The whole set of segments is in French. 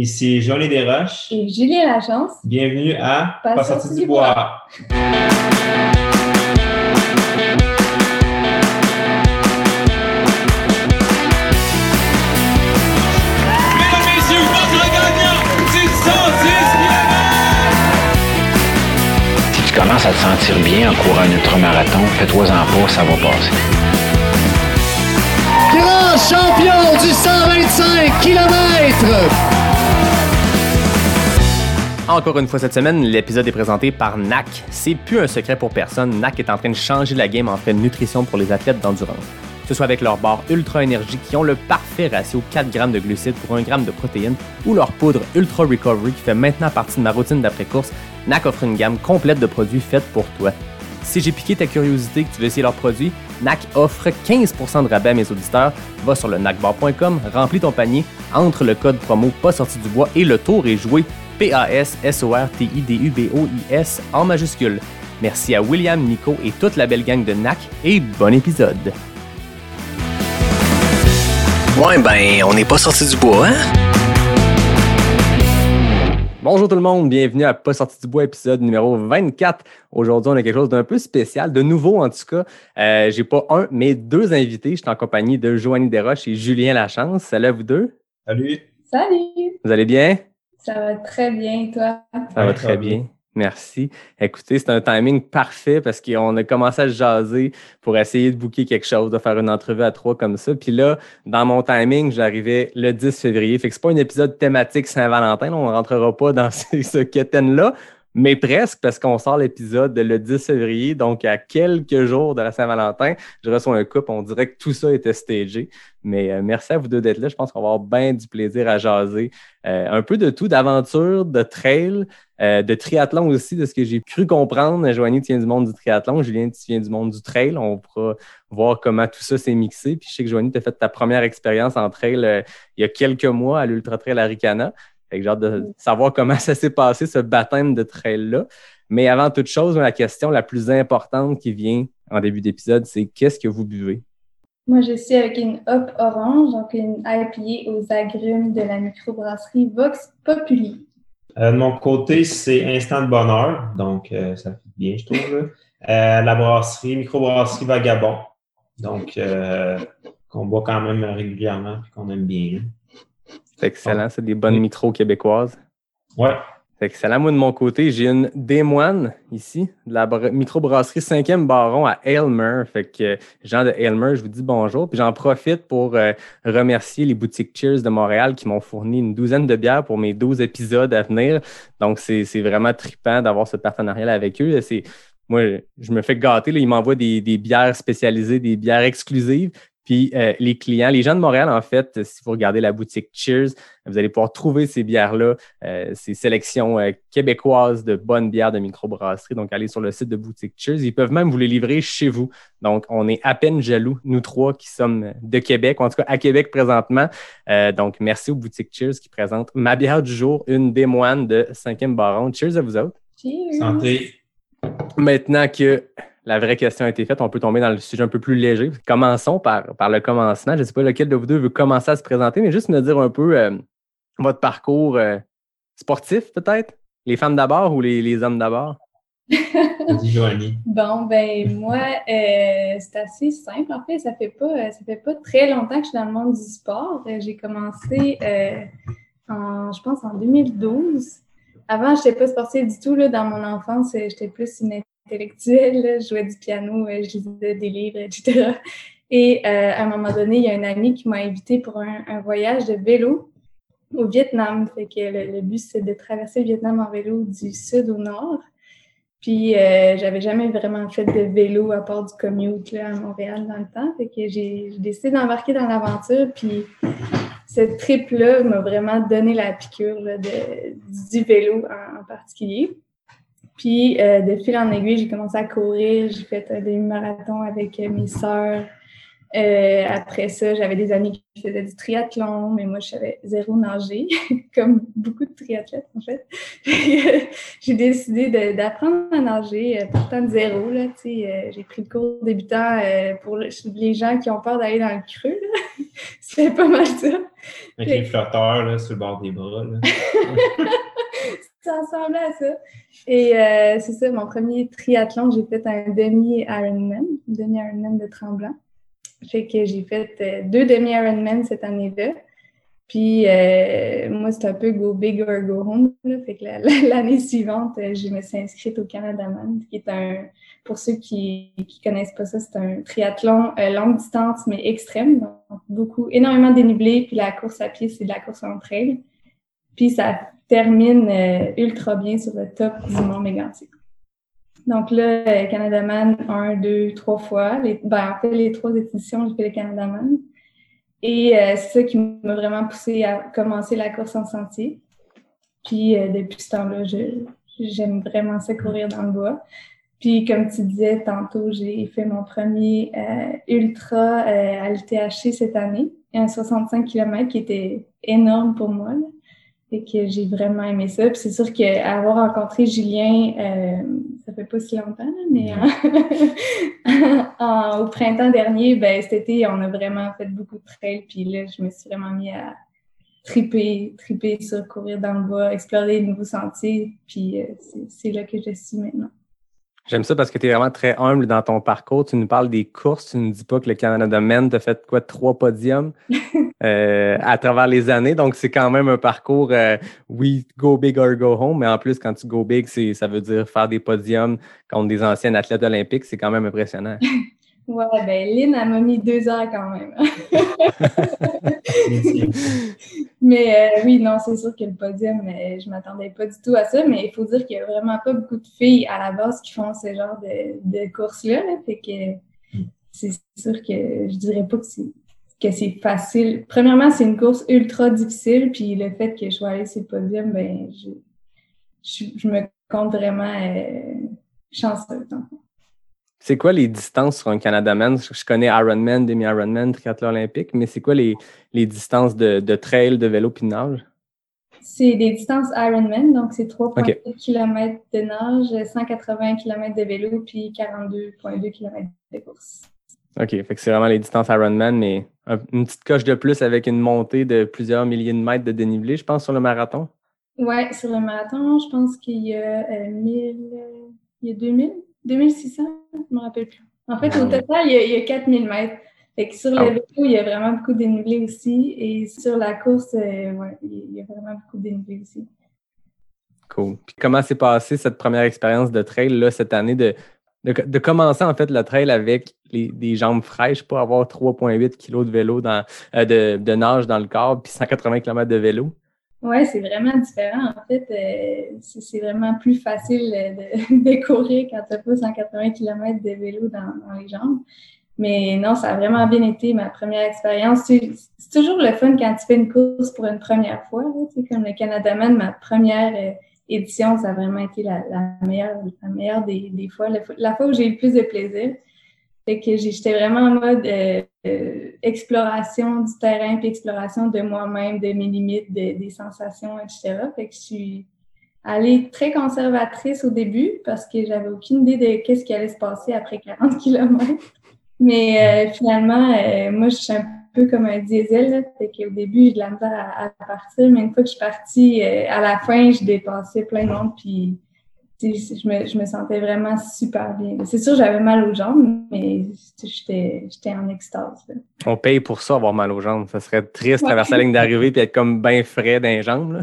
Ici Johnny Desroches. Et Julien Lachance. Bienvenue à Pas sorti du bois. Mesdames, messieurs, votre gagnant du 110 Si tu commences à te sentir bien en courant un ultramarathon, fais-toi-en pas, ça va passer. Grand champion du 125 km. Encore une fois cette semaine, l'épisode est présenté par NAC. C'est plus un secret pour personne, NAC est en train de changer la game en fait de nutrition pour les athlètes d'endurance. Que ce soit avec leurs barres Ultra Énergie qui ont le parfait ratio 4 grammes de glucides pour 1 gramme de protéines ou leur poudre Ultra Recovery qui fait maintenant partie de ma routine d'après-course, NAC offre une gamme complète de produits faits pour toi. Si j'ai piqué ta curiosité que tu veux essayer leurs produits, NAC offre 15% de rabais à mes auditeurs. Va sur le nacbar.com, remplis ton panier, entre le code promo pas sorti du bois et le tour est joué P-A-S-S-O-R-T-I-D-U-B-O-I-S en majuscule. Merci à William, Nico et toute la belle gang de NAC et bon épisode. Ouais, ben, on n'est pas sorti du bois, hein? Bonjour tout le monde, bienvenue à Pas sorti du bois, épisode numéro 24. Aujourd'hui, on a quelque chose d'un peu spécial, de nouveau en tout cas. Euh, J'ai pas un, mais deux invités. Je suis en compagnie de Joanie Desroches et Julien Lachance. Salut à vous deux. Salut. Salut! Vous allez bien? Ça va très bien, toi? Ça va très bien. Merci. Écoutez, c'est un timing parfait parce qu'on a commencé à se jaser pour essayer de booker quelque chose, de faire une entrevue à trois comme ça. Puis là, dans mon timing, j'arrivais le 10 février. Fait que c'est pas un épisode thématique Saint-Valentin. On ne rentrera pas dans ce, ce quétaine-là, mais presque parce qu'on sort l'épisode le 10 février. Donc, à quelques jours de la Saint-Valentin, je reçois un couple. On dirait que tout ça était stagé. Mais euh, merci à vous deux d'être là. Je pense qu'on va avoir bien du plaisir à jaser. Euh, un peu de tout, d'aventure, de trail, euh, de triathlon aussi, de ce que j'ai cru comprendre. Joanie, tu viens du monde du triathlon. Julien, tu viens du monde du trail. On pourra voir comment tout ça s'est mixé. Puis je sais que Joanie, tu as fait ta première expérience en trail il y a quelques mois à l'Ultra Trail Aricana. Fait que j'ai hâte de savoir comment ça s'est passé, ce baptême de trail-là. Mais avant toute chose, la question la plus importante qui vient en début d'épisode, c'est qu'est-ce que vous buvez? Moi, je suis avec une hop orange, donc une IPA aux agrumes de la microbrasserie Vox Populi. Euh, de mon côté, c'est Instant de Bonheur, donc euh, ça fait bien, je trouve. Euh, la brasserie, microbrasserie Vagabond, donc euh, qu'on boit quand même régulièrement et qu'on aime bien. C'est excellent, c'est des bonnes micros québécoises. Ouais. C'est excellent. Moi, de mon côté, j'ai une Desmoines ici, de la bra- microbrasserie 5e Baron à Aylmer. Fait que, gens de Aylmer, je vous dis bonjour. Puis j'en profite pour euh, remercier les boutiques Cheers de Montréal qui m'ont fourni une douzaine de bières pour mes 12 épisodes à venir. Donc, c'est c'est vraiment trippant d'avoir ce partenariat avec eux. C'est moi, je me fais gâter. Là. Ils m'envoient des, des bières spécialisées, des bières exclusives. Puis euh, les clients, les gens de Montréal, en fait, si vous regardez la boutique Cheers, vous allez pouvoir trouver ces bières-là, euh, ces sélections euh, québécoises de bonnes bières de microbrasserie. Donc, allez sur le site de boutique Cheers. Ils peuvent même vous les livrer chez vous. Donc, on est à peine jaloux, nous trois qui sommes de Québec, ou en tout cas à Québec présentement. Euh, donc, merci aux boutiques Cheers qui présentent ma bière du jour, une des moines de 5e Baron. Cheers à vous autres. Cheers! Santé. Maintenant que la vraie question a été faite, on peut tomber dans le sujet un peu plus léger. Commençons par, par le commencement. Je ne sais pas lequel de vous deux veut commencer à se présenter, mais juste me dire un peu euh, votre parcours euh, sportif, peut-être? Les femmes d'abord ou les, les hommes d'abord? Bon, ben moi, euh, c'est assez simple. En fait, ça fait pas, ça fait pas très longtemps que je suis dans le monde du sport. J'ai commencé, euh, en, je pense, en 2012. Avant, je n'étais pas sportive du tout. Là, dans mon enfance, j'étais plus une intellectuelle. Je jouais du piano, euh, je lisais des livres, etc. Et euh, à un moment donné, il y a un ami qui m'a invité pour un, voyage de vélo au Vietnam. Fait que le, but, c'est de traverser le Vietnam en vélo du sud au nord. Puis, euh, j'avais jamais vraiment fait de vélo à part du commute à Montréal dans le temps. Fait que j'ai décidé d'embarquer dans l'aventure. Puis, cette trip-là m'a vraiment donné la piqûre du vélo en particulier. Puis, euh, de fil en aiguille, j'ai commencé à courir. J'ai fait euh, des marathons avec euh, mes sœurs. Euh, après ça, j'avais des amis qui faisaient du triathlon, mais moi, je savais zéro nager, comme beaucoup de triathlètes, en fait. j'ai décidé d'apprendre à nager, euh, pourtant de zéro. Là, euh, j'ai pris le cours débutant pour les gens qui ont peur d'aller dans le creux. C'était pas mal ça. Avec les flotteurs là, sur le bord des bras. Ça à ça. Et c'est ça, mon premier triathlon, j'ai fait un demi-Ironman, demi-Ironman de Tremblant. Fait que j'ai fait euh, deux demi-Ironman cette année-là. Puis euh, moi, c'était un peu go big or go home. Fait que l'année suivante, euh, je me suis inscrite au Canada Man, qui est un, pour ceux qui ne connaissent pas ça, c'est un triathlon longue distance, mais extrême. Donc, beaucoup, énormément dénivelé. Puis la course à pied, c'est de la course en trail. Puis ça termine ultra bien sur le top du Mont Mégantic. Donc là, euh, Canada Man, un, deux, trois fois. Les, ben, en fait, les trois éditions, j'ai fait le Canada Man. Et euh, c'est ça qui m'a vraiment poussé à commencer la course en sentier. Puis euh, depuis ce temps-là, j'aime vraiment ça courir dans le bois. Puis comme tu disais tantôt, j'ai fait mon premier ultra à l'ITHC cette année, un 65 km qui était énorme pour moi. Et que j'ai vraiment aimé ça. Puis c'est sûr qu'avoir rencontré Julien, euh, ça fait pas si longtemps, mais au printemps dernier, ben, cet été, on a vraiment fait beaucoup de trails. Puis là, je me suis vraiment mis à triper, triper sur courir dans le bois, explorer de nouveaux sentiers. Puis euh, c'est là que je suis maintenant. J'aime ça parce que tu es vraiment très humble dans ton parcours. Tu nous parles des courses, tu ne dis pas que le Canada Men t'a fait quoi, trois podiums euh, à travers les années. Donc, c'est quand même un parcours, euh, oui, go big or go home, mais en plus, quand tu go big, ça veut dire faire des podiums contre des anciens athlètes olympiques. C'est quand même impressionnant. Ouais, ben Lynn, elle m'a mis deux heures quand même. mais euh, oui, non, c'est sûr que le podium, euh, je ne m'attendais pas du tout à ça, mais il faut dire qu'il n'y a vraiment pas beaucoup de filles à la base qui font ce genre de, de course-là. fait que c'est sûr que je dirais pas que c'est que c'est facile. Premièrement, c'est une course ultra difficile, puis le fait que je sois allée sur le podium, ben je, je, me compte vraiment euh, chanceuse. C'est quoi les distances sur un Canadaman? Je connais Ironman, demi-Ironman, triathlon olympique, mais c'est quoi les, les distances de, de, trail, de vélo puis de nage? C'est des distances Ironman, donc c'est 3,8 km de nage, 180 km de vélo puis 42,2 km de course. OK, fait que c'est vraiment les distances Ironman, mais une petite coche de plus avec une montée de plusieurs milliers de mètres de dénivelé, je pense, sur le marathon? Oui, sur le marathon, je pense qu'il y a 1000, euh, il y a 2000 2600, je ne me rappelle plus. En fait, au total, il y a, 4000 mètres. Fait que sur le ah. vélo, il y a vraiment beaucoup de dénivelé aussi. Et sur la course, euh, ouais, il y a vraiment beaucoup de dénivelé aussi. Cool. Puis comment s'est passée cette première expérience de trail là, cette année de, de, commencer en fait le trail avec les, des jambes fraîches, pas avoir 3,8 kg de vélo dans, euh, de, de, nage dans le corps puis 180 km de vélo? Oui, c'est vraiment différent. En fait, euh, c'est vraiment plus facile de, courir quand tu as pas 180 km de vélo dans, les jambes. Mais non, ça a vraiment bien été ma première expérience. C'est toujours le fun quand tu fais une course pour une première fois. Là, comme le Canada Man, ma première euh, édition, ça a vraiment été la, meilleure, la meilleure des, des fois, la, fois où j'ai eu le plus de plaisir. Fait que j'étais vraiment en mode euh, euh, exploration du terrain, puis exploration de moi-même, de mes limites, des sensations, etc. Fait que je suis allée très conservatrice au début parce que j'avais aucune idée de qu'est-ce qui allait se passer après 40 km. Mais euh, finalement, moi, je suis un peu comme un diesel. Là, fait qu'au début, j'ai de la misère à, partir, mais une fois que je suis partie, à la fin, je dépassais plein de monde, puis je me, je me, sentais vraiment super bien. C'est sûr, j'avais mal aux jambes, mais j'étais en extase. On paye pour ça, avoir mal aux jambes. Ça serait triste traverser la ligne d'arrivée et être comme bien frais dans les jambes.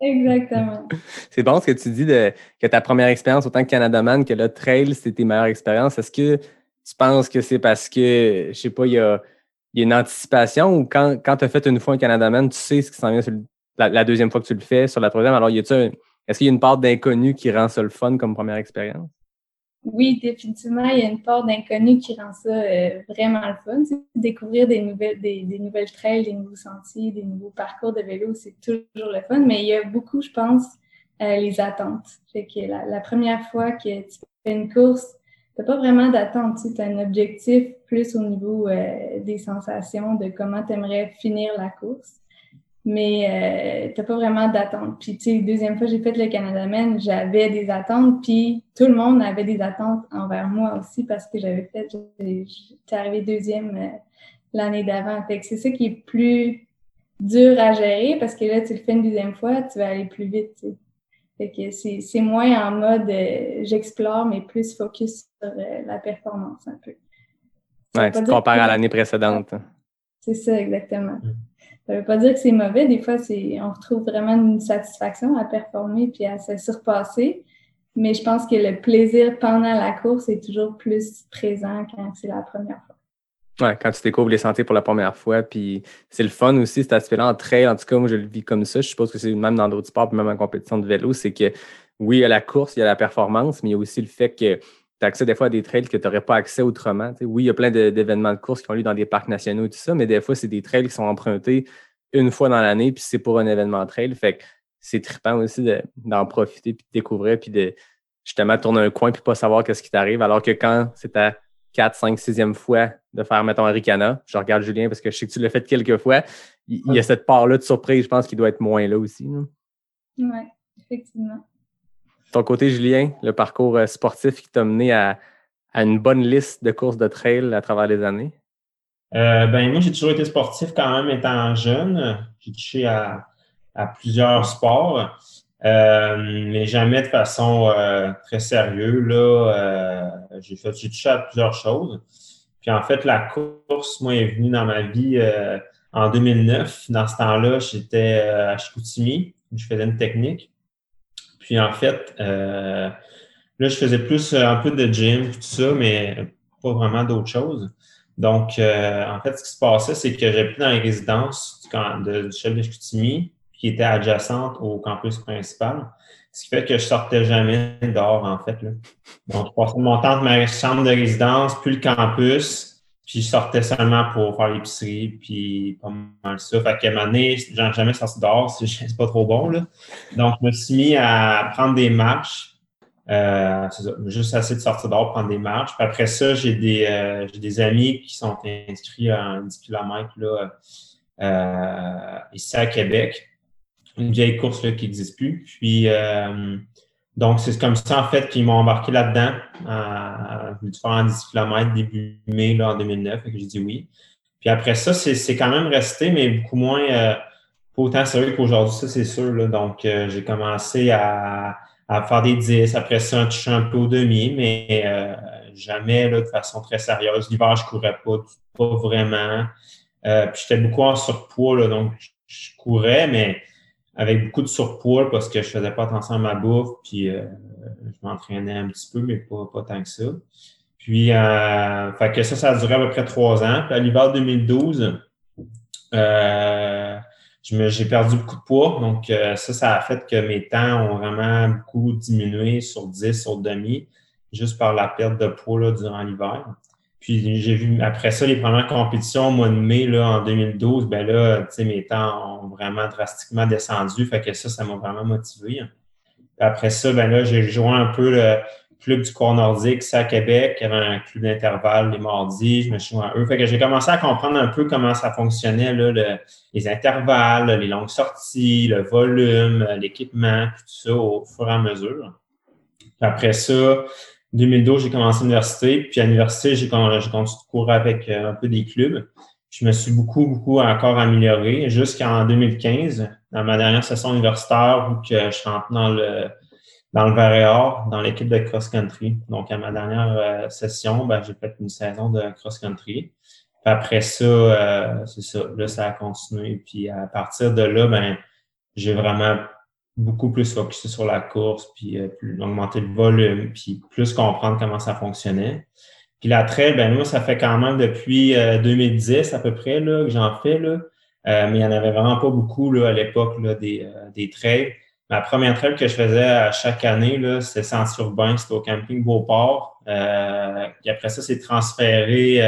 Exactement. C'est bon ce que tu dis de, que ta première expérience, autant que Canadaman, que le trail, c'était tes meilleures expériences. Est-ce que tu penses que c'est parce que, je sais pas, il y a, y a, une anticipation ou quand, quand tu as fait une fois un Canadaman, tu sais ce qui s'en vient sur la, la, deuxième fois que tu le fais, sur la troisième, alors y a-tu un est-ce qu'il y a une part d'inconnu qui rend ça le fun comme première expérience? Oui, définitivement, il y a une part d'inconnu qui rend ça euh, vraiment le fun. Découvrir des nouvelles, des, nouvelles trails, des nouveaux sentiers, des nouveaux parcours de vélo, c'est toujours le fun. Mais il y a beaucoup, je pense, euh, les attentes. Que la, première fois que tu fais une course, t'as pas vraiment d'attente. Tu as un objectif plus au niveau euh, des sensations, de comment tu aimerais finir la course. Mais euh, t'as pas vraiment d'attente. Puis, tu sais, deuxième fois j'ai fait le Canada Men, j'avais des attentes, puis tout le monde avait des attentes envers moi aussi parce que j'avais fait, j'étais arrivée deuxième euh, l'année d'avant. Fait que c'est ça qui est plus dur à gérer parce que là, tu le fais une deuxième fois, tu vas aller plus vite. Fait que c'est moins en mode euh, j'explore, mais plus focus sur euh, la performance un peu. Ouais, tu te compares à l'année précédente. C'est ça, exactement. Ça veut pas dire que c'est mauvais. Des fois, on retrouve vraiment une satisfaction à performer puis à se surpasser. Mais je pense que le plaisir pendant la course est toujours plus présent quand c'est la première fois. Ouais, quand tu découvres les sentiers pour la première fois, puis c'est le fun aussi, cet aspect-là en trail. En tout cas, moi, je le vis comme ça. Je suppose que c'est même dans d'autres sports, même en compétition de vélo, c'est que oui, il y a la course, il y a la performance, mais il y a aussi le fait que tu as accès des fois à des trails que tu n'aurais pas accès autrement. oui, il y a plein d'événements de course qui ont lieu dans des parcs nationaux et tout ça, mais des fois, c'est des trails qui sont empruntés une fois dans l'année, puis c'est pour un événement trail. Fait que c'est trippant aussi d'en profiter, puis de découvrir, puis de justement tourner un coin, puis pas savoir qu'est-ce qui t'arrive, alors que quand c'est ta 4, 5, 6e fois de faire, mettons, un ricana. Je regarde Julien parce que je sais que tu l'as fait quelques fois. Il, y a cette part-là de surprise, je pense, qui doit être moins là aussi. Oui, effectivement. Ton côté, Julien, le parcours euh, sportif qui t'a mené à, une bonne liste de courses de trail à travers les années? Euh, ben, moi, j'ai toujours été sportif quand même étant jeune. J'ai touché à, à plusieurs sports. Euh, mais jamais de façon très sérieuse. Là, j'ai touché à plusieurs choses. Puis en fait, la course, moi, est venue dans ma vie en 2009. Dans ce temps-là, j'étais à Chicoutimi. Je faisais une technique. Puis en fait, là, je faisais plus un peu de gym, tout ça, mais pas vraiment d'autres choses. Donc, en fait, ce qui se passait, c'est que j'habitais dans les résidences du, du chef de Chicoutimi qui était adjacente au campus principal. Ce qui fait que je sortais jamais dehors, en fait. Là. Donc, je passais mon temps de ma chambre de résidence, puis le campus, puis je sortais seulement pour faire l'épicerie, puis pas mal ça. Fait qu'à un moment donné, j'en jamais sorti dehors, c'est pas trop bon. Là. Donc, je me suis mis à prendre des marches. Euh, ça, juste assez de sortir dehors, prendre des marches. Puis après ça, j'ai des, euh, des amis qui sont inscrits à 10 km là, euh, ici à Québec une vieille course là, qui n'existe plus. Puis, euh, donc, c'est comme ça, en fait, qu'ils m'ont embarqué là-dedans, à, faire en 10 km début mai, là, en 2009, et que j'ai dit oui. Puis après ça, c'est quand même resté, mais beaucoup moins, euh, pas autant sérieux qu'aujourd'hui, ça, c'est sûr. Là. Donc, euh, j'ai commencé à, à, faire des 10, après ça, un toucher un peu au demi, mais euh, jamais là, de façon très sérieuse. L'hiver, je courais pas, pas vraiment. puis j'étais beaucoup en surpoids, là, donc je courais, mais avec beaucoup de surpoids parce que je faisais pas attention à ma bouffe, puis euh, je m'entraînais un petit peu, mais pas, pas tant que ça. Puis, euh, fait que ça, ça a duré à peu près trois ans. Puis à l'hiver 2012, euh, j'ai perdu beaucoup de poids. Donc, euh, ça, ça a fait que mes temps ont vraiment beaucoup diminué sur 10, sur demi, juste par la perte de poids là, durant l'hiver. Puis j'ai vu après ça, les premières compétitions au mois de mai là, en 2012, ben là, mes temps ont vraiment drastiquement descendu. Fait que ça, ça m'a vraiment motivé. après ça, ben là, j'ai rejoint un peu le club du corps nordique, c'est à Québec. Il y avait un club d'intervalle les mardis. Je me suis joint à eux. Fait que j'ai commencé à comprendre un peu comment ça fonctionnait, là, les intervalles, les longues sorties, le volume, l'équipement, tout ça au fur et à mesure. Après ça, 2012, j'ai commencé l'université. Puis à l'université, j'ai continué de courir avec euh, un peu des clubs. Je me suis beaucoup, beaucoup encore amélioré jusqu'en 2015, dans ma dernière session universitaire où que je rentre dans le dans le dans l'équipe de cross-country. Donc, à ma dernière euh, session, ben, j'ai fait une saison de cross-country. après ça, euh, c'est ça. Là, ça a continué. Puis à partir de là, ben, j'ai vraiment beaucoup plus focusé sur la course, puis euh, plus augmenter le volume, puis plus comprendre comment ça fonctionnait. Puis la trail, ben moi, ça fait quand même depuis 2010 euh, à peu près là, que j'en fais, là. Euh, mais il n'y en avait vraiment pas beaucoup là, à l'époque des, des trails. Ma première trail que je faisais à chaque année, c'était Sens urbain, c'était au camping Beauport. Euh, puis après ça, c'est transféré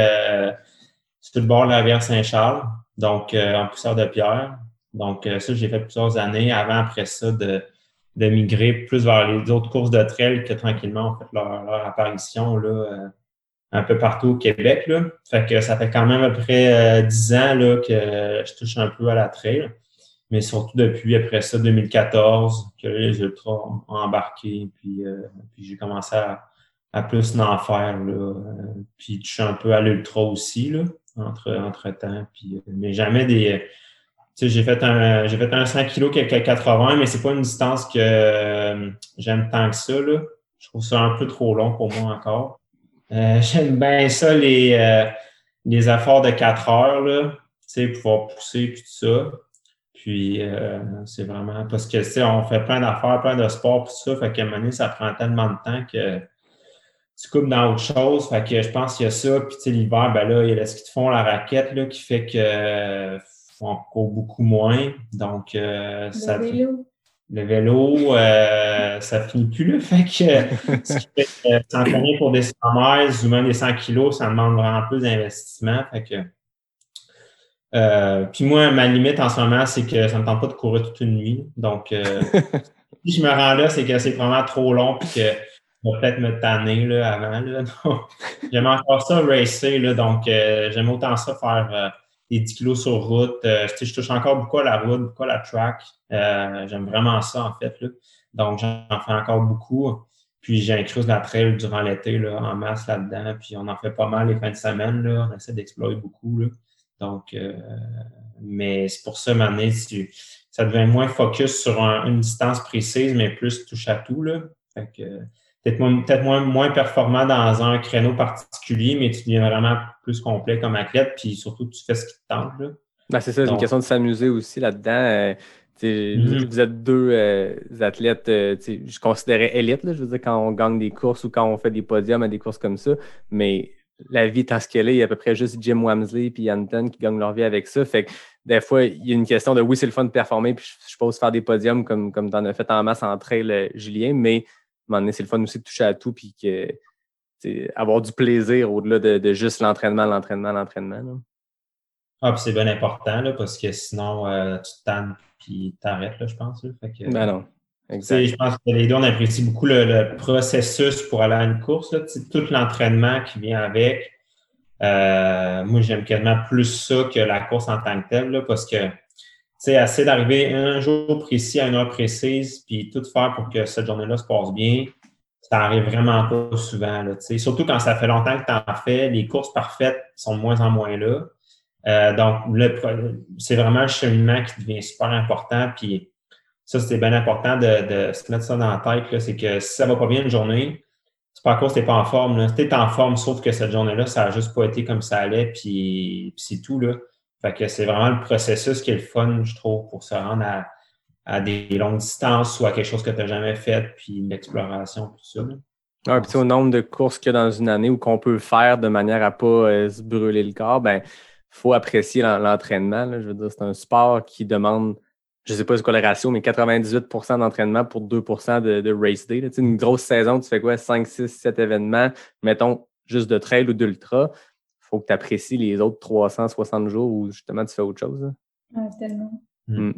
sur le bord de la rivière Saint-Charles, donc en poussière de pierre. Donc, euh, ça, j'ai fait plusieurs années avant, après ça, de, de migrer plus vers les autres courses de trail que tranquillement ont fait leur, leur apparition là, euh, un peu partout au Québec. Là. Fait que ça fait quand même à peu près euh, 10 ans là, que je touche un peu à la trail. Mais surtout depuis après ça, 2014, que les ultras ont embarqué. Puis, euh, puis j'ai commencé à, à plus en faire. Là. Puis je suis un peu à l'ultra aussi, là, entre, entre temps. Puis, mais jamais des. J'ai fait un j'ai fait un 100 kg quelques 80, mais c'est pas une distance que euh, j'aime tant que ça. Là. Je trouve ça un peu trop long pour moi encore. Euh, j'aime bien ça, les, euh, les efforts de 4 heures, là, pouvoir pousser puis tout ça. Puis euh, c'est vraiment parce que on fait plein d'affaires, plein de sports tout ça, fait qu'à un moment donné, ça prend tellement de temps que tu coupes dans autre chose. Fait que je pense qu'il y a ça. Puis l'hiver, ben là, il y a le ski de fond, la raquette là, qui fait que euh, on court beaucoup moins. Donc euh, ça Le vélo. le vélo, euh, ça finit plus là. Fait que que s'entraîner pour des 100 miles ou même des 100 kilos, ça demande vraiment plus d'investissement. Fait que euh, puis moi, ma limite en ce moment, c'est que ça ne me tente pas de courir toute une nuit. Donc, euh, si je me rends là, c'est que c'est vraiment trop long puis que je vais peut-être me tanner là, avant. Là. Donc, J'aime encore ça racer. Là, donc, euh, j'aime autant ça faire euh, des 10 kilos sur route. Euh, je touche encore beaucoup à la route, beaucoup à la track. Euh, j'aime vraiment ça, en fait. Là. Donc, j'en fais encore beaucoup. Puis j'incruse la trail durant l'été en masse là-dedans. Puis on en fait pas mal les fins de semaine. Là. On essaie d'explorer beaucoup. Là. Donc, euh, mais c'est pour ça, maintenant, tu, ça devient moins focus sur un- une distance précise, mais plus touche à tout. Là. Fait que, peut-être moins, moins, moins performant dans un créneau particulier, mais tu deviens vraiment plus complet comme athlète, puis surtout, tu fais ce qui te tente. Là. Ben, c'est ça, c'est une question de s'amuser aussi là-dedans. Euh, Mhm. Vous êtes deux euh, athlètes, euh, je considérais élite, là, je veux dire, quand on gagne des courses ou quand on fait des podiums à des courses comme ça, mais la vie étant ce qu'elle est, il y a à peu près juste Jim Wamsley et Anton qui gagnent leur vie avec ça. Fait que des fois, il y a une question de oui, c'est le fun de performer, puis je je suppose faire des podiums comme, comme tu en as fait en masse en trail, euh, Julien, mais un moment donné, c'est le fun aussi de toucher à tout, puis que avoir du plaisir au-delà de, de juste l'entraînement, l'entraînement, l'entraînement. là. Ah, puis c'est bien important, là, parce que sinon, euh, tu te tannes, puis t'arrêtes, là, je pense. Là. Fait que, Ben non. Exact. je pense que les deux, on apprécie beaucoup le, le processus pour aller à une course, là, tout l'entraînement qui vient avec. Euh, moi, j'aime quasiment plus ça que la course en tant que telle, là, parce que, sais, assez d'arriver un jour précis à une heure précise, puis tout faire pour que cette journée-là se passe bien, ça arrive vraiment pas souvent, là, tu. Surtout quand ça fait longtemps que tu en fais, les courses parfaites sont de moins en moins là. Euh, donc, c'est vraiment le cheminement qui devient super important, puis ça, c'est bien important de, se mettre ça dans la tête. C'est que si ça va pas bien une journée, c'est pas à cause que pas en forme. Là. T'es en forme, sauf que cette journée-là, ça a juste pas été comme ça allait, puis, puis c'est tout. Là. Fait que c'est vraiment le processus qui est le fun, je trouve, pour se rendre à, à des longues distances ou à quelque chose que tu n'as jamais fait, puis l'exploration, tout ça. Ouais, puis au nombre de courses qu'il y a dans une année ou qu'on peut faire de manière à pas euh, se brûler le corps, ben faut apprécier l'en- l'entraînement. Je veux dire, c'est un sport qui demande, je sais pas c'est quoi le ratio, mais 98% d'entraînement pour 2 de, de race day. là. Une grosse saison, tu fais quoi? 5, 6, 7 événements, mettons juste de trail ou d'ultra. Faut que tu apprécies les autres 360 jours où justement tu fais autre chose. là. Ouais, tellement. Mm. Ouais.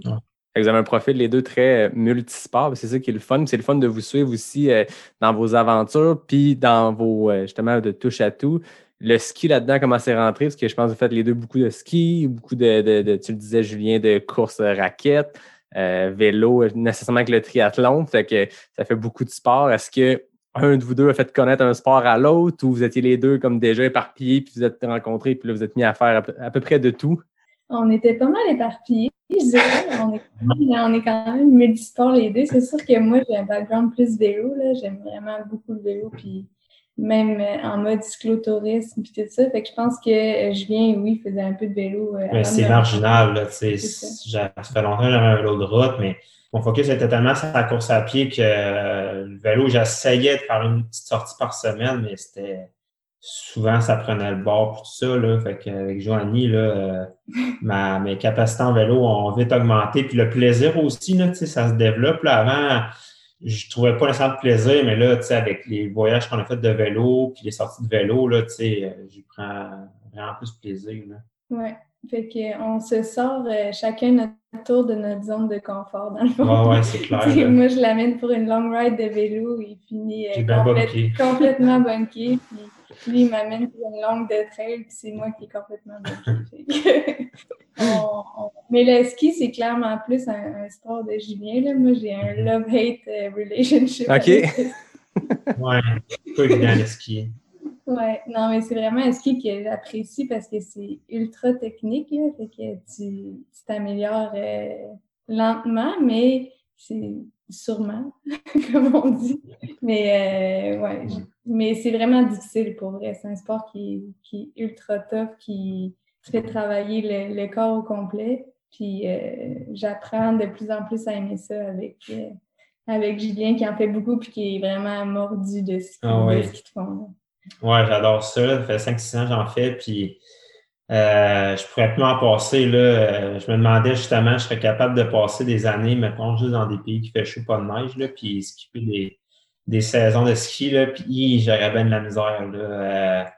Fait que Vous avez un profil, les deux, très euh, multisport. C'est ça qui est le fun. C'est le fun de vous suivre aussi euh, dans vos aventures, puis dans vos, euh, justement, de touche à tout. Le ski là-dedans, comment c'est rentré? Parce que je pense que vous faites les deux beaucoup de ski, beaucoup de, de- de- tu le disais, Julien, de course raquette, euh, vélo, nécessairement avec le triathlon. Fait que ça fait beaucoup de sport. Est-ce que un de vous deux a fait connaître un sport à l'autre ou vous étiez les deux comme déjà éparpillés, puis vous êtes rencontrés, puis là, vous êtes mis à faire à peu, près de tout? On était pas mal éparpillés, je dirais. On est, quand même- on est quand même multisport les deux. C'est sûr que moi, j'ai un background plus vélo. là. J'aime vraiment beaucoup le vélo. Puis même euh, en mode cyclotourisme puis tout ça. Fait que je pense que euh, Julien, oui, faisait un peu de vélo. euh, Mais c'est marginal, là, tu sais. Ça fait longtemps que j'avais un vélo de route, mais mon focus était tellement sur la course à pied que euh, le vélo, j'essayais de faire une petite sortie par semaine, mais c'était souvent ça prenait le bord pour tout ça. Là. Fait qu'avec Joanie, là, euh, ma, mes capacités en vélo ont vite augmenté. Puis le plaisir aussi, là, ça se développe. Là. Avant, je trouvais pas nécessairement de plaisir, mais là, avec les voyages qu'on a fait de vélo, puis les sorties de vélo, là, euh, j'y prends vraiment plus plaisir. Là. Fait qu'on se sort euh, chacun notre tour de notre zone de confort, dans le fond. Ouais, ouais, c'est clair. Là. moi, je l'amène pour une long ride de vélo. Il finit euh, J'ai bien complète- bunké. complètement bunké. Puis lui, il m'amène pour une longue de trail. Puis c'est moi qui est complètement bunké. On- on- Mais le ski, c'est clairement plus un, un sport de Julien. Là. Moi, j'ai un love-hate euh, relationship. Ok. Ouais, c'est pas évident le ski. Ouais, non, mais c'est vraiment un ski que j'apprécie parce que c'est ultra technique, là, fait que tu t'améliores euh, lentement, mais c'est sûrement, comme on dit. Mais euh, ouais, mais c'est vraiment difficile pour vrai. C'est un sport qui, qui est ultra tough, qui fait travailler le, le corps au complet. Puis euh, j'apprends de plus en plus à aimer ça avec, avec Julien qui en fait beaucoup puis qui est vraiment mordu de ski, Ah ouais. de fond. Ouais, j'adore ça. Ça fait 5-6 ans que j'en fais, puis euh, je pourrais plus m'en passer. Là. Euh, Je me demandais justement, je serais capable de passer des années, mettons, juste dans des pays qui fait chaud, pas de neige, là, puis skipper des, des saisons de ski, là, puis j'aurais bien de la misère. Là.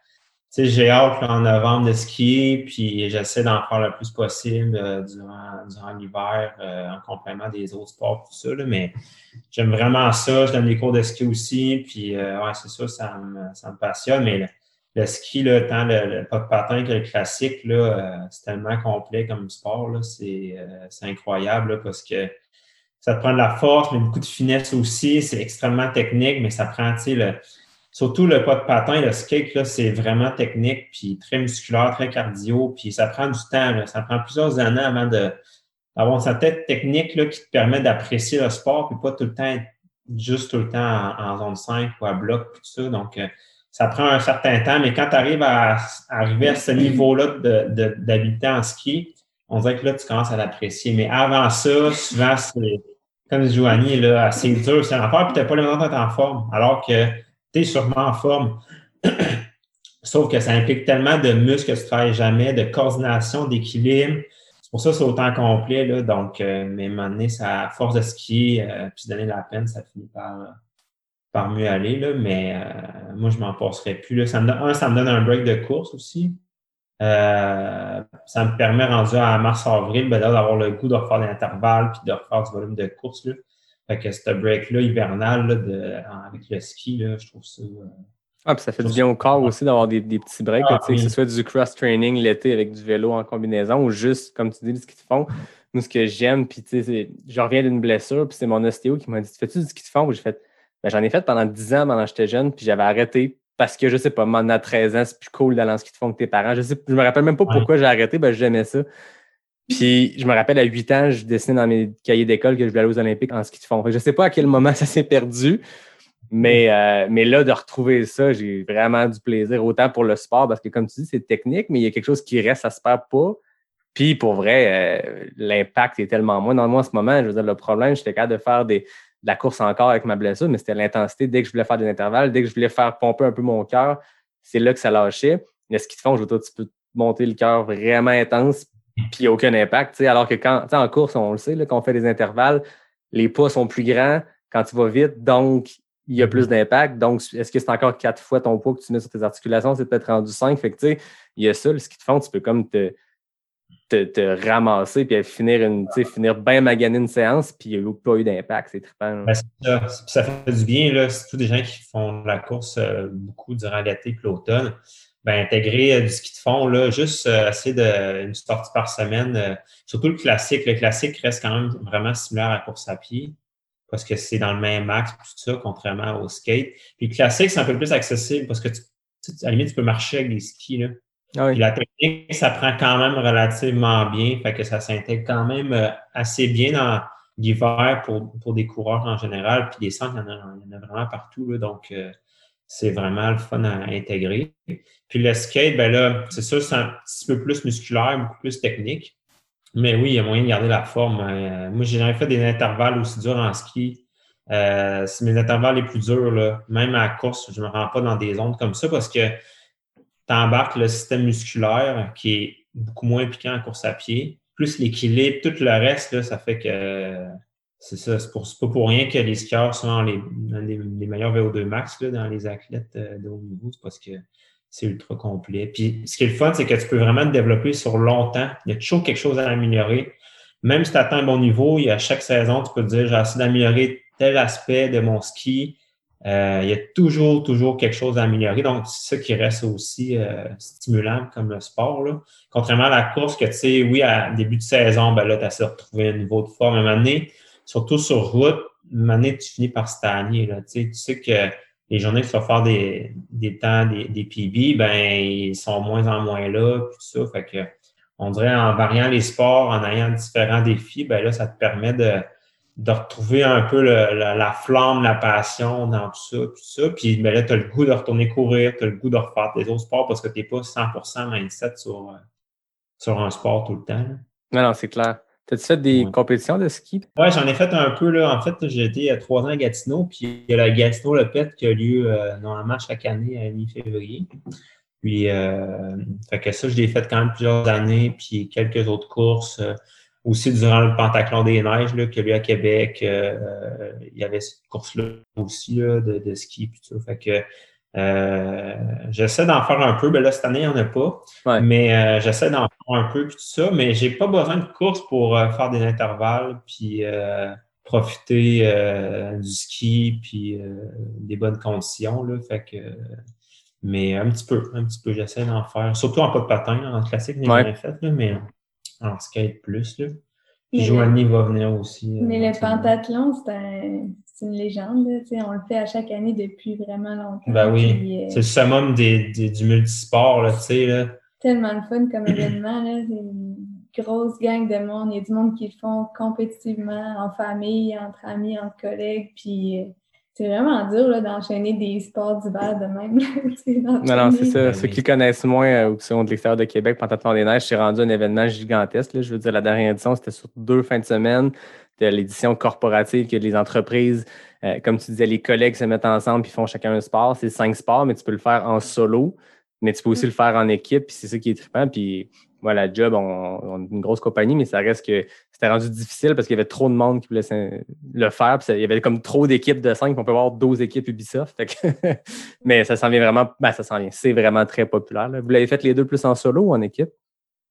Sais, j'ai hâte là, en novembre de skier, puis j'essaie d'en faire le plus possible euh, durant, durant l'hiver, euh, en complément des autres sports, tout ça, là, mais j'aime vraiment ça. Je donne des cours de ski aussi, puis euh, ouais, c'est ça, ça me, ça me passionne, mais le, le ski, là, tant le, le pas de patin que le classique, là, euh, c'est tellement complet comme sport, là, c'est euh, c'est incroyable là, parce que ça te prend de la force, mais beaucoup de finesse aussi. C'est extrêmement technique, mais ça prend, tu sais, le, surtout le pas de patin, le skate, c'est vraiment technique, puis très musculaire, très cardio, puis ça prend du temps, là. ça prend plusieurs années avant d'avoir sa tête technique là, qui te permet d'apprécier le sport, puis pas tout le temps être juste tout le temps en, zone 5 ou à bloc, puis tout ça. Donc, euh, ça prend un certain temps, mais quand tu arrives à, arriver à ce niveau-là d'habileté en ski, on dirait que là, tu commences à l'apprécier. Mais avant ça, souvent, c'est comme Joanie, là, assez dur, c'est en faire, puis tu n'as pas l'impression d'être en forme, alors que sûrement en forme. Sauf que ça implique tellement de muscles que tu ne travailles jamais, de coordination, d'équilibre. C'est pour ça que c'est autant complet. Là. Donc, euh, mais à un moment donné, ça, à force de skier, euh, puis se donner la peine, ça finit par, par mieux aller. Là. Mais euh, moi, je m'en passerai plus. Là. Ça me donne, un, ça me donne un break de course aussi. Euh, ça me permet, rendu à mars-avril, ben, d'avoir le goût de refaire des intervalles puis de refaire du volume de course. Là. Fait que ce break-là hivernal là, de, avec le ski, là, je trouve ça. euh, Ah, puis ça fait du bien au corps aussi d'avoir des, des petits breaks, Ah, que ce soit du cross-training l'été avec du vélo en combinaison ou juste, comme tu dis, ski de fond. Moi, ce que j'aime, puis tu sais, c'est- je reviens d'une blessure, puis c'est mon ostéo qui m'a dit Fais-tu du ski de fond J'ai fait ben, J'en ai fait pendant 10 ans pendant que j'étais jeune, puis j'avais arrêté parce que je sais pas, maintenant à 13 ans, c'est plus cool d'aller en ski de fond que tes parents. Je sais, je me rappelle même pas pourquoi j'ai arrêté, ben j'aimais ça. Puis je me rappelle à 8 ans, je dessinais dans mes cahiers d'école que je voulais aller aux Olympiques en ski de fond. Fait que je sais pas à quel moment ça s'est perdu. Mais, euh, mais là, de retrouver ça, j'ai vraiment du plaisir, autant pour le sport, parce que comme tu dis, c'est technique, mais il y a quelque chose qui reste, ça se perd pas. Puis pour vrai, euh, l'impact est tellement moins. Dans moi, en ce moment, je veux dire, le problème, j'étais capable de faire des, de la course encore avec ma blessure, mais c'était l'intensité. Dès que je voulais faire des intervalles, dès que je voulais faire pomper un peu mon cœur, c'est là que ça lâchait. Mais ce qu'ils te font, je veux dire, tu peux monter le cœur vraiment intense, puis il n'y a aucun impact. Alors que quand, en course, on le sait, là, quand on fait des intervalles, les pas sont plus grands quand tu vas vite, donc il y a plus d'impact. Donc, est-ce que c'est encore quatre fois ton poids que tu mets sur tes articulations? C'est peut-être rendu cinq? Fait que, tu sais, il y a ça, le ski de fond, tu peux comme te, te, te ramasser puis finir, une, finir bien maganer une séance, puis il n'y a pas eu d'impact. C'est trippant. Ben, c'est ça. Fait du bien, là. Surtout des gens qui font la course euh, beaucoup durant l'été et l'automne. Ben, intégrer euh, du ski de fond, là, juste euh, essayer de une sortie par semaine. euh, surtout le classique. Le classique reste quand même vraiment similaire à la course à pied parce que c'est dans le même axe, tout ça, contrairement au skate. Puis le classique, c'est un peu plus accessible parce que tu, tu- à la limite, tu peux marcher avec des skis, là. Ah oui. Puis la technique, ça prend quand même relativement bien, fait que ça s'intègre quand même euh, assez bien dans l'hiver pour, pour des coureurs en général. Puis des centres, il y en a, il y en a vraiment partout, là, donc euh, c'est vraiment le fun à intégrer. Puis le skate, ben là, c'est sûr, c'est un petit peu plus musculaire, beaucoup plus technique. Mais oui, il y a moyen de garder la forme. Euh, moi, j'ai jamais fait des intervalles aussi durs en ski. Euh, c'est mes intervalles les plus durs, là. même à la course, je ne me rends pas dans des zones comme ça parce que tu embarques le système musculaire qui est beaucoup moins piquant en course à pied, plus l'équilibre, tout le reste, là, ça fait que euh, c'est ça. C'est, pas pour rien que les skieurs sont les, les, meilleurs VO2 max là, dans les athlètes euh, de haut niveau. C'est parce que c'est ultra complet. Puis ce qui est le fun, c'est que tu peux vraiment te développer sur longtemps. Il y a toujours quelque chose à améliorer. Même si tu atteins un bon niveau, a chaque saison, tu peux te dire, j'ai essayé d'améliorer tel aspect de mon ski. Euh, il y a toujours, toujours quelque chose à améliorer. Donc, c'est ça qui reste aussi euh, stimulant comme le sport. Là. Contrairement à la course, que tu sais, oui, à début de saison, ben là, tu as de retrouver un niveau de forme. À un moment donné, surtout sur route, à un moment donné, tu finis par stagner. Là. Tu, sais, que les journées qui tu faire des, des temps, des, des PB, ben, ils sont moins en moins là, puis tout ça. Fait que, on dirait en variant les sports, en ayant différents défis, ben là, ça te permet de, de retrouver un peu la, flamme, la passion dans tout ça, tout ça. Puis ben là, tu as le goût de retourner courir, tu as le goût de refaire tes autres sports parce que tu n'es pas 100% mindset sur, sur un sport tout le temps. Non, non, c'est clair. T'as-tu fait des compétitions de ski? Oui, j'en ai fait un peu. Là. En fait, j'ai été à trois ans à Gatineau, puis il y a la Gatineau Le Pet qui a lieu euh, normalement chaque année à mi-février. Puis, euh, fait que ça, je l'ai fait quand même plusieurs années, puis quelques autres courses aussi durant le Pentaclon des Neiges là, qu'il y a eu à Québec, euh, euh, il y avait cette course-là aussi là, de, de, ski. Puis tout. Fait que euh, j'essaie d'en faire un peu. Ben là, cette année, il n'y en a pas. Mais j'essaie d'en faire un peu puis tout ça. Mais j'ai pas besoin de course pour faire des intervalles puis profiter du ski puis des bonnes conditions. Là. Fait que mais un petit peu, un petit peu, j'essaie d'en faire. Surtout en pas de patin, en classique, j'ai jamais fait, là, mais en skate plus. Là. Puis Joanie va venir aussi. Euh, mais le pentathlon, c'est une légende. On le fait à chaque année depuis vraiment longtemps. Ben oui. Euh, c'est le summum des, du multisport. Là, là. Tellement le fun comme événement. Là. C'est une grosse gang de monde. Il y a du monde qui le font compétitivement, en famille, entre amis, entre collègues. Puis euh, c'est vraiment dur d'enchaîner des sports d'hiver de même. non, non, c'est ça. Ceux qui connaissent moins euh, ou qui sont de l'extérieur de Québec, Pentathlon des Neiges, c'est rendu un événement gigantesque. Je veux dire, la dernière édition, c'était sur deux fins de semaine. C'était l'édition corporative que les entreprises, euh, comme tu disais, les collègues se mettent ensemble et font chacun un sport. C'est cinq sports, mais tu peux le faire en solo, mais tu peux aussi mm. le faire en équipe. Puis c'est ça qui est trippant. Puis voilà, Job, on, est une grosse compagnie, mais ça reste que c'était rendu difficile parce qu'il y avait trop de monde qui voulait le faire. il y avait comme trop d'équipes de cinq, on peut avoir 12 équipes Ubisoft. mais ça s'en vient vraiment, ben, ça s'en vient. C'est vraiment très populaire. Vous l'avez fait les deux plus en solo ou en équipe?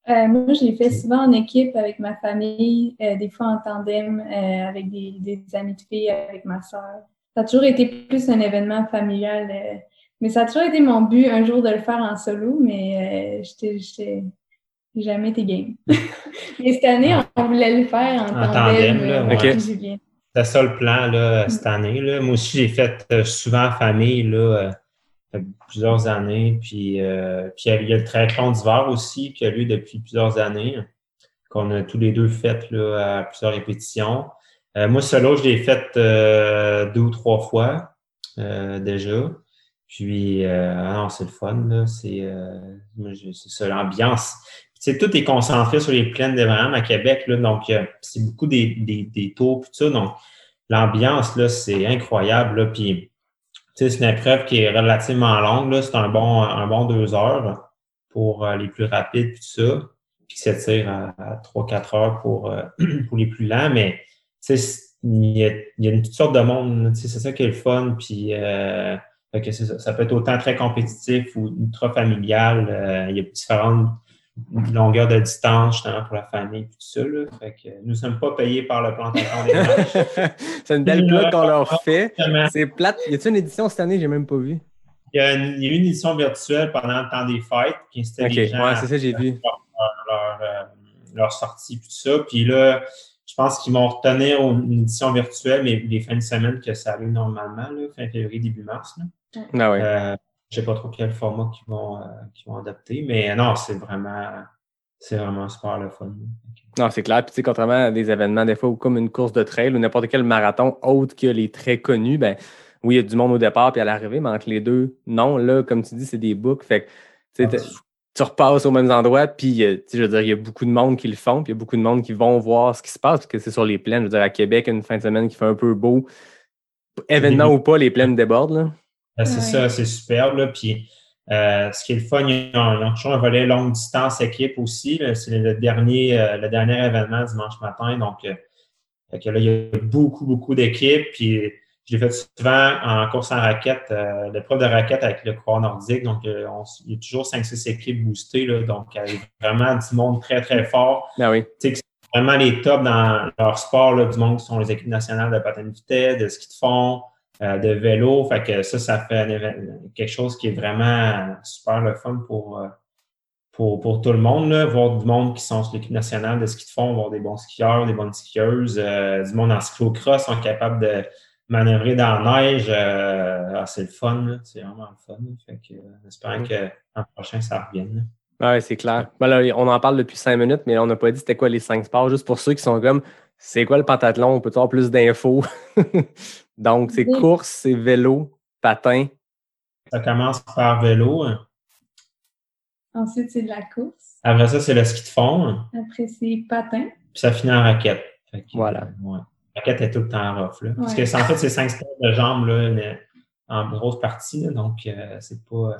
Euh, moi, j'ai fait souvent en équipe avec ma famille, euh, des fois en tandem euh, avec des, amis de filles, avec ma soeur. Ça a toujours été plus un événement familial. mais ça a toujours été mon but un jour de le faire en solo, mais j'étais jamais été game. Mais cette année, on voulait le faire en, en tandem. tandem C'était ça le plan là, cette année. Là. Moi aussi, j'ai fait euh, souvent en famille là, euh, plusieurs années. Puis, euh, puis il y a le triathlon d'hiver aussi qui a lieu depuis plusieurs années, qu'on a tous les deux fait là, à plusieurs répétitions. moi, solo, je l'ai fait deux ou trois fois déjà. Puis, ah non, c'est le fun, C'est, c'est ça, l'ambiance c'est tout est concentré sur les plaines d'Abraham à Québec, là, donc euh, c'est beaucoup des, des, tours tout ça. Donc, l'ambiance, là, c'est incroyable. Là, puis, c'est une épreuve qui est relativement longue. Là, c'est un bon, un bon deux heures pour euh, les plus rapides tout ça. Puis s'étire à, à 3-4 heures pour, euh, pour les plus lents. Mais il y, a, il y a une toute sorte de monde. C'est ça qui est le fun. Puis que ça, ça, peut être autant très compétitif ou ultra familial. il y a différentes longueur de distance justement pour la famille et tout ça. Là. Fait que nous ne sommes pas payés par le plan des C'est une belle blague qu'on leur fait. C'est plate. Y a-t-il une édition cette année? J'ai même pas vu. Il y, a une, eu une édition virtuelle pendant le temps des fêtes. Qui c'était les gens ouais, c'est ça, j'ai vu. Leur, euh, leur, sortie et tout ça. Puis là, je pense qu'ils vont retenir une édition virtuelle, mais les fins de semaine que ça arrive normalement, là, fin février, début mars. Là. Ah ouais. Euh, je sais pas trop quel format qu'ils vont, euh, vont adapter, mais non, c'est vraiment, c'est vraiment super le fun. Non, c'est clair. Puis, tu sais, contrairement à des événements, des fois, comme une course de trail ou n'importe quel marathon autre que les très connus, ben oui, il y a du monde au départ puis à l'arrivée, mais entre les deux, non. Là, comme tu dis, c'est des books. Fait que, tu sais, tu repasses aux mêmes endroits, puis euh, je veux dire, il y a beaucoup de monde qui le font, puis il y a beaucoup de monde qui vont voir ce qui se passe, parce que c'est sur les plaines. Je veux dire, à Québec, une fin de semaine qui fait un peu beau, événement ou pas, les plaines débordent. Là. Ben, c'est ça, c'est superbe. Là. Puis, euh, ce qui est le fun, ils ont, toujours un volet longue distance équipe aussi. C'est le dernier, euh, le dernier événement dimanche matin. Donc, euh, là, il y a beaucoup, beaucoup d'équipes. Puis, Je l'ai fait souvent en course en raquette, euh, l'épreuve de raquette avec le coureur nordique. Donc, euh, on- il y a toujours 5-6 équipes boostées. Là, donc, avec vraiment du monde très, très fort. Ben oui. Tu sais, que c'est vraiment les tops dans leur sport, là, du monde qui sont les équipes nationales de patin de vitesse, de ski de fond, de vélo. Fait que ça, ça fait quelque chose qui est vraiment super le fun pour, euh, pour, pour tout le monde. Là. Voir du monde qui sont sur l'équipe nationale de ski de fond, voir des bons skieurs, des bonnes skieuses, euh, du monde en cyclocross sont capables de manœuvrer dans la neige. euh, ah, c'est le fun, c'est vraiment le fun. Fait que, euh, espérant que l'an prochain, ça revienne. là. Ah Ouais, c'est clair. Ben là, on en parle depuis cinq minutes, mais on n'a pas dit c'était quoi les cinq sports. Juste pour ceux qui sont comme c'est quoi le pentathlon, on peut avoir plus d'infos? Donc, c'est Oui. course, c'est vélo, patin. Ça commence par vélo. hein. Ensuite, c'est de la course. Après ça, c'est le ski de fond. hein. Après, c'est patin. Puis ça finit en raquette. Fait que, Voilà. euh, ouais. La raquette est tout le temps rough. Là. Parce que c'est en fait, c'est cinq sports de jambes là, mais en grosse partie. là. donc, euh, c'est pas.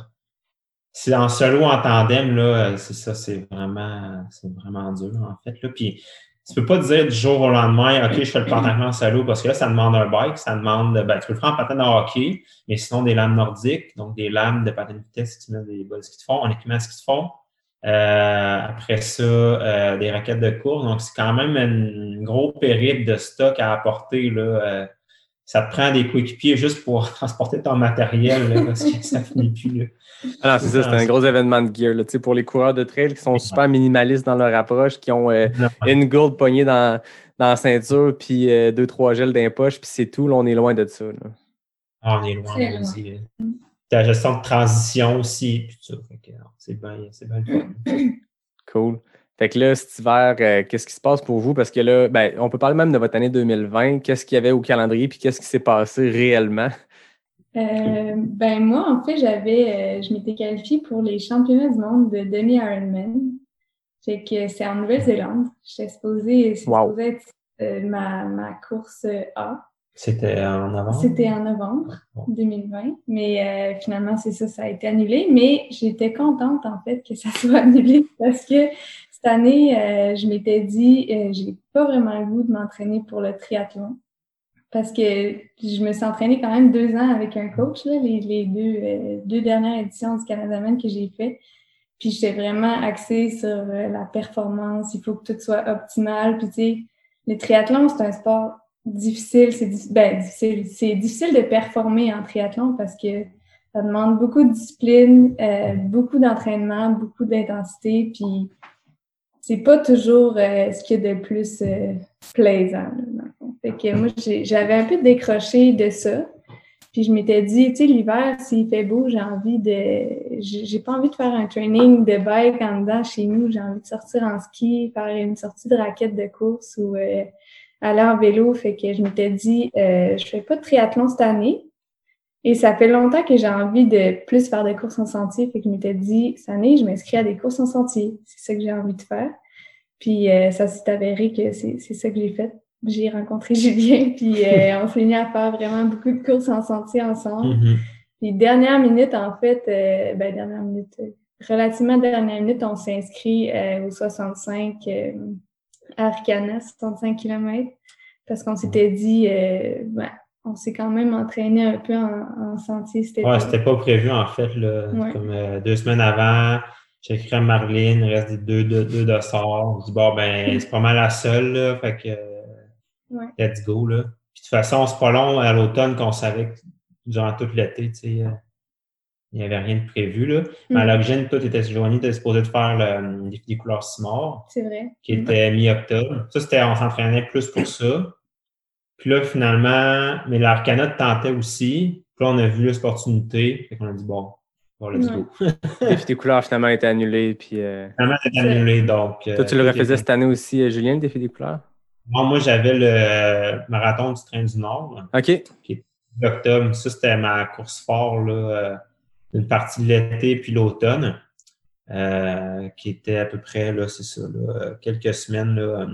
C'est en solo, en tandem, là, euh, c'est ça, c'est vraiment, c'est vraiment dur, en fait. Là. Puis, tu peux pas dire du jour au lendemain, OK, je fais le pentathlon en solo, parce que là, ça demande un bike, ça demande, ben, tu peux le faire en patin de hockey, mais sinon des lames nordiques, donc des lames de patin de vitesse qui mettent des de ski de fond, en équipement ski de fond. Euh, après ça, euh, des raquettes de course. Donc, c'est quand même un gros périple de stock à apporter. Là. Euh, ça te prend des coéquipiers juste pour transporter ton matériel là, parce que ça finit plus. Ah non, c'est ça, c'est un gros événement de gear. Là. Tu sais, Pour les coureurs de trail qui sont super minimalistes dans leur approche, qui ont euh, une gourde poignée dans, dans la ceinture, puis euh, deux, trois gels dans les poches, puis c'est tout. Là, on est loin de ça. là. Ah, on est loin C'est aussi. là. La gestion de transition aussi. Puis tout ça. C'est bien, c'est bien. Cool. Fait que là, cet hiver, euh, qu'est-ce qui se passe pour vous? Parce que là, ben, on peut parler même de votre année 2020. Qu'est-ce qu'il y avait au calendrier, puis qu'est-ce qui s'est passé réellement? Euh, ben moi, en fait, j'avais, euh, je m'étais qualifiée pour les championnats du monde de demi-Ironman. Fait que c'est en Nouvelle-Zélande. J'étais supposée, c'était Wow. supposé être euh, ma, ma course A. C'était en novembre? C'était en novembre 2020, mais euh, finalement, c'est ça, ça a été annulé. Mais j'étais contente, en fait, que ça soit annulé parce que cette année, euh, je m'étais dit, euh, j'ai pas vraiment le goût de m'entraîner pour le triathlon parce que je me suis entraînée quand même deux ans avec un coach, là, les, euh, deux dernières éditions du Canada-Man que j'ai fait. Puis j'étais vraiment axée sur euh, la performance, il faut que tout soit optimal. Puis tu sais, le triathlon, c'est un sport difficile, c'est ben, difficile, difficile de performer en triathlon parce que ça demande beaucoup de discipline, euh, beaucoup d'entraînement, beaucoup d'intensité, puis c'est pas toujours euh, ce qu'il y a de plus euh, plaisant. Fait que moi, j'avais un peu décroché de ça. Puis je m'étais dit, tu sais, l'hiver, s'il fait beau, j'ai envie de. J'ai pas envie de faire un training de bike en dedans chez nous. J'ai envie de sortir en ski, faire une sortie de raquette de course ou euh, aller en vélo. Fait que je m'étais dit, euh, je fais pas de triathlon cette année. Et ça fait longtemps que j'ai envie de plus faire des courses en sentier. Fait que je m'étais dit, cette année, je m'inscris à des courses en sentier. C'est ça que j'ai envie de faire. Puis euh, ça s'est avéré que c'est c'est ça que j'ai fait. J'ai rencontré Julien, puis euh, on s'est mis à faire vraiment beaucoup de courses en sentier ensemble. Mhm. Puis dernière minute, en fait, euh, ben dernière minute, euh, relativement dernière minute, on s'est inscrit euh, au 65 euh, à Arcana, 65 km, parce qu'on s'était dit, euh, ben, on s'est quand même entraîné un peu en, en sentier été. Ouais, c'était pas prévu en fait. Là, Ouais. Comme euh, deux semaines avant, j'ai écrit à Marlene, il reste des deux, deux, deux de sort. Je dis bon ben c'est pas mal la seule, là, fait que Ouais. let's go. Là. Puis, de toute façon, c'est pas long à l'automne qu'on savait que durant tout l'été, tu sais, euh, il n'y avait rien de prévu. Là. Mais à Mm. l'origine, tout était joigné, tu supposé de faire le, le défi des couleurs Simard, C'est vrai. qui était mi-octobre. Ça, c'était, on s'entraînait plus pour ça. Puis là, finalement, mais l'Arcana tentait aussi. Puis là, on a vu l'opportunité. Fait qu'on a dit, bon, bon, let's go. Les défi des couleurs finalement été annulé. Puis, euh, Finalement, c'est annulé, donc. toi, euh, tu le refaisais cette année aussi, euh, Julien, le défi des couleurs? Bon, moi, j'avais le marathon du train du Nord, OK. d'octobre. Ça, c'était ma course fort, là, euh, une partie de l'été puis l'automne, euh, qui était à peu près, là, c'est ça, là, quelques semaines là, euh,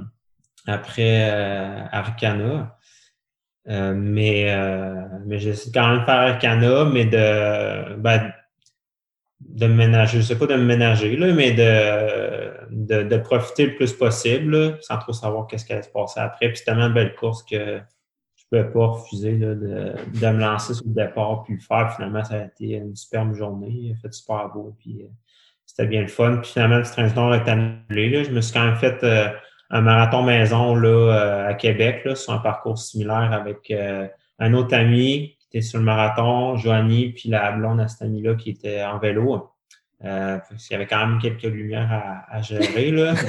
après euh, Arcana. Euh, mais euh, mais j'essaie quand même de faire Arcana, mais de, ben, de ménager, je sais pas de ménager, là, mais de, de, de profiter le plus possible, là, sans trop savoir qu'est-ce qui allait se passer après. Puis c'est tellement une belle course que je pouvais pas refuser là, de, de me lancer sur le départ puis le faire. Finalement, ça a été une superbe journée. Il a fait super beau. Puis, euh, c'était bien le fun. Puis finalement, le transition est annulé. Là. Je me suis quand même fait euh, un marathon maison là, euh, à Québec là, sur un parcours similaire avec euh, un autre ami qui était sur le marathon, Joanie, puis la blonde à cet ami-là qui était en vélo. Euh, il y avait quand même quelques lumières à, à gérer. Là.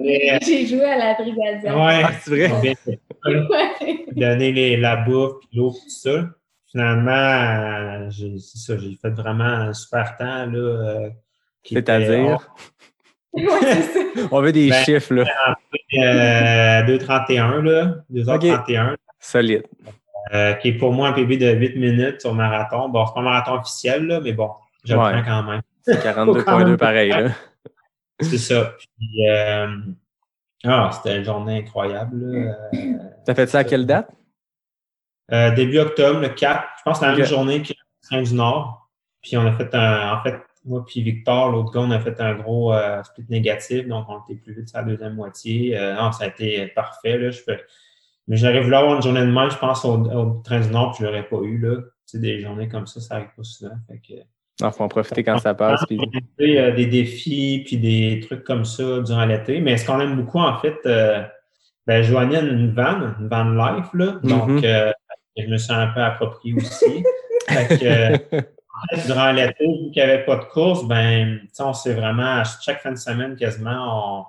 Euh, J'ai joué à la brigadière. ouais, Ah, c'est vrai? bien fait. Ouais. donner les, la bouffe, puis l'eau, tout ça. Finalement, euh, j'ai c'est ça, j'ai fait vraiment un super temps. là. euh, qui était C'est-à-dire. on veut des Ben, chiffres, là. euh, 2h31, là, 2h31, Solide. euh, qui est pour moi un PB de 8 minutes sur marathon. Bon, c'est pas un marathon officiel, là, mais bon, je le Ouais. prends quand même. 42.2 pareil, là. C'est ça. Puis, euh, ah, c'était une journée incroyable. Euh, T'as fait ça à quelle date? Euh, début octobre, le 4, je pense que c'est la même journée que le train du Nord. Puis on a fait un, en fait, moi puis Victor, l'autre gars, on a fait un gros euh, split négatif, donc on était plus vite sur la deuxième moitié. Euh, non, ça a été parfait. Là. Je. Mais j'aurais voulu avoir une journée de même, je pense, au, au train du Nord, puis je l'aurais pas eu. Là. Tu sais, des journées comme ça, ça arrive pas souvent. Fait que, Non, faut en profiter quand ça passe. Puis... euh, des défis puis des trucs comme ça durant l'été. Mais ce qu'on aime beaucoup, en fait, euh, ben, Joanie a une van, une van life, là. Donc, Mhm. euh, je me suis un peu approprié aussi. fait que, euh, en fait, durant l'été, vu qu'il n'y avait pas de course, ben, on s'est vraiment, à chaque fin de semaine, quasiment,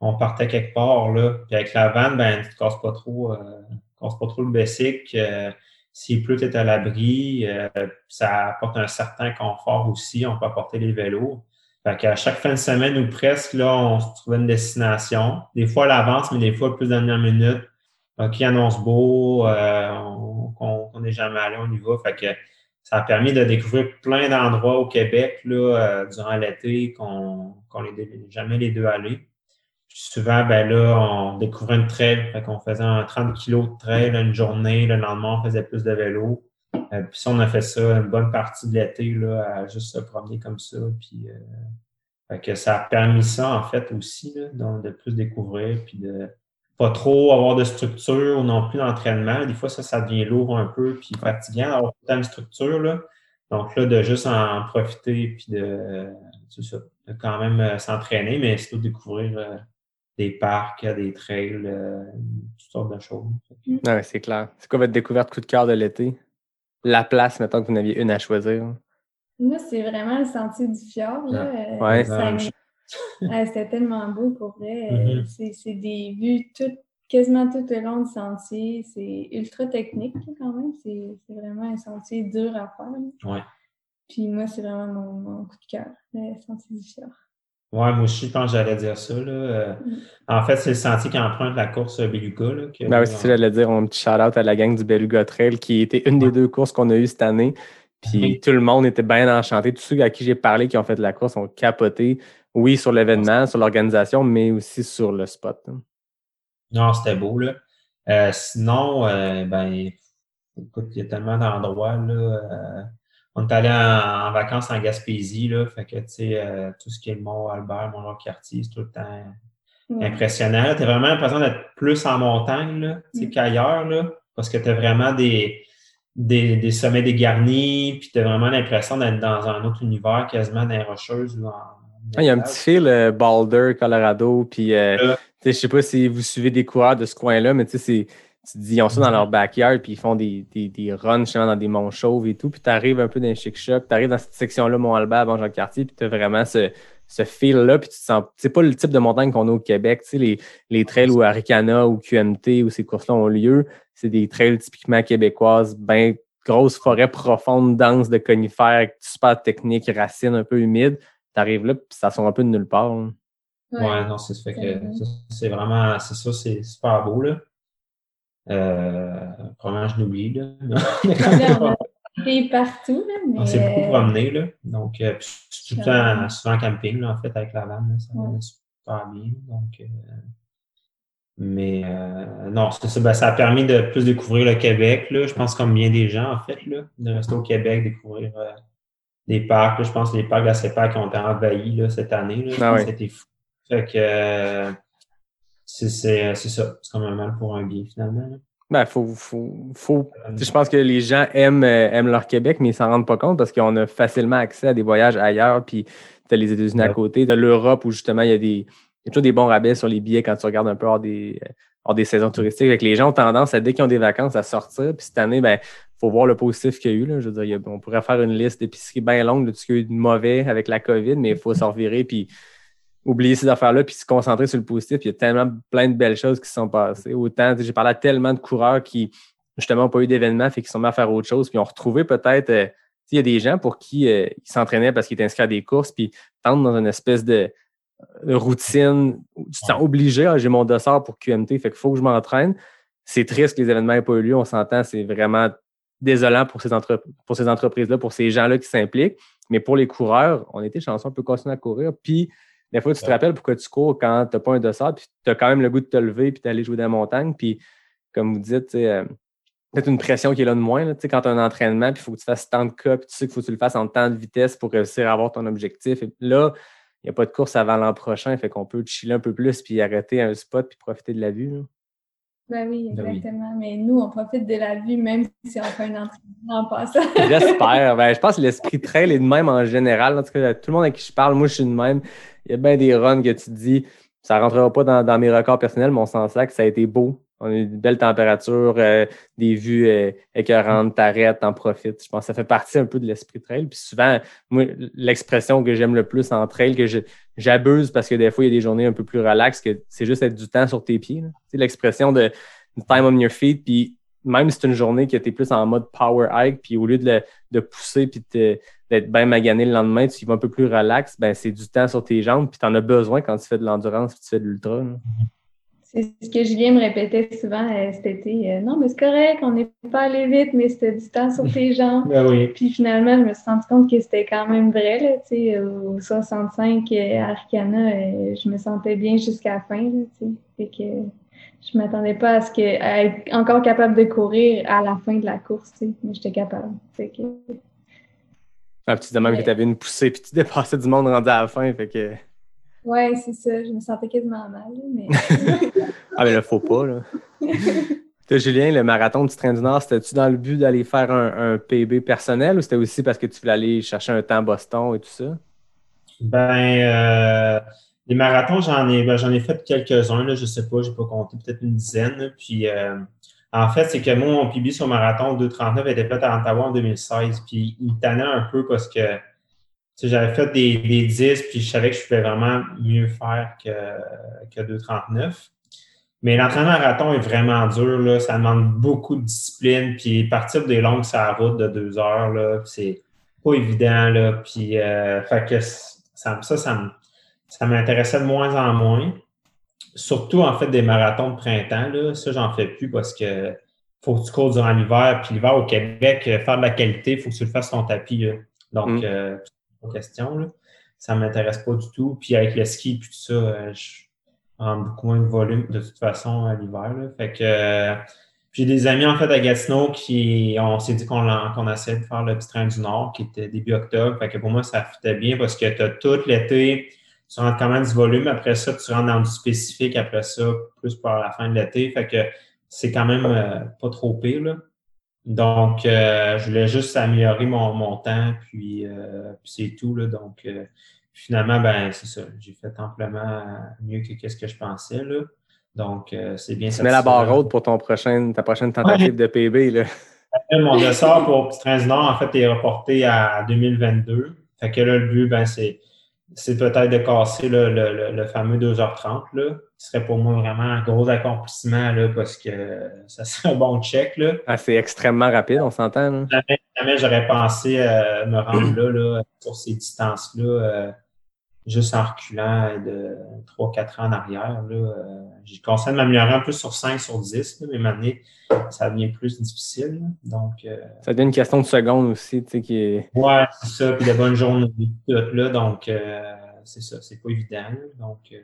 on, on partait quelque part, là. Puis avec la van, ben, tu te casses pas trop, euh, casses pas trop le basic. Euh, s'il pleut, tu es à l'abri. Euh, ça apporte un certain confort aussi. On peut apporter les vélos. Fait qu'à chaque fin de semaine ou presque, là, on se trouvait une destination. Des fois à l'avance, mais des fois plus dernière minute. OK, annonce beau, euh, on n'est jamais allé, on y va. Fait que ça a permis de découvrir plein d'endroits au Québec là, euh, durant l'été qu'on qu'on n'est jamais les deux allés. Puis souvent, ben là, on découvrait une trail, fait qu'on faisait un 30 kilos de trail une journée, le lendemain, on faisait plus de vélo. Euh, puis ça, on a fait ça une bonne partie de l'été, à juste se promener comme ça. Puis, euh, fait que ça a permis ça, en fait, aussi, là, donc de plus découvrir, puis de pas trop avoir de structure ou non plus d'entraînement. Des fois, ça, ça devient lourd un peu, puis fatigant d'avoir tant de structure, là. Donc là, de juste en profiter, puis de, ça, de quand même euh, s'entraîner, mais surtout découvrir euh, des parcs, des trails, euh, toutes sortes de choses. Ouais, c'est clair. C'est quoi votre découverte coup de cœur de l'été? La place, mettons que vous en aviez une à choisir. Moi, c'est vraiment le sentier du fjord. Là. Euh, Ouais. Ah, C'était tellement beau pour vrai. Euh, Mhm. C'est c'est des vues toutes, quasiment tout le long du sentier. C'est ultra technique quand même. C'est c'est vraiment un sentier dur à faire. Ouais. Puis moi, c'est vraiment mon, mon coup de cœur, le sentier du fjord. Ouais, moi aussi, je pense que j'allais dire ça. Là. Euh, Mm. En fait, c'est le sentier qui emprunte la course Beluga. Là, que- Ben oui, c'est ça, j'allais dire, un petit shout-out à la gang du Beluga Trail qui était une des deux courses qu'on a eues cette année. Puis Oui. tout le monde était bien enchanté. Tous ceux à qui j'ai parlé qui ont fait la course ont capoté. Oui, sur l'événement, sur l'organisation, mais aussi sur le spot. hein. Non, c'était beau. Là. Euh, sinon, euh, ben, écoute, il y a tellement d'endroits. Là, euh, on est allé en, en vacances en Gaspésie. Là, fait que, tu sais, euh, tout ce qui est le Mont Albert, Mont Lac-Cartier, c'est tout le temps Ouais. impressionnant. Tu as vraiment l'impression d'être plus en montagne là, tu sais, Mm. qu'ailleurs, là, parce que tu as vraiment des, des, des sommets dégarnis, puis tu as vraiment l'impression d'être dans un autre univers, quasiment dans les rocheuses ou en. Ah, il y a un petit fil euh, Boulder, Colorado, puis euh, tu sais, je sais pas si vous suivez des coureurs de ce coin-là, mais tu sais, tu dis, ils ont ça dans leur backyard, puis ils font des, des, des runs justement dans des monts chauves et tout, puis tu arrives un peu dans les chic-chocs, tu arrives dans cette section-là, Mont-Albert, bon cartier puis tu as vraiment ce, ce feel-là, puis tu te sens, c'est pas le type de montagne qu'on a au Québec, tu sais, les, les trails où Aricana ou QMT, où ces courses-là ont lieu, c'est des trails typiquement québécoises, ben grosse forêt profonde, dense de conifères, super technique, racines un peu humides. Tu arrives là, puis ça sort un peu de nulle part. hein. Ouais, non, c'est ça fait C'est que c'est vraiment, c'est ça, c'est super beau, là. Euh, probablement, je l'oublie, là. Là, on a été partout, là, mais On s'est beaucoup euh, promené, là. Donc, euh, puis tout le temps, souvent en camping, là, en fait, avec la van, là, ça Ouais. va super bien. Donc, euh, mais euh, non, c'est ça, ben, ça a permis de plus découvrir le Québec, là. Je pense comme bien des gens, en fait, là, de rester au Québec, découvrir euh, des parcs. là. Je pense que les parcs de la CEPAC ont été envahis, là, cette année, là. Ah C'était fou. Fait que, euh, c'est c'est- c'est ça. C'est comme un mal pour un bien, finalement, là. Ben, faut, faut, faut- je pense que les gens aiment, euh, aiment leur Québec, mais ils s'en rendent pas compte parce qu'on a facilement accès à des voyages ailleurs. Puis tu as les États-Unis à côté, as l'Europe où justement il y a des. Il y a toujours des bons rabais sur les billets quand tu regardes un peu hors des, hors des saisons touristiques. Fait que les gens ont tendance à, dès qu'ils ont des vacances, à sortir. Puis cette année, ben, faut voir le positif qu'il y a eu. Là. Je veux dire, a- on pourrait faire une liste d'épiceries bien longue de tout ce qu'il y a eu de mauvais avec la COVID, mais il faut s'en revirer puis oublier ces affaires-là puis se concentrer sur le positif. Il y a tellement plein de belles choses qui se sont passées. Autant, j'ai parlé à tellement de coureurs qui, justement, n'ont pas eu d'événement, fait qu'ils sont mis à faire autre chose, puis ont retrouvé peut-être. euh, il y a des gens pour qui euh, ils s'entraînaient parce qu'ils étaient inscrits à des courses, puis tentent dans une espèce de, de routine où tu te sens obligé. Ah, j'ai mon dossard pour QMT, fait qu'il faut que je m'entraîne. C'est triste que les événements n'aient pas eu lieu, on s'entend, c'est vraiment désolant pour ces, entre- pour ces entreprises-là, pour ces gens-là qui s'impliquent. Mais pour les coureurs, on était chanceux, on peut continuer à courir. Puis, des fois, tu te Ouais. rappelles pourquoi tu cours quand tu n'as pas un dossard, puis tu as quand même le goût de te lever puis d'aller jouer dans la montagne. Puis, comme vous dites, euh, peut-être une pression qui est là de moins. là. Tu sais, quand tu as un entraînement, puis il faut que tu fasses tant de cas, puis tu sais qu'il faut que tu le fasses en temps de vitesse pour réussir à avoir ton objectif. Et là, il n'y a pas de course avant l'an prochain, fait qu'on peut chiller un peu plus, puis arrêter à un spot, puis profiter de la vue. là. Ben oui, Ben oui. exactement. Mais nous, on profite de la vue, même si on fait un entraînement en passant. J'espère. Ben, je pense que l'esprit trail est de même en général. En tout cas, tout le monde à qui je parle, moi, je suis de même. Il y a bien des runs que tu te dis, ça ne rentrera pas dans, dans mes records personnels, mais on s'en sac, ça a été beau. On a eu de belles températures, euh, des vues euh, écœurantes, t'arrêtes, t'en profites. Je pense que ça fait partie un peu de l'esprit trail. Puis souvent, moi, l'expression que j'aime le plus en trail, que j'abuse parce que des fois, il y a des journées un peu plus relaxes, que c'est juste être du temps sur tes pieds. sais, l'expression de time on your feet, puis même si c'est une journée que tu plus en mode power hike, puis au lieu de, de pousser puis d'être bien magané le lendemain, tu y vas un peu plus relax, ben c'est du temps sur tes jambes, puis tu en as besoin quand tu fais de l'endurance puis tu fais de l'ultra. C'est ce que Julien me répétait souvent euh, cet été. euh, non, mais c'est correct, on n'est pas allé vite, mais c'était du temps sur tes jambes. Ben oui. Puis finalement, je me suis rendu compte que c'était quand même vrai. Là, tu sais, au 65 euh, à Arcana, euh, je me sentais bien jusqu'à la fin. Là, tu sais. Fait que je m'attendais pas à ce que à être encore capable de courir à la fin de la course, tu sais. mais j'étais capable. Fait que, Ah, puis tu Ouais. que tu avais une poussée, puis tu dépassais du monde rendu à la fin. Fait que... ouais, c'est ça. Je me sentais quasiment mal. Mais Ah, mais là, faut pas. Là. Toi, Julien, le marathon du Train du Nord, c'était-tu dans le but d'aller faire un, un PB personnel ou c'était aussi parce que tu voulais aller chercher un temps à Boston et tout ça? Ben, euh, les marathons, j'en ai, ben, j'en ai fait quelques-uns, là, je sais pas, j'ai pas compté, peut-être une dizaine. là. Puis, euh, en fait, c'est que moi, mon PB sur marathon 239 était fait à Ottawa en 2016. Puis, il me tannait un peu parce que j'avais fait des, des 10, puis je savais que je pouvais vraiment mieux faire que, que 239. Mais l'entraînement marathon est vraiment dur, là. ça demande beaucoup de discipline. Puis, partir des longues sur la route de deux heures, là, c'est pas évident. Là. Puis, euh, fait que ça, ça, ça, m'intéressait de moins en moins. Surtout, en fait, des marathons de printemps. Là. Ça, j'en fais plus parce que faut que tu cours durant l'hiver. Puis l'hiver au Québec, euh, faire de la qualité, il faut que tu le fasses sur ton tapis. là. Donc, Mm. euh, pas question. Là. Ça ne m'intéresse pas du tout. Puis avec le ski puis tout ça, euh, je rentre beaucoup moins de volume de toute façon à l'hiver. Fait que euh, j'ai des amis en fait à Gatineau qui on s'est dit qu'on qu'on essayait de faire le petit train du Nord qui était début octobre. Fait que pour moi, ça fitait bien parce que tu as tout l'été, tu rentres quand même du volume. Après ça, tu rentres dans du spécifique après ça, plus pour la fin de l'été. Fait que c'est quand même euh, pas trop pire. Là. Donc, euh, je voulais juste améliorer mon, mon temps, puis, euh, puis c'est tout. Là. Donc, euh, finalement, ben c'est ça. J'ai fait amplement mieux que ce que je pensais. Là. Donc, euh, c'est bien Tu mets la barre haute pour ton prochain, ta prochaine tentative de PB. Là. Après, Mon dossard pour Petit Train du Nord, en fait, est reporté à 2022. Fait que là, le but, ben, c'est, c'est peut-être de casser là, le, le, le fameux 2h30, là, qui serait pour moi vraiment un gros accomplissement, là, parce que ça serait un bon check, là. Ah, c'est extrêmement rapide, on s'entend. Jamais, jamais j'aurais pensé euh, me rendre là, là, sur ces distances-là, euh, juste en reculant de 3-4 ans en arrière. Là, euh, j'ai conseillé de m'améliorer un peu sur 5 sur 10, là, mais maintenant, ça devient plus difficile. là. Donc, euh, Ça devient une question de seconde aussi, tu sais, qui est. ouais, c'est ça. Puis de bonnes journées, tout là. Donc, euh, c'est ça. C'est pas évident. là. Donc, euh,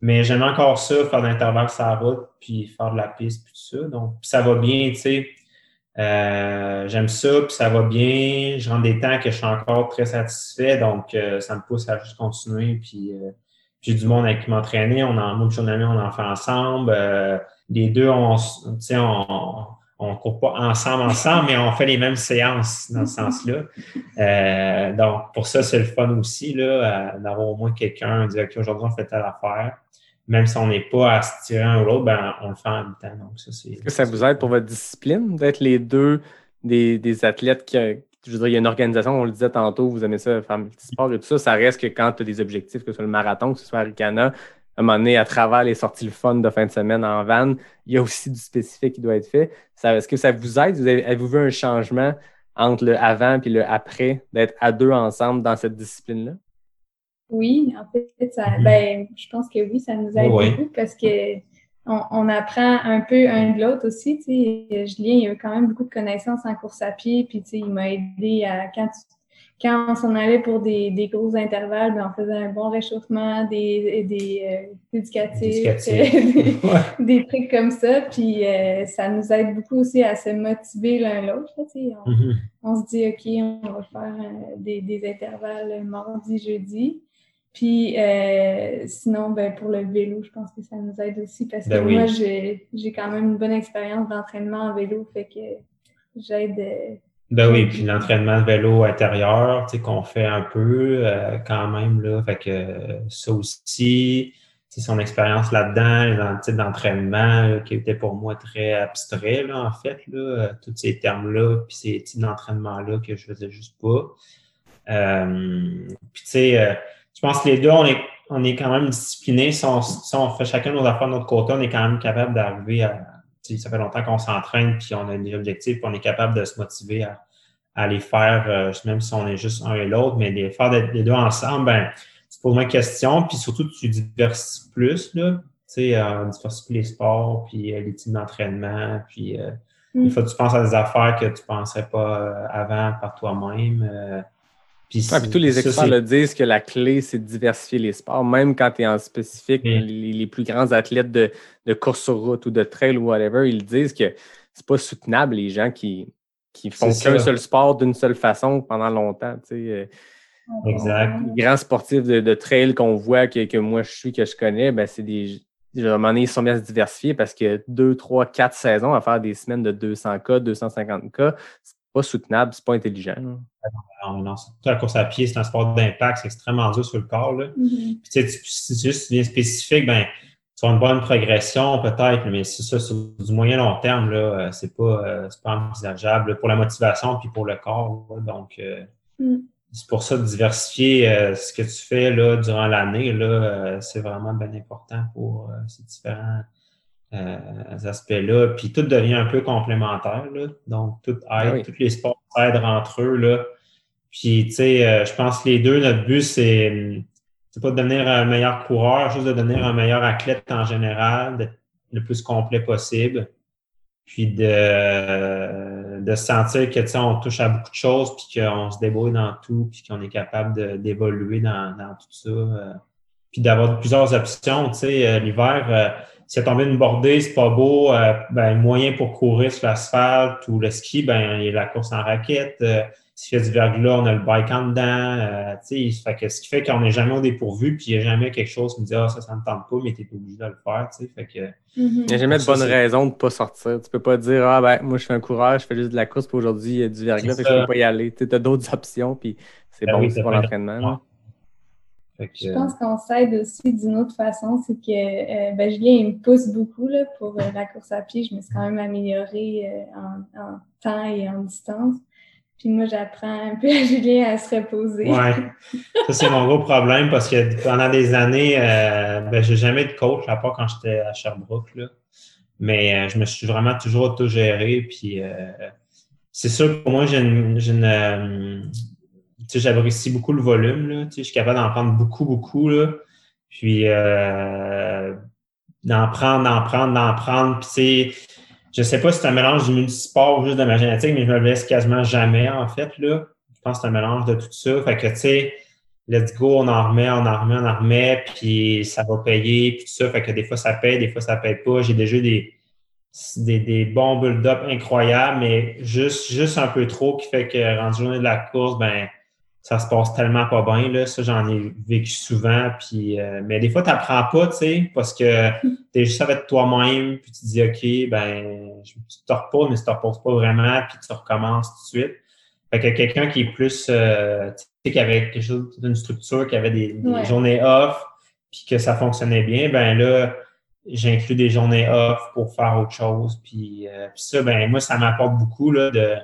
mais j'aime encore ça, faire de l'intervalle sur la route, puis faire de la piste, puis tout ça. Donc, ça va bien, tu sais. Euh, j'aime ça, puis ça va bien. Je rends des temps que je suis encore très satisfait, donc euh, ça me pousse à juste continuer. Puis euh, j'ai du monde avec qui m'entraîner. On en moi, et mon ami, on en fait ensemble. Euh, les deux, on, on, on court pas ensemble, ensemble, mais on fait les mêmes séances dans ce sens-là. Euh, donc, pour ça, c'est le fun aussi, là, d'avoir au moins quelqu'un dire, OK, aujourd'hui, on fait telle affaire. Même si on n'est pas à se tirer un ou l'autre, ben, on le fait en même temps. Est-ce que ça vous aide pour votre discipline d'être les deux des, des athlètes qui. Je il y a une organisation, on le disait tantôt, vous aimez ça, faire multisport et tout ça. Ça reste que quand tu as des objectifs, que ce soit le marathon, que ce soit Aricana, à un moment donné, à travers les sorties le fun de fin de semaine en van, il y a aussi du spécifique qui doit être fait. Est-ce que ça vous aide? Vous avez- Avez-vous vu un changement entre le avant et le après d'être à deux ensemble dans cette discipline-là? Oui, en fait, ça, Mhm. ben, je pense que oui, ça nous aide Oui. beaucoup parce que on, on apprend un peu un de l'autre aussi. Tu sais, Julien, il a quand même beaucoup de connaissances en course à pied, puis tu sais, il m'a aidé à quand tu- quand on s'en allait pour des, des gros intervalles, ben, on faisait un bon réchauffement, des, des euh, éducatifs, Éducatif. des, Ouais. des trucs comme ça. Puis euh, ça nous aide beaucoup aussi à se motiver l'un l'autre. là, tu sais. On- Mhm. on se dit, OK, on va faire euh, des, des intervalles mardi, jeudi. Puis euh, sinon, ben, pour le vélo, je pense que ça nous aide aussi parce que Ben oui. moi, j'ai j'ai quand même une bonne expérience d'entraînement en vélo, fait que j'aide. euh, Ben oui, puis l'entraînement de vélo intérieur, tu sais, qu'on fait un peu euh, quand même, là. Fait que euh, ça aussi, c'est son expérience là-dedans, dans le type d'entraînement là, qui était pour moi très abstrait, là, en fait, là, tous ces termes-là, puis ces types d'entraînement-là que je faisais juste pas. Puis tu sais, je pense que les deux, on est, on est quand même disciplinés. Si on, si on fait chacun nos affaires de notre côté, on est quand même capable d'arriver à. Ça fait longtemps qu'on s'entraîne, puis on a des objectifs, puis on est capable de se motiver à, à les faire, euh, même si on est juste un et l'autre, mais les faire les deux ensemble, ben, tu poses moins de questions, puis surtout, tu diversifies plus, là. Tu sais, euh, on diversifie les sports, puis euh, les types d'entraînement, puis euh, Mm. des fois, tu penses à des affaires que tu ne pensais pas euh, avant par toi-même. Puis Ouais, puis tous les experts le disent que la clé, c'est de diversifier les sports. Même quand tu es en spécifique, Mm. les, les plus grands athlètes de, de course sur route ou de trail ou whatever, ils disent que c'est pas soutenable les gens qui, qui font qu'un seul sport d'une seule façon pendant longtemps. Euh, Exact. Les grands sportifs de, de trail qu'on voit, que, que moi je suis, que je connais, ben, c'est des. À un moment donné, ils sont bien à se diversifier parce que deux, trois, quatre saisons à faire des semaines de 200K, 250K, c'est pas soutenable, c'est pas intelligent. là. Non, non, surtout la course à pied, c'est un sport d'impact, c'est extrêmement dur sur le corps. Là. mhm. Puis, tu sais, tu- si tu juste bien spécifique, ben, tu as une bonne progression peut-être, mais c'est ça, sur du moyen long terme, là, euh, c'est pas, euh, c'est pas envisageable là, pour la motivation puis pour le corps. là. donc, euh, Mm. c'est pour ça de diversifier euh, ce que tu fais là, durant l'année, là, euh, c'est vraiment bien important pour euh, ces différents euh, aspects-là. Puis tout devient un peu complémentaire. Là. Donc, tout aide, Ah oui. tous les sports aident entre eux. Là. Puis, tu sais, euh, je pense que les deux, notre but, c'est hum, c'est pas de devenir un meilleur coureur, juste de devenir un meilleur athlète en général, d'être le plus complet possible. Puis de, de sentir que tu sais, on touche à beaucoup de choses, puis qu'on se débrouille dans tout, puis qu'on est capable de- d'évoluer dans, dans tout ça. euh. Puis d'avoir plusieurs options. Tu sais, euh, l'hiver, y a tombé une bordée, c'est pas beau, euh, ben, moyen pour courir sur l'asphalte ou le ski, ben, il y a la course en raquette. Euh, s'il y a du verglas, on a le bike en dedans. Euh, tu sais, fait que ce qui fait qu'on n'est jamais au dépourvu, puis il n'y a jamais quelque chose qui me dit Ah, ça, ça ne me tente pas, mais tu es obligé de le faire. Tu sais, fait que, Mhm. Il n'y a jamais de bonne raison de ne pas sortir. Tu peux pas dire Ah ben moi je suis un coureur, je fais juste de la course, puis aujourd'hui il y a du verglas, fait que je ça. peux pas y aller. Tu as d'autres options, puis c'est Ben bon oui, aussi t'as pour l'entraînement. Que, Je pense qu'on s'aide aussi d'une autre façon, c'est que euh, ben, Julien il me pousse beaucoup là, pour euh, la course à pied. Je me suis quand même améliorée euh, en, en temps et en distance. Puis moi, j'apprends un peu à Julien à se reposer. Ouais. Ça, c'est mon gros problème parce que pendant des années, euh, ben, j'ai jamais de coach, à part quand j'étais à Sherbrooke. Là. Mais euh, je me suis vraiment toujours autogéré. Puis euh, c'est sûr que pour moi, j'ai une. j'ai une, euh, j'apprécie beaucoup le volume. Là. Je suis capable d'en prendre beaucoup, beaucoup. Là. Puis euh, d'en prendre, d'en prendre, d'en prendre. Puis je sais pas si c'est un mélange du multisport ou juste de ma génétique, mais je me laisse quasiment jamais, en fait, là. Je pense que c'est un mélange de tout ça. Fait que, tu sais, let's go, on en remet, on en remet, on en remet, puis ça va payer, puis tout ça. Fait que des fois, ça paye, des fois, ça paye pas. J'ai déjà des, des, des bons build-up incroyables, mais juste, juste un peu trop qui fait que, rendu journée de la course, ben, ça se passe tellement pas bien. Là. Ça, j'en ai vécu souvent. Puis, euh, mais des fois, tu n'apprends pas, tu sais, parce que tu es juste avec toi-même, puis tu te dis, OK, ben, je- tu te reposes, mais tu te reposes pas vraiment, puis tu recommences tout de suite. Fait que quelqu'un qui est plus, euh, tu sais, qui avait quelque chose d'une structure, qui avait des, des Ouais. journées off, puis que ça fonctionnait bien, ben là, j'inclus des journées off pour faire autre chose. Puis, euh, puis ça, ben moi, ça m'apporte beaucoup là, de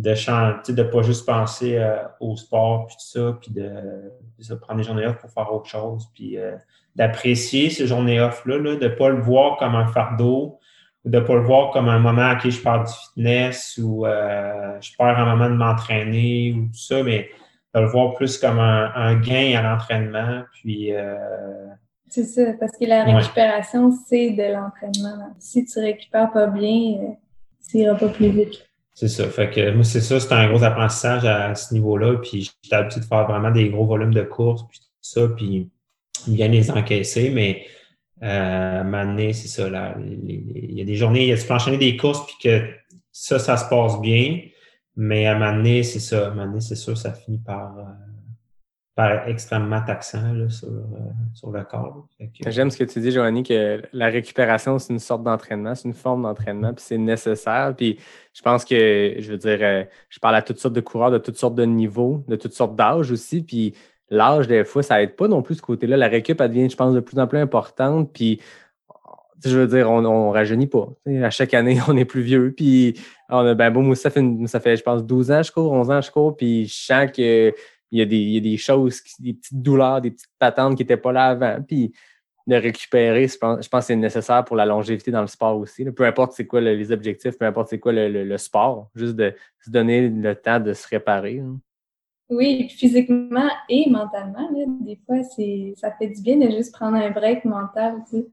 de chan- tu sais, de pas juste penser euh, au sport puis tout ça, puis de, de prendre des journées off pour faire autre chose, puis euh, d'apprécier ces journées off-là, là, de ne pas le voir comme un fardeau, ou de ne pas le voir comme un moment, OK, je perds du fitness ou euh, je perds un moment de m'entraîner ou tout ça, mais de le voir plus comme un, un gain à l'entraînement, puis C'est ça, parce que la Ouais. récupération, c'est de l'entraînement. Si tu récupères pas bien, tu iras pas plus vite. C'est ça. Fait que moi, c'est ça, c'est un gros apprentissage à ce niveau-là. Puis j'étais habitué de faire vraiment des gros volumes de courses, puis tout ça, puis bien les encaisser, mais euh, maintenant, c'est ça. Là, il y a des journées, tu peux enchaîner des courses, puis que ça, ça se passe bien, mais à un moment donné, c'est ça. À un moment donné, c'est sûr, ça finit par, euh, extrêmement taxant euh, sur le corps. J'aime ce que tu dis, Joanie, que la récupération, c'est une sorte d'entraînement, c'est une forme d'entraînement, puis c'est nécessaire. Puis je pense que, je veux dire, euh, je parle à toutes sortes de coureurs, de toutes sortes de niveaux, de toutes sortes d'âges aussi. Puis l'âge, des fois, ça aide pas non plus ce côté-là. La récup, elle devient, je pense, de plus en plus importante. Puis je veux dire, on, on rajeunit pas. À chaque année, on est plus vieux. Puis on a, ben bon, ça fait, ça fait, je pense, 12 ans je cours, 11 ans je cours. Puis je sens que il y, a des, il y a des choses, qui- des petites douleurs, des petites patentes qui n'étaient pas là avant. Puis de récupérer, je pense, je pense que c'est nécessaire pour la longévité dans le sport aussi. là. Peu importe c'est quoi le- les objectifs, peu importe c'est quoi le, le- le sport, juste de se donner le temps de se réparer. hein. Oui, puis physiquement et mentalement, là, des fois, c'est, ça fait du bien de juste prendre un break mental, tu sais.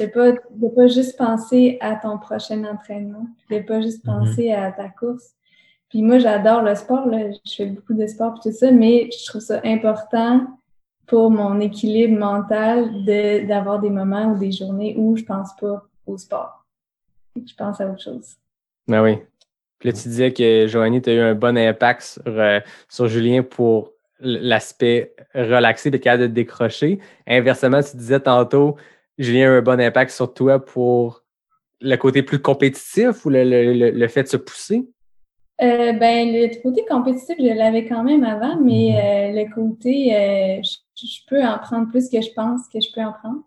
De pas, de pas juste penser à ton prochain entraînement, de pas juste Mhm. penser à ta course. Puis moi, j'adore le sport, là. Je fais beaucoup de sport et tout ça, mais je trouve ça important pour mon équilibre mental de, d'avoir des moments ou des journées où je pense pas au sport. Je pense à autre chose. Ben oui. Puis là, tu disais que Joanie, tu as eu un bon impact sur, euh, sur Julien pour l'aspect relaxé et capable de décrocher. Inversement, tu disais tantôt, Julien a eu un bon impact sur toi pour le côté plus compétitif ou le, le- le- le fait de se pousser? Euh, ben, le côté compétitif, je l'avais quand même avant, mais euh, le côté, euh, je, je peux en prendre plus que je pense que je peux en prendre.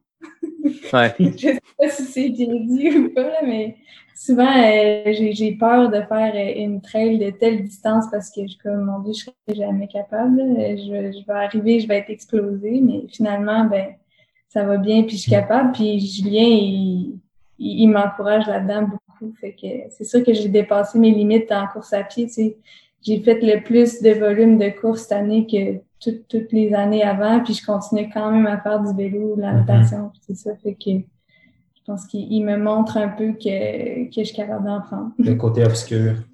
Ouais. je sais pas si c'est bien dit ou pas, là, mais souvent, euh, j'ai j'ai peur de faire euh, une trail de telle distance parce que comme, mon Dieu, je serais jamais capable. là. Je, je vais arriver, je vais être explosée, mais finalement, ben, ça va bien, puis je suis capable. Puis Julien, il, il, il m'encourage là-dedans beaucoup. Fait que c'est sûr que j'ai dépassé mes limites en course à pied. J'ai fait le plus de volume de course cette année que tout- toutes les années avant, puis je continue quand même à faire du vélo, de la natation, puis c'est ça. Fait que je pense qu'il il me montre un peu que, que je suis capable d'en prendre. Le côté obscur.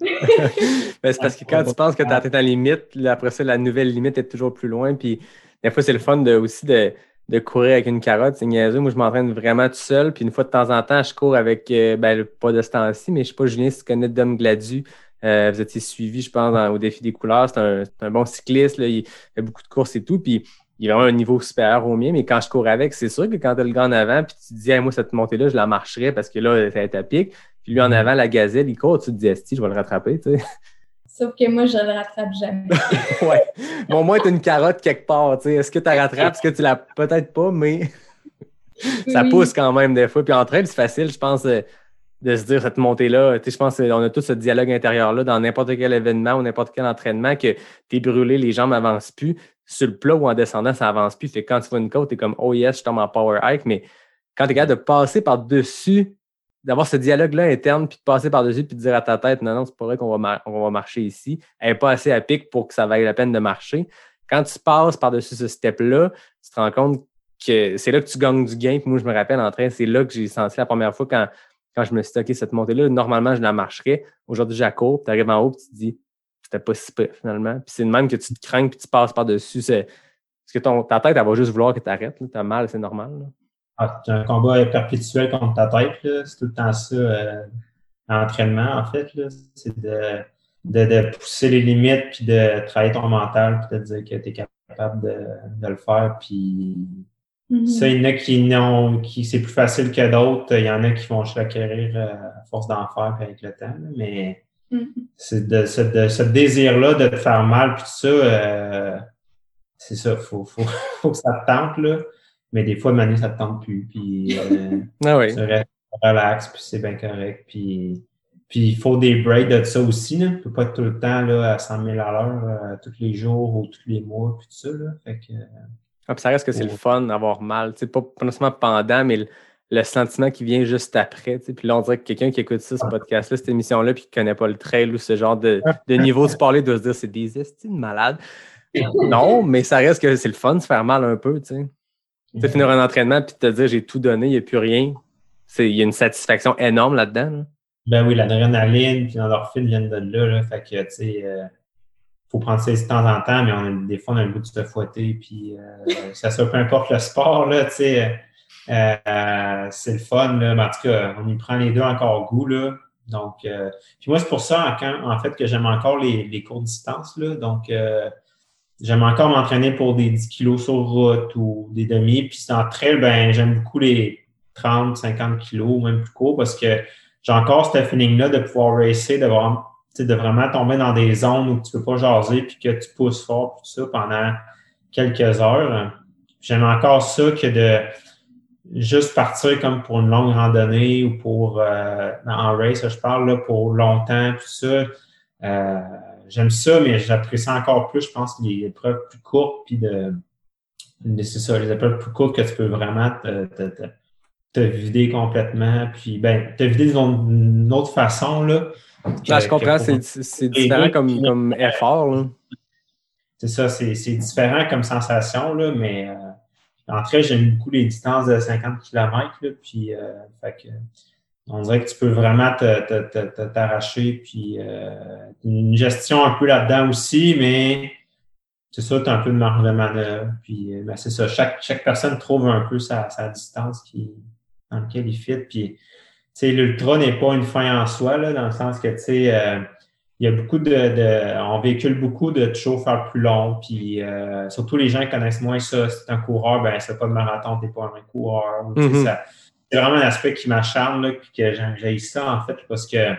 Ben, c'est parce que quand tu penses que tu as atteint ta limite, après ça, la nouvelle limite est toujours plus loin. Puis des fois, c'est le fun de, aussi de, de courir avec une carotte. C'est niaiseux. Moi, je m'entraîne vraiment tout seul. Puis une fois de temps en temps, je cours avec, euh, ben, pas de ce temps-ci, mais je sais pas, Julien, si tu connais Dom Gladu. Euh, vous étiez suivi, je pense, dans- au défi des couleurs. C'est un, bon cycliste. Là. Il fait beaucoup de courses et tout. Puis il a vraiment un niveau supérieur au mien. Mais quand je cours avec, c'est sûr que quand tu as le gars en avant, puis tu te dis, Hey, moi, cette montée-là, je la marcherai parce que là, ça va être à pic. Puis lui, en avant, la gazelle, il court. Tu te dis, Esti, je vais le rattraper. Tu sais. Sauf que moi, je le rattrape jamais. Ouais. Bon, au moins, tu as une carotte quelque part. Est-ce que tu la rattrapes? Est-ce que tu l'as peut-être pas, mais ça Oui. pousse quand même des fois. Puis en trail, c'est facile, je pense, euh, de se dire cette montée-là. Je pense qu'on a tous ce dialogue intérieur-là dans n'importe quel événement ou n'importe quel entraînement que tu es brûlé, les jambes n'avancent plus. Sur le plat ou en descendant, ça avance plus. Fait que quand tu vois une côte, tu es comme Oh yes, je tombe en power hike. Mais quand tu es capable de passer par-dessus, d'avoir ce dialogue-là interne, puis de passer par-dessus, puis de dire à ta tête, non, non, c'est pas vrai qu'on va, marcher ici. Elle n'est pas assez à pic pour que ça vaille la peine de marcher. Quand tu passes par-dessus ce step-là, tu te rends compte que c'est là que tu gagnes du gain. Puis moi, je me rappelle en train, c'est là que j'ai senti la première fois quand, je me suis OK, cette montée-là, normalement, je la marcherais. Aujourd'hui, je la cours, tu arrives en haut, puis tu te dis, c'était pas si peu finalement. Puis c'est de même que tu te crains, puis tu passes par-dessus. C'est... Parce que ton, ta tête, elle va juste vouloir que tu arrêtes. Tu as mal, c'est normal. Ah, c'est un combat perpétuel contre ta tête. C'est tout le temps ça, euh, l'entraînement, en fait. C'est de de, de pousser les limites, puis de travailler ton mental, puis de te dire que tu es capable de, de le faire. Puis Mhm. ça, il y en a qui n'ont, qui c'est plus facile que d'autres. Il y en a qui vont l'acquérir euh, à force d'en faire puis avec le temps. Mais Mhm. c'est de, ce, de ce désir-là de te faire mal, puis tout ça, euh, c'est ça, faut, faut, faut que ça te tente, là. Mais des fois, Manu, ça te tente plus. Puis euh, Ah oui. tu restes relax, puis c'est bien correct. Puis puis il faut des breaks de ça aussi. Là. Tu peux pas être tout le temps là, à 100 000 à l'heure euh, tous les jours ou tous les mois, puis tout ça. Là. Fait que, Ah, puis ça reste que c'est le fun d'avoir mal. Tu sais, pas, pas nécessairement pendant, mais le, le sentiment qui vient juste après. Puis là, on dirait que quelqu'un qui écoute ça, ce podcast-là, cette émission-là, puis qui connaît pas le trail ou ce genre de, de niveau de sport-là, doit se dire c'est des estimes malades. Non, mais ça reste que c'est le fun de se faire mal un peu. Tu sais, finir un entraînement puis te dire j'ai tout donné, il n'y a plus rien. Il y a une satisfaction énorme là-dedans. là. Ben oui, l'adrénaline puis l'endorphine viennent de là. là. Fait que, tu sais, euh, faut prendre ça de temps en temps, mais on des fois, on a le goût de se fouetter. Puis, euh, ça soit peu importe le sport, là, tu sais, euh, c'est le fun. Là. Mais en tout cas, on y prend les deux encore goût. Là. Donc, puis moi, c'est pour ça, en, fait, que j'aime encore les, les courtes distances. Là. Donc, j'aime encore m'entraîner pour des 10 kilos sur route ou des demi. Puis, en trail, ben, j'aime beaucoup les 30, 50 kilos, même plus court, parce que j'ai encore ce feeling-là de pouvoir racer, de, sais, de vraiment tomber dans des zones où tu peux pas jaser puis que tu pousses fort tout ça pendant quelques heures. J'aime encore ça que de juste partir comme pour une longue randonnée ou pour euh, en race, je parle là, pour longtemps, tout ça. Euh, J'aime ça, mais j'apprécie encore plus, je pense, les épreuves plus courtes, puis de, c'est ça, les épreuves plus courtes que tu peux vraiment te, te- te- te vider complètement, puis ben, te vider d'une autre façon, là. Que- je comprends, c'est différent comme, comme effort. là. c'est ça, c'est différent comme sensation, là, mais euh, en j'aime beaucoup les distances de 50 km, là, puis euh, fait que, on dirait que tu peux vraiment t'arracher, puis euh, une gestion un peu là-dedans aussi, mais c'est ça, tu as un peu de marge de manœuvre, puis euh, ben, c'est ça, chaque, chaque personne trouve un peu sa, sa distance qui, dans laquelle il fit, puis tu sais, l'ultra n'est pas une fin en soi, là, dans le sens que, tu sais, euh, il y a beaucoup de, de- On véhicule beaucoup de toujours faire plus long. Puis euh, surtout les gens qui connaissent moins ça. Si tu un coureur, ben c'est pas de marathon, t'es pas un coureur. Mhm. ça- C'est vraiment un aspect qui m'acharne, puis que j'ai ça, en fait, parce que tu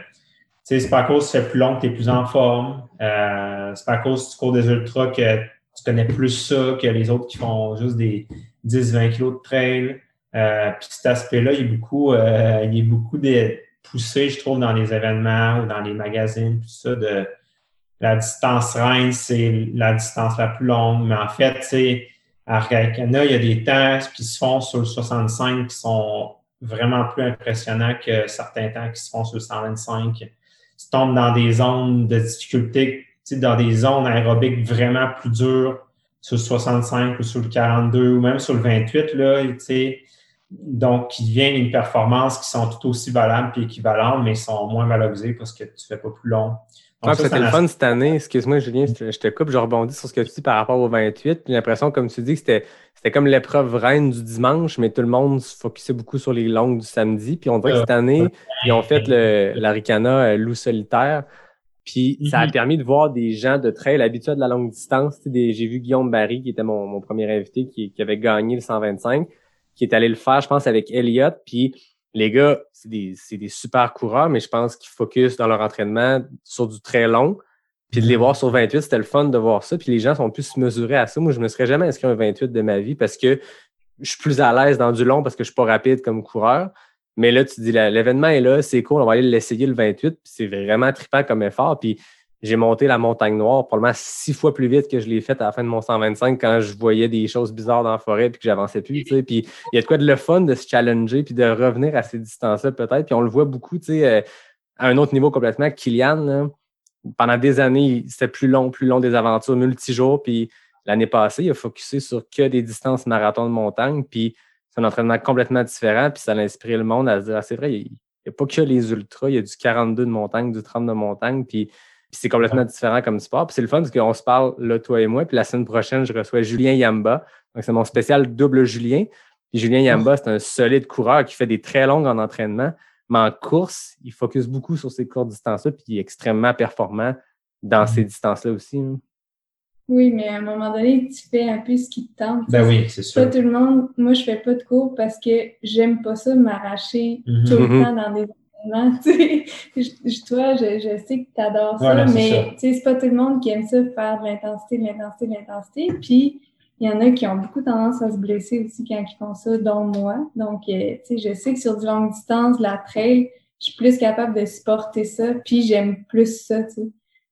sais, c'est pas à cause que fais plus long que tu es plus en forme. Euh, c'est pas à cause que tu cours des ultras que tu connais plus ça que les autres qui font juste des 10-20 kilos de trail. Euh, puis cet aspect-là, il est beaucoup, euh, il est beaucoup de- poussé, je trouve, dans les événements ou dans les magazines, tout ça, de la distance reine, c'est la distance la plus longue. Mais en fait, tu sais, à Arcana, il y a des temps qui se font sur le 65 qui sont vraiment plus impressionnants que certains temps qui se font sur le 125. Tu tombes dans des zones de difficulté, dans des zones aérobiques vraiment plus dures sur le 65 ou sur le 42 ou même sur le 28, là, tu sais, donc, qui deviennent une performance qui sont tout aussi valables et équivalentes, mais sont moins valorisées parce que tu fais pas plus long. Donc, Ah, C'était le un fun cette année. Excuse-moi, Julien, je te, je te coupe, je rebondis sur ce que tu dis par rapport au 28. J'ai l'impression, comme tu dis, que c'était c'était comme l'épreuve reine du dimanche, mais tout le monde se focusait beaucoup sur les longues du samedi. Puis on dirait que cette année, ils ont fait l'Aricana euh, loup solitaire. Puis ça a Mhm. permis de voir des gens de trail habitués de la longue distance. J'ai vu Guillaume Barry, qui était mon, mon premier invité, qui, qui avait gagné le 125, qui est allé le faire, je pense, avec Elliott. Puis les gars, c'est des, des super coureurs, mais je pense qu'ils focus dans leur entraînement sur du très long. Puis de les voir sur 28, c'était le fun de voir ça. Puis les gens sont plus mesurés à ça. Moi, je ne me serais jamais inscrit à un 28 de ma vie parce que je suis plus à l'aise dans du long parce que je suis pas rapide comme coureur. Mais là, tu dis, l'événement est là, c'est cool, on va aller l'essayer le 28. Puis c'est vraiment trippant comme effort. Puis j'ai monté la montagne noire probablement six fois plus vite que je l'ai fait à la fin de mon 125 quand je voyais des choses bizarres dans la forêt puis que j'avançais plus. Puis il y a de quoi de le fun de se challenger puis de revenir à ces distances-là peut-être. Puis on le voit beaucoup, tu sais, euh, à un autre niveau complètement. Kylian, là, pendant des années, c'était plus long, plus long des aventures multijours. Puis l'année passée, il a focusé sur que des distances marathon de montagne. Puis c'est un entraînement complètement différent. Puis ça a inspiré le monde à se dire, ah, c'est vrai, il n'y a pas que les ultras, il y a du 42 de montagne, du 30 de montagne. Puis, puis c'est complètement différent comme sport. Puis c'est le fun parce qu'on se parle là, toi et moi. Puis la semaine prochaine, je reçois Julien Yamba. Donc c'est mon spécial double Julien. Puis Julien Yamba, c'est un solide coureur qui fait des très longues en entraînement. Mais en course, il focus beaucoup sur ses courtes distances-là, puis il est extrêmement performant dans ces distances-là aussi. hein. Oui, mais à un moment donné, tu fais un peu ce qui te tente. Ben oui, c'est Pas sûr. tout le monde, moi je fais pas de cours parce que j'aime pas ça m'arracher Mhm. tout le Mhm. temps dans des événements. Je- toi, je, je sais que tu adores ça, Voilà, mais ça. tu sais, c'est pas tout le monde qui aime ça faire de l'intensité, de l'intensité, de l'intensité. Puis il y en a qui ont beaucoup tendance à se blesser aussi quand ils font ça, dont moi. Donc, euh, tu sais, je sais que sur du longue distance, la trail, je suis plus capable de supporter ça, puis j'aime plus ça, tu sais.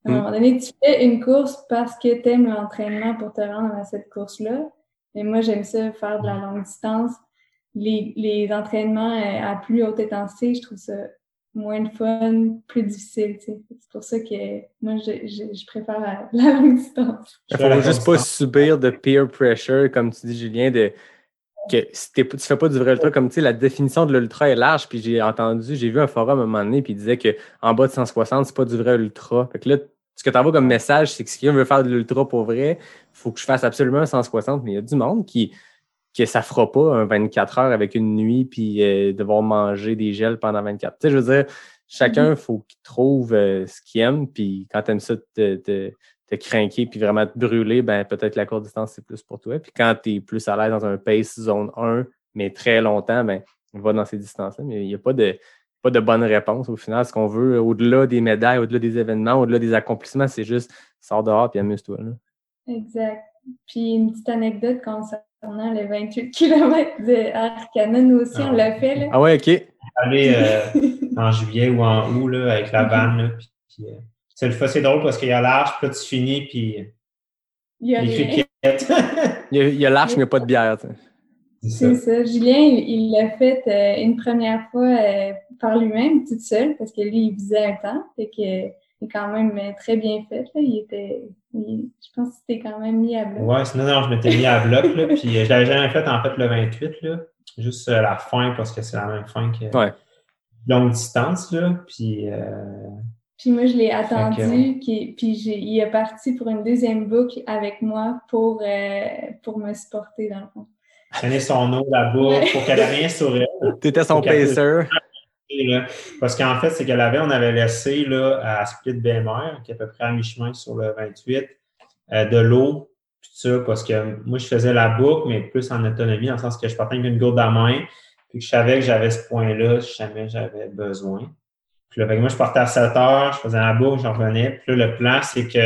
À un Mm. moment donné, tu fais une course parce que tu aimes l'entraînement pour te rendre à cette course-là. Mais moi, j'aime ça faire de la longue distance. Les, les entraînements euh, à plus haute intensité, je trouve ça moins de fun, plus difficile. tu sais. C'est pour ça que moi, je, je, je préfère la, la longue distance. Il la faut juste pas subir de peer pressure, comme tu dis, Julien, de que si t'es- tu fais pas du vrai ultra, comme tu sais, la définition de l'ultra est large, puis j'ai entendu, j'ai vu un forum à un moment donné, puis il disait qu'en bas de 160, c'est pas du vrai ultra. Fait que là, ce que tu envoies comme message, c'est que si quelqu'un veut faire de l'ultra pour vrai, il faut que je fasse absolument un 160, mais il y a du monde qui que ça fera pas un 24 heures avec une nuit puis euh, devoir manger des gels pendant 24. Tu sais, je veux dire, chacun, il faut qu'il trouve euh, ce qu'il aime, puis quand tu aimes ça te, te, te craquer puis vraiment te brûler, ben peut-être la courte distance, c'est plus pour toi. Puis quand tu es plus à l'aise dans un pace zone 1, mais très longtemps, ben va dans ces distances-là. Mais il n'y a pas de, pas de bonne réponse au final. Ce qu'on veut, au-delà des médailles, au-delà des événements, au-delà des accomplissements, c'est juste sors dehors puis amuse-toi. Exact. Puis une petite anecdote concernant le 28 km de Arcana, nous aussi, on l'a fait. Là. Ah ouais, ok. Aller euh, en juillet ou en août là, avec la vanne. Puis, puis, euh, c'est le c'est drôle parce qu'il y a large, puis là, tu finis, puis Il y a les. Il y a, l'arche, mais il n'y a pas de bière. c'est ça. ça. Julien, il l'a fait euh, une première fois euh, par lui-même, toute seule, parce que lui, il visait un temps. Fait que il est quand même très bien fait. Là. Il était, je pense que c'était quand même mis à bloc. Ouais, sinon, non, je m'étais mis à bloc, là, puis euh, je l'avais jamais fait, en fait, le 28, là. Juste euh, la fin, parce que c'est la même fin que Ouais. longue distance, là. Puis, euh, Puis moi, je l'ai attendu, puis il est parti pour une deuxième boucle avec moi pour, euh, pour me supporter, dans le fond. prenez son eau là-bas pour qu'elle ait rien sur elle. T'étais son pacer. Parce qu'en fait, c'est qu'elle avait, on avait laissé là, à Split BMR, qui est à peu près à mi-chemin sur le 28, euh, de l'eau, tout ça, parce que moi, je faisais la boucle, mais plus en autonomie, dans le sens que je partais avec une gourde à main, puis que je savais que j'avais ce point-là si jamais j'avais besoin. Puis là, que moi, je partais à 7 heures, je faisais la boucle, j'en revenais. Puis là, le plan, c'est que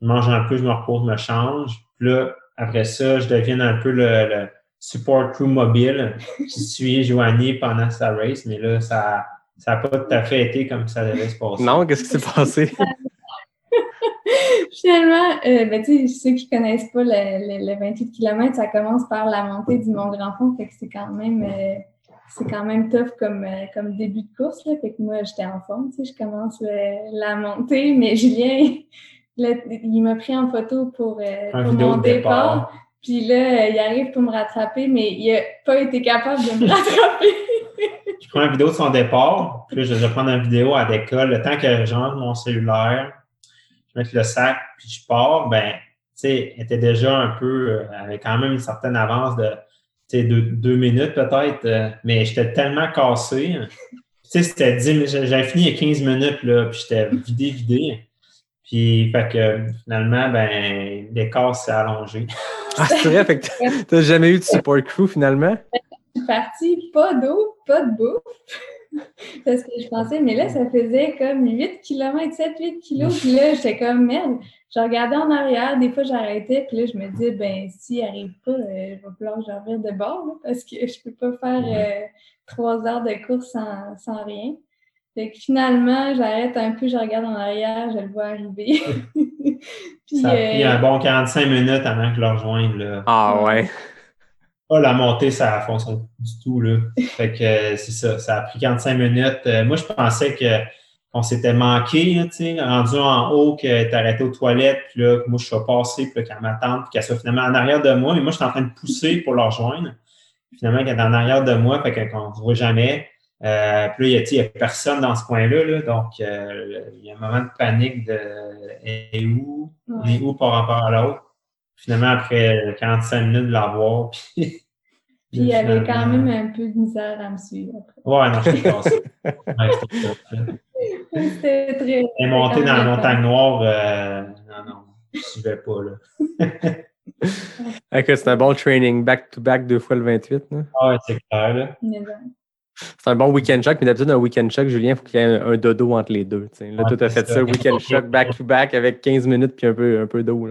je mange un peu, je me repose, je me change. Puis là, après ça, je deviens un peu le support crew mobile qui suit Joanie pendant sa race, mais là, ça n'a pas tout à fait été comme ça devait se passer. Non, qu'est-ce qui s'est passé? Finalement, euh, ben, tu sais, ceux qui connaissent pas le, le, le 28 km, ça commence par la montée du Mont Grand Fond, fait que c'est quand même euh, c'est quand même tough comme, euh, comme début de course. Là. Fait que moi, j'étais en forme, tu sais, je commence le- la montée, mais Julien, il m'a pris en photo pour, euh, mon départ. Puis là, il arrive pour me rattraper, mais il a pas été capable de me rattraper. Je prends une vidéo de son départ, puis je vais prendre une vidéo à l'école. Le temps que j'entre mon cellulaire, je mets le sac, puis je pars, ben, tu sais, était déjà un peu, euh, avait quand même une certaine avance de, tu sais, deux, minutes peut-être, euh, mais j'étais tellement cassé. Tu sais, c'était 10 minutes, j'avais fini a 15 minutes, là, puis j'étais vidé, vidé. Puis, fait que finalement, ben, l'écart s'est allongé. Ah, c'est vrai, fait que t'as- jamais eu de support crew finalement? Je suis partie, pas d'eau, pas de bouffe. Parce que je pensais, mais là, ça faisait comme 8 km, 7-8 kilos. Puis là, j'étais comme, merde. Je regardais en arrière, des fois, j'arrêtais. Puis là, je me disais, ben, s'il arrive pas, euh, il va falloir que j'en de bord, là, parce que je peux pas faire euh, trois heures de course sans, sans rien. Fait que finalement, j'arrête un peu, je regarde en arrière, je le vois arriver. Puis, Ça a pris euh, un bon 45 minutes avant que je le rejoigne, là. Ah ouais. Ah, la montée, ça a fonctionné du tout, là. Fait que euh, c'est ça, ça a pris 45 minutes. Euh, moi, je pensais que qu'on s'était manqué, là, rendu en haut, que tu arrêté aux toilettes, puis là, que moi, je suis passé, puis qu'elle m'attende, puis qu'elle soit finalement en arrière de moi. Mais moi, je suis en train de pousser pour la rejoindre. Finalement, qu'elle est en arrière de moi, fait qu'on ne voit jamais. Euh, puis là, il y a, personne dans ce coin-là, là, donc euh, il y a un moment de panique de elle est où? On est où par rapport à l'autre? Finalement, après 45 minutes de l'avoir, puis Puis il y avait quand même un peu de misère à me suivre après. Ouais, non, je suis passé. Ouais, c'était très. Et monter dans la montagne noire, euh, non, non, je suivais pas, là. Ok, c'est un bon training back-to-back deux fois le 28. là. Ah ouais, c'est clair, là. C'est un bon week-end choc, mais d'habitude, un week-end choc, Julien, il faut qu'il y ait un, un dodo entre les deux. Là, Ouais, as c'est fait ça. week-end choc, back-to-back, avec 15 minutes puis un peu, un peu d'eau.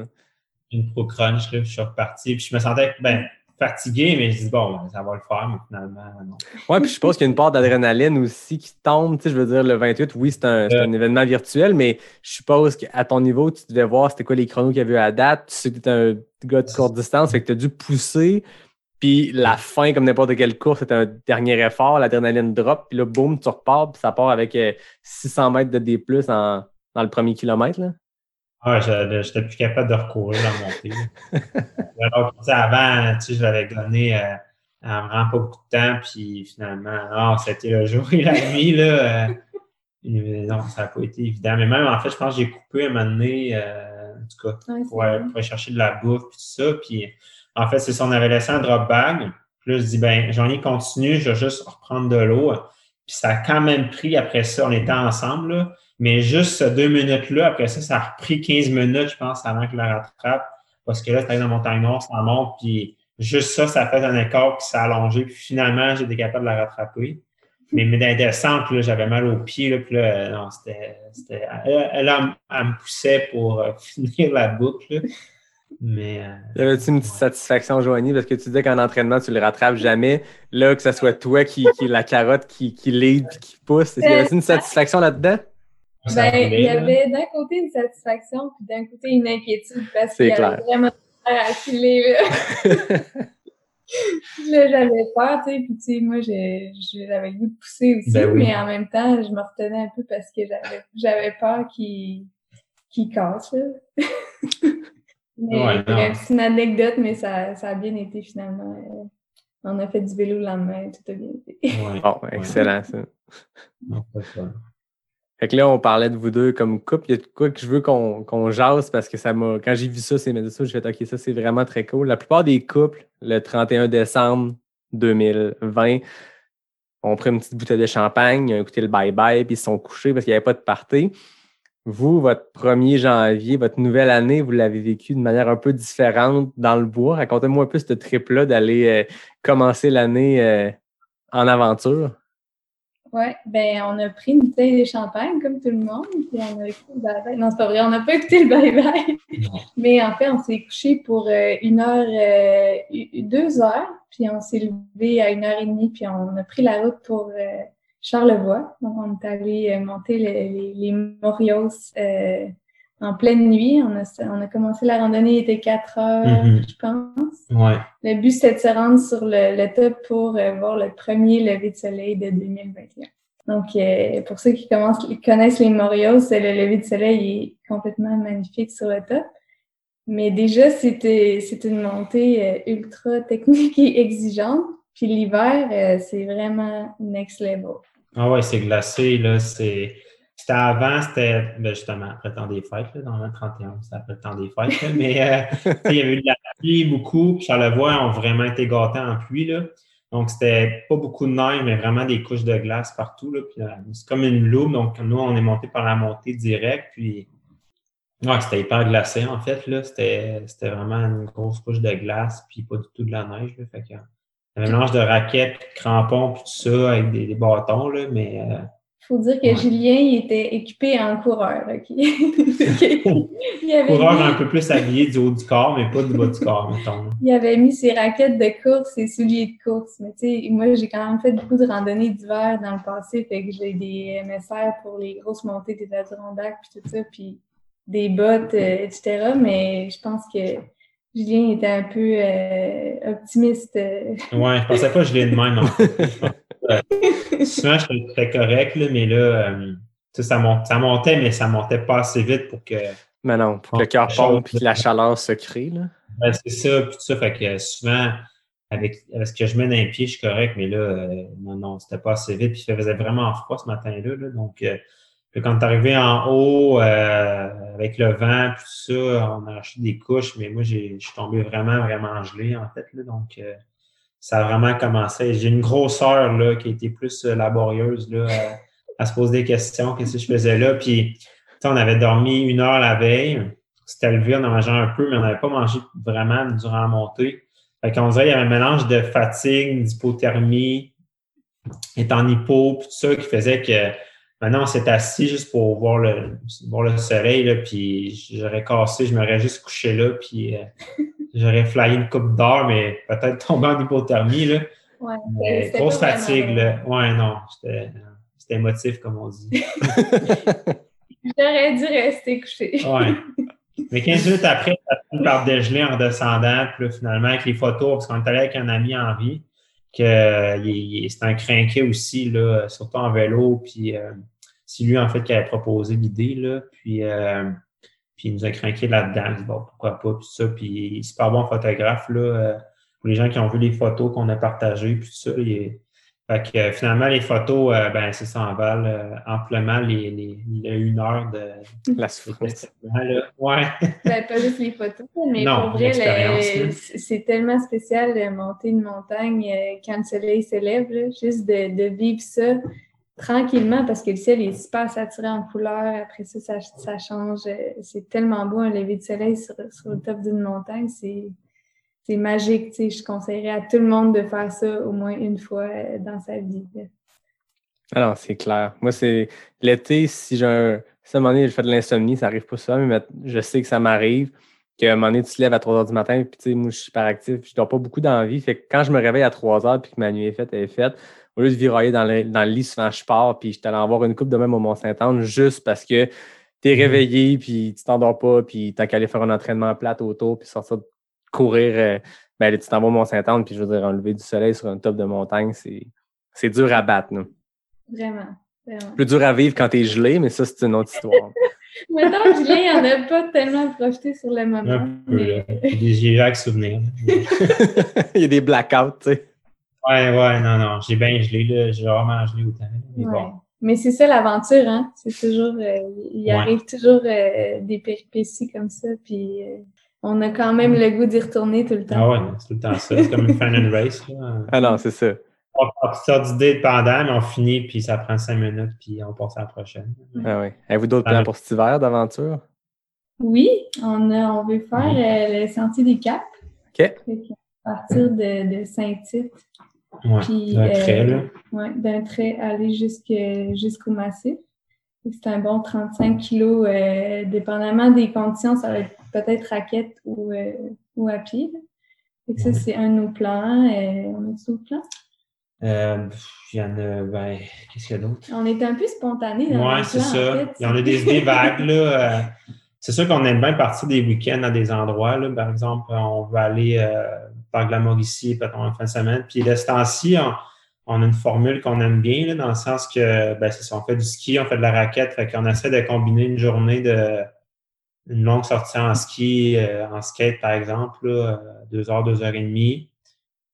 Une pro crunch, je suis reparti. Puis je me sentais, ben, fatigué, mais je dis, bon, ben, ça va le faire, mais finalement, non. Ouais, puis je suppose qu'il y a une part d'adrénaline aussi qui tombe. Tu sais, je veux dire, le 28, oui, c'est un, c'est un événement virtuel, mais je suppose qu'à ton niveau, tu devais voir c'était quoi les chronos qu'il y avait eu à date. Tu sais que tu es un gars de courte distance, fait que tu as dû pousser. Puis la fin, comme n'importe quelle course, c'était un dernier effort, l'adrénaline drop, puis là, boum, tu repars, puis ça part avec euh, 600 mètres de D+, en, dans le premier kilomètre. Là. Ah, je j'étais plus capable de recourir la montée. Alors, tu sais, avant, tu sais, je l'avais donné euh, en vraiment pas beaucoup de temps, puis finalement, ah, c'était le jour et la nuit, là. euh, non, ça n'a pas été évident. Mais même, en fait, je pense que j'ai coupé un moment donné, euh, en tout cas, Ouais, c'est euh, pour aller chercher de la bouffe, puis tout ça. Puis, en fait, c'est ça, on avait laissé un drop bag. Puis là, je dis, ben, j'en ai continué, je vais juste reprendre de l'eau. Puis ça a quand même pris après ça, on était ensemble, là. Mais juste deux minutes-là, après ça, ça a repris 15 minutes, je pense, avant que je la rattrape. Parce que là, c'était dans montagne noire, ça monte, puis juste ça, ça fait un écart, ça a allongé. Puis finalement, j'étais capable de la rattraper. Mais, mais dans les descentes, j'avais mal aux pieds, là, puis là, non, c'était. elle, elle, elle me poussait pour euh, finir la boucle, là. Mais. euh, Y avait-tu une petite satisfaction, Joanie, parce que tu disais qu'en entraînement, tu le rattrapes jamais. Là, que ce soit toi qui, qui la carotte qui, qui lead puis qui pousse. Y avait-tu une satisfaction là-dedans? Ben, il y avait d'un côté une satisfaction, puis d'un côté une inquiétude, parce C'est qu'il y avait clair. vraiment à filer, là. j'avais peur, tu sais, puis tu sais, moi, j'ai- j'avais le goût de pousser aussi, Ben oui. mais en même temps, je me retenais un peu parce que j'avais j'avais peur qu'il qu'il casse, là. Ouais, c'est une anecdote, mais ça, ça a bien été finalement. euh, on a fait du vélo le lendemain, tout a bien été. Ouais. Bon, excellent, ça. Non, pas ça. Fait que là, on parlait de vous deux comme couple. Il y a de quoi que je veux qu'on qu'on jase parce que ça m'a. Quand j'ai vu ça, ces médias sociaux, j'ai fait OK, ça, c'est vraiment très cool. La plupart des couples, le 31 décembre 2020, ont pris une petite bouteille de champagne, ils ont écouté le bye-bye, puis ils se sont couchés parce qu'il n'y avait pas de party. Vous, votre 1er janvier, votre nouvelle année, vous l'avez vécu de manière un peu différente dans le bois. Racontez-moi un peu ce trip-là d'aller euh, commencer l'année euh, en aventure. Ouais, ben on a pris une bouteille de champagne comme tout le monde, puis on a écouté le bye-bye. Non, c'est pas vrai, on n'a pas écouté le bye-bye. Mais en fait, on s'est couché pour euh, une heure, euh, deux heures, puis on s'est levé à une heure et demie, puis on a pris la route pour euh, Charlevoix. Donc, on est allé euh, monter le- les, les Morios euh, en pleine nuit. On a, on a commencé la randonnée, il était 4 heures, Mhm. je pense. Ouais. Le but, c'était de se rendre sur le, le top pour euh, voir le premier lever de soleil de 2021. Donc, euh, pour ceux qui commencent, connaissent les Morios, c'est le lever de soleil est complètement magnifique sur le top. Mais déjà, c'était c'était une montée euh, ultra technique et exigeante. Puis l'hiver, euh, c'est vraiment next level. Ah ouais, c'est glacé, là. C'est. C'était avant, c'était ben justement après le temps des fêtes, là, dans le 31, c'était après le temps des fêtes, là, mais euh, il y avait eu de la pluie beaucoup, puis Charlevoix ont vraiment été gâtés en pluie, là. Donc, c'était pas beaucoup de neige, mais vraiment des couches de glace partout, là. Puis, euh, c'est comme une loupe, donc nous, on est monté par la montée directe, puis ouais, c'était hyper glacé, en fait, là. C'était c'était vraiment une grosse couche de glace, puis pas du tout de la neige, là. Fait que, un mélange de raquettes, crampons, puis tout ça, avec des, des bâtons, là, mais... euh, faut dire que Ouais. Julien, il était équipé en coureur. OK? il, avait coureur mis, un peu plus habillé du haut du corps, mais pas du bas du corps, mettons. il avait mis ses raquettes de course, ses souliers de course. Mais tu sais, moi, j'ai quand même fait beaucoup de randonnées d'hiver dans le passé, fait que j'ai des MSR pour les grosses montées des Adirondacks, puis tout ça, puis des bottes, euh, etc. Mais je pense que Julien était un peu euh, optimiste. euh. Ouais, je pensais pas que je l'ai de même. En fait. Euh, souvent, je suis très correct, là, mais là, euh, ça, monte, ça montait, mais ça montait pas assez vite pour que. Mais non, pour que le cœur pompe et que la chaleur se crée. Là. Ben, c'est ça, puis tout ça. Fait que souvent, avec, avec ce que je mets dans les pieds, je suis correct, mais là, euh, non, non, c'était pas assez vite. Puis il faisait vraiment froid ce matin-là. Là, donc, euh, quand t'es arrivé en haut, euh, avec le vent, tout ça, on a acheté des couches, mais moi, je suis tombé vraiment, vraiment gelé, en fait. Là, donc, euh, ça a vraiment commencé. J'ai une grosse heure là, qui a été plus euh, laborieuse là, à, se poser des questions, qu'est-ce que je faisais là. Puis, tu on avait dormi une heure la veille. C'était levé, on a mangé un peu, mais on n'avait pas mangé vraiment durant la montée. Fait qu'on dirait qu'il y avait un mélange de fatigue, d'hypothermie, étant hypo, puis tout ça qui faisait que maintenant on s'est assis juste pour voir le, voir le soleil, là, puis j'aurais cassé, je m'aurais juste couché là, puis euh, j'aurais flyé une coupe d'heure, mais peut-être tombé en hypothermie. Là. Ouais, Mais grosse fatigue. Là. Ouais, non, c'était émotif, comme on dit. J'aurais dû rester couché. Ouais. Mais 15 minutes après, ça a fini par dégeler en redescendant. Puis là, finalement, avec les photos, parce qu'on est allé avec un ami Henri, que euh, c'est un crinqué aussi, là, surtout en vélo. Puis euh, c'est lui, en fait, qui avait proposé l'idée. Là. Puis, euh, puis il nous a craqué là-dedans. Bon, pourquoi pas, puis ça. Puis super bon photographe, là. euh, pour les gens qui ont vu les photos qu'on a partagées, puis ça. il est- Fait que euh, finalement, les photos, euh, ben, c'est ça en valent euh, amplement les, les, les une heure de, La souffrance. Ouais. Ben, pas juste les photos, mais Non, pour vrai, le- c'est tellement spécial de monter une montagne euh, quand le soleil se lève, là, juste de, de vivre ça tranquillement parce que le ciel est super saturé en couleurs. Après ça, ça, ça change. C'est tellement beau un lever de soleil sur, sur le top d'une montagne. C'est c'est magique. tu sais. Je conseillerais à tout le monde de faire ça au moins une fois euh, dans sa vie. Alors, c'est clair. Moi, c'est l'été, si j'ai un. Si à un moment donné, je fais de l'insomnie, ça arrive pas ça, mais je sais que ça m'arrive. Qu'à un moment donné, tu te lèves à 3 heures du matin, puis tu sais, moi, je suis super actif, puis je dors pas beaucoup d'envie. Fait que quand je me réveille à 3 heures, puis que ma nuit est faite, elle est faite, au lieu de virailler dans le, dans le lit, souvent, je pars, puis je suis allé en voir une coupe de même au Mont-Saint-Anne, juste parce que tu es réveillé, puis tu t'endors pas, puis t'as qu'à aller faire un entraînement plate autour, puis sortir de courir. euh, ben, tu t'en vas au Mont-Saint-Anne, puis je veux dire, un lever du soleil sur un top de montagne, c'est c'est dur à battre. là. Vraiment. vraiment. Plus dur à vivre quand t'es gelé, mais ça, c'est une autre histoire. Maintenant, Julien, il en a pas tellement profité sur le moment. Un peu, là. mais- J'ai vagues souvenirs. Il y a des blackouts, tu sais. Ouais, ouais, non, non. J'ai bien gelé, là. J'ai vraiment gelé autant. Mais Ouais. bon. Mais c'est ça l'aventure, hein? C'est toujours, euh, il Ouais. arrive toujours euh, des péripéties comme ça, puis euh, on a quand même le goût d'y retourner tout le temps. Ah ouais, non, c'est tout le temps ça. C'est comme une fan and race. Là. Ah non, c'est ça. On sortes d'idées pendant, mais on finit, puis ça prend cinq minutes, puis on passe à la prochaine. Ah oui. Avez-vous d'autres plans pour cet hiver d'aventure? Oui, on, a, on veut faire euh, le sentier des Caps. OK. À partir de, de Saint-Tite, Ouais, Puis, d'un trait, euh, là. ouais, d'un trait aller jusque- jusqu'au massif. C'est un bon 35 kilos, euh, dépendamment des conditions, ça va être peut-être raquette ou, euh, ou à pied. Fait que ça, c'est un de nos plans. Euh, on a d'autres plans? Euh, Il y en a, ben, qu'est-ce qu'il y a d'autre? On est un peu spontané dans nos c'est ça. en fait. Il y en a des idées vagues, là. euh, c'est sûr qu'on aime bien partir des week-ends à des endroits, là. Par exemple, on va aller euh, par de la Mauricie, peut-être en fin de semaine. Puis, de ce temps-ci, on, on a une formule qu'on aime bien, là, dans le sens que, ben, c'est ça, on fait du ski, on fait de la raquette. Fait qu'on essaie de combiner une journée de, une longue sortie en ski, euh, en skate, par exemple, là, euh, deux heures, deux heures et demie.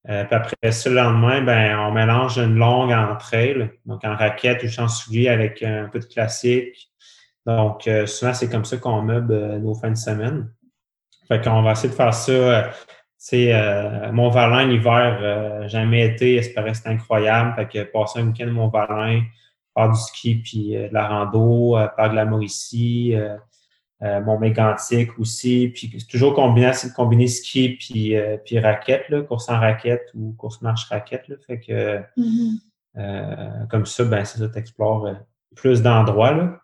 Euh, puis après ça, le lendemain, ben, on mélange une longue en trail, donc en raquette ou chancelier avec un peu de classique. Donc, euh, souvent, c'est comme ça qu'on meuble euh, nos fins de semaine. Fait qu'on va essayer de faire ça. euh, tu sais, euh, Mont-Valin, l'hiver, euh, jamais été, espérais que c'était incroyable. Fait que passer un week-end à Mont-Valin, faire du ski puis euh, de la rando, euh, faire de la Mauricie, euh, mont mégantic aussi. Puis c'est toujours combiné, c'est de combiner ski puis, euh, puis raquette, là, course en raquette ou course marche raquette. Là, fait que Mhm. euh, comme ça, ben c'est ça, tu explores plus d'endroits. Là.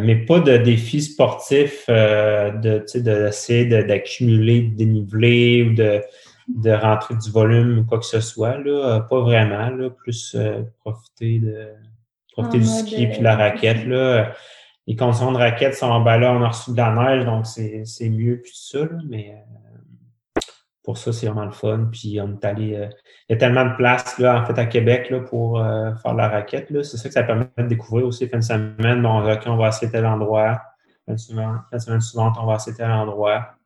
Mais pas de défis sportifs de, tu sais, d'essayer de- d'accumuler, de déniveler ou de, de rentrer du volume ou quoi que ce soit. Là. Pas vraiment. Là. Plus profiter de profiter En du ski puis de la raquette. Là. Les conditions de raquette sont ben là, on a reçu de la neige, donc c'est mieux puis tout ça. Là. Mais euh, pour ça, c'est vraiment le fun. Puis on est allé. euh, il y a tellement de place là, en fait, à Québec là, pour euh, faire de la raquette. C'est ça que ça permet de découvrir aussi fin de semaine. Bon, OK, on va essayer tel endroit. Fin de semaine, fin de semaine suivante, on va essayer tel endroit.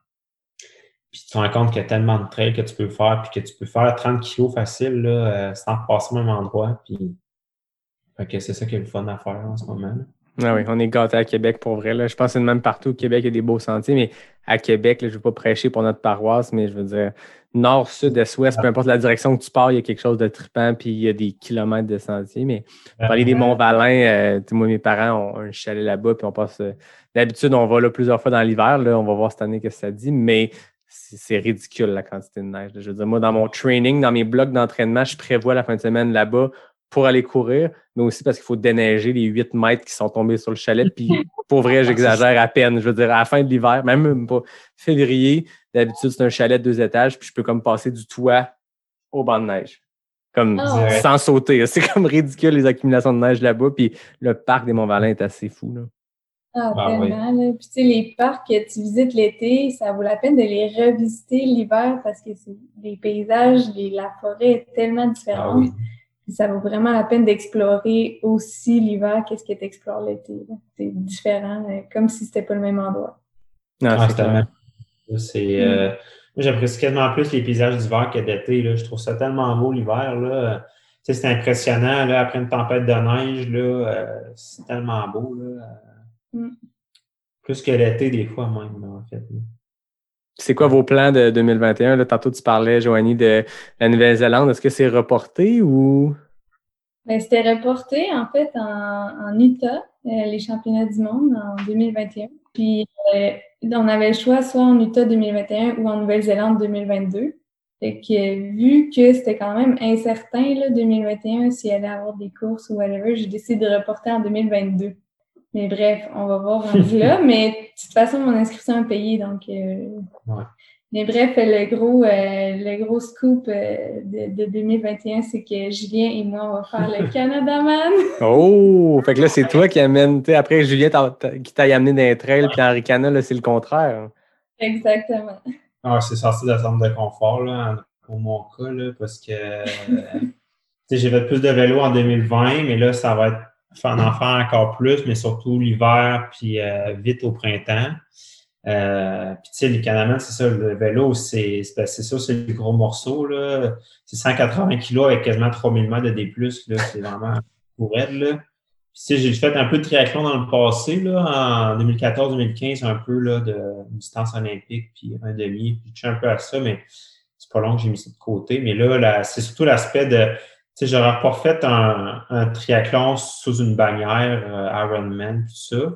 Puis tu te rends compte qu'il y a tellement de trails que tu peux faire, puis que tu peux faire 30 kilos facile là, euh, sans passer au même endroit. Puis fait que c'est ça qui est le fun à faire en ce moment. là. Ah oui, on est gâtés à Québec pour vrai. Là. Je pense que c'est même partout au Québec, il y a des beaux sentiers, mais à Québec, là, je ne veux pas prêcher pour notre paroisse, mais je veux dire, nord, sud, est, ouest, peu importe la direction que tu pars, il y a quelque chose de trippant, puis il y a des kilomètres de sentiers. Mais parler des Monts-Valin, euh, moi, mes parents ont un chalet là-bas, puis on passe. euh, D'habitude, on va là plusieurs fois dans l'hiver. On va voir cette année ce que ça dit, mais c'est ridicule la quantité de neige. Je veux dire, moi, dans mon training, dans mes blocs d'entraînement, je prévois la fin de semaine là-bas pour aller courir, mais aussi parce qu'il faut déneiger les 8 mètres qui sont tombés sur le chalet. Puis, pour vrai, j'exagère à peine. Je veux dire, à la fin de l'hiver, même pas février, d'habitude, c'est un chalet de deux étages, puis je peux comme passer du toit au banc de neige. Comme Ah sans sauter. C'est comme ridicule les accumulations de neige là-bas. Puis le parc des Monts-Valin est assez fou. Là. Ah, Ah, tellement. là. Puis, tu sais, les parcs que tu visites l'été, ça vaut la peine de les revisiter l'hiver parce que c'est les paysages, les- la forêt est tellement Ah différente. oui. Puis ça vaut vraiment la peine d'explorer aussi l'hiver qu'est-ce que tu explores l'été. là. C'est différent, comme si c'était pas le même endroit. Non, Ah, c'est euh, moi, j'apprécie quasiment plus les paysages d'hiver que d'été. là. Je trouve ça tellement beau l'hiver. là. C'est impressionnant. Là, après une tempête de neige, là, euh, c'est tellement beau. Là. Mm. Plus que l'été, des fois, même, là, en fait. là. C'est quoi vos plans de 2021? Là, tantôt, tu parlais, Joanie, de la Nouvelle-Zélande. Est-ce que c'est reporté ou? Ben, c'était reporté en fait en, Utah, euh, les championnats du monde en 2021. Puis euh, on avait le choix soit en Utah 2021 ou en Nouvelle-Zélande 2022. Fait que vu que c'était quand même incertain là, 2021 s'il allait avoir des courses ou whatever, j'ai décidé de reporter en 2022. Mais bref, on va voir rendu là. Mais de toute façon, mon inscription est payée, donc euh, Ouais. mais bref, le gros, euh, le gros scoop euh, de, de 2021, c'est que Julien et moi, on va faire le Canada Man. Oh! Fait que là, c'est toi qui amène. Après, Julien qui t'a amené dans les trails, puis Henri Cana, là, c'est le contraire. Exactement. Ah, c'est sorti de la zone de confort, là, pour mon cas, là, parce que tu sais, j'ai fait plus de vélo en 2020, mais là, ça va être en en faire encore plus, mais surtout l'hiver, puis euh, vite au printemps. Euh, puis tu sais, les Canamans, c'est ça, le vélo, c'est ça, c'est le gros morceau, là. C'est 180 kilos avec quasiment 3000 mètres de D+. C'est vraiment pour raide, là. Puis, tu sais, j'ai fait un peu de triathlon dans le passé, là, en 2014-2015, un peu, là, de distance olympique, puis un demi, puis je suis un peu à ça, mais c'est pas long que j'ai mis ça de côté. Mais là, là, c'est surtout l'aspect de, sais, j'aurais pas fait un, un triathlon sous une bannière euh, Ironman, tout ça.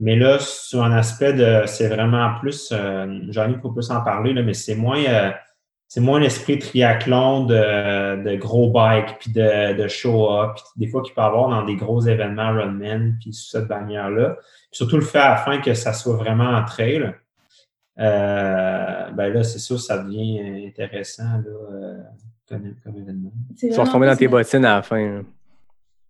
Mais là, sur un aspect de, c'est vraiment plus, euh, ai pour plus en parler, là, mais c'est moins, euh, c'est moins l'esprit triathlon de, de gros bike, puis de, de show-up, des fois qu'il peut avoir dans des gros événements Ironman, puis sous cette bannière-là. Surtout le fait afin que ça soit vraiment en trail. Euh, ben là, c'est sûr, ça devient intéressant là, euh, comme, comme événement. Tu vas retomber dans tes bottines à la fin.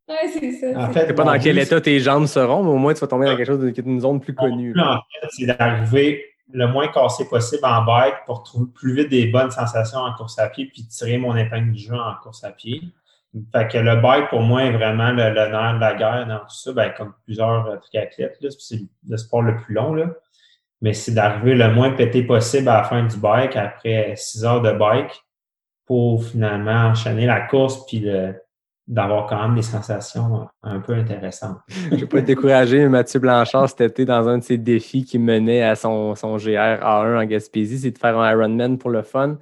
Ouais, c'est ça. En c'est fait, Je sais pas dans quel but, état tes jambes seront, mais au moins, tu vas tomber dans quelque chose de, qui est une zone plus connue. en fait, c'est d'arriver le moins cassé possible en bike pour trouver plus vite des bonnes sensations en course à pied puis tirer mon épingle du jeu en course à pied. Fait que le bike, pour moi, est vraiment le, le nerf de la guerre dans tout ça, ben, comme plusieurs euh, triathlètes, là, c'est le sport le plus long, là. Mais c'est d'arriver le moins pété possible à la fin du bike après six heures de bike pour finalement enchaîner la course puis d'avoir quand même des sensations un peu intéressantes. Je ne vais pas te décourager, mais Mathieu Blanchard, cet été, dans un de ses défis qui menait à son, son GR A1 en Gaspésie, c'est de faire un Ironman pour le fun.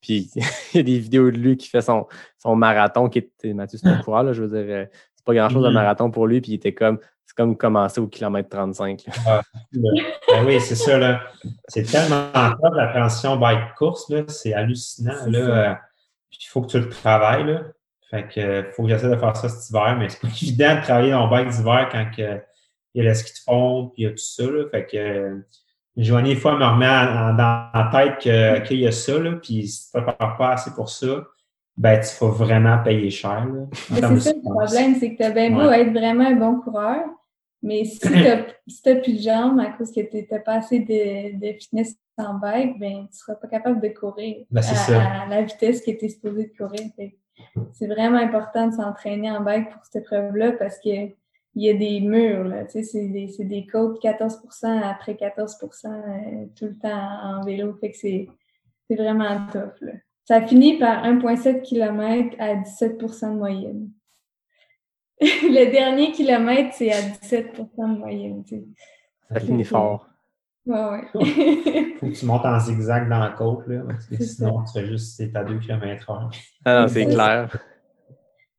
Puis il y a des vidéos de lui qui fait son, son marathon, qui était Mathieu, c'est un coureur, là, je veux dire, euh, c'est pas grand-chose un Mhm. marathon pour lui, puis il était comme, c'est comme commencer au kilomètre 35. là. Ben oui, c'est ça, là. C'est tellement top, la transition bike-course, là. C'est hallucinant, C'est là. Euh, il faut que tu le travailles, là. Fait que euh, faut que j'essaie de faire ça cet hiver, mais c'est pas évident de travailler dans le bike d'hiver quand que, il y a le ski de fond, puis il y a tout ça, là. Fait que euh, Joanie, des fois, me remet en- en- dans la tête que, qu'il y a ça, là. Puis si tu ne prépares pas assez pour ça, ben, tu vas vraiment payer cher, là. C'est ça le problème, c'est que tu as bien beau Ouais. être vraiment un bon coureur, mais si tu n'as plus de jambes à cause que tu n'as pas assez de, de fitness en bike, ben, tu ne seras pas capable de courir Ben, à, ça. à la vitesse que tu es supposé de courir. C'est vraiment important de s'entraîner en bike pour cette épreuve-là parce que il y a des murs, là, tu sais, c'est des, c'est des côtes 14% après 14% euh, tout le temps en vélo. Fait que c'est c'est vraiment tough, là. Ça finit par 1,7 km à 17% de moyenne. le dernier kilomètre, c'est à 17 de moyenne. tu sais. Ça finit fort. Ouais, ouais. Faut que tu montes en zigzag dans la côte, là, parce que C'est sinon, tu fais juste, c'est à 2 km heure. Ah non, c'est clair.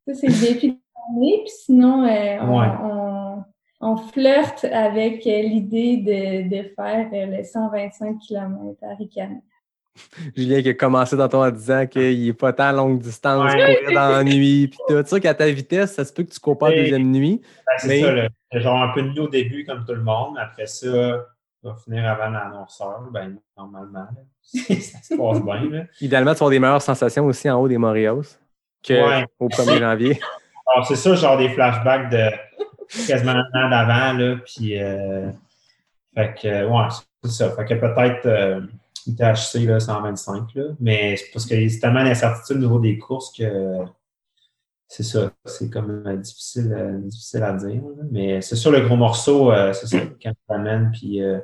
Ça, c'est le défi de l'année. Puis sinon, euh, on, Ouais. on, on flirte avec l'idée de, de faire le 125 km à Ricana. Julien qui a commencé dans ton en disant qu'il n'est pas tant longue distance, Ouais. courir dans la nuit. Puis tout. Tu sais qu'à ta vitesse, ça se peut que tu cours pas la deuxième nuit. Ben, c'est Mais- ça, genre un peu de nuit au début, comme tout le monde. Après ça, tu vas finir avant la noirceur, ben, normalement. ça se passe bien, là. Idéalement, tu vas des meilleures sensations aussi en haut des Moreos qu'au Ouais. 1er janvier. Alors, c'est ça, genre des flashbacks de quasiment un an d'avant, là. Puis, euh, fait que, ouais, c'est ça. Fait que peut-être euh, UTHC, là, 125, là. Mais c'est parce que c'est tellement d'incertitude au niveau des courses que c'est ça. C'est comme euh, difficile, euh, difficile à dire. là. Mais c'est sûr, le gros morceau, euh, c'est ça, quand tu l'amènes, puis euh,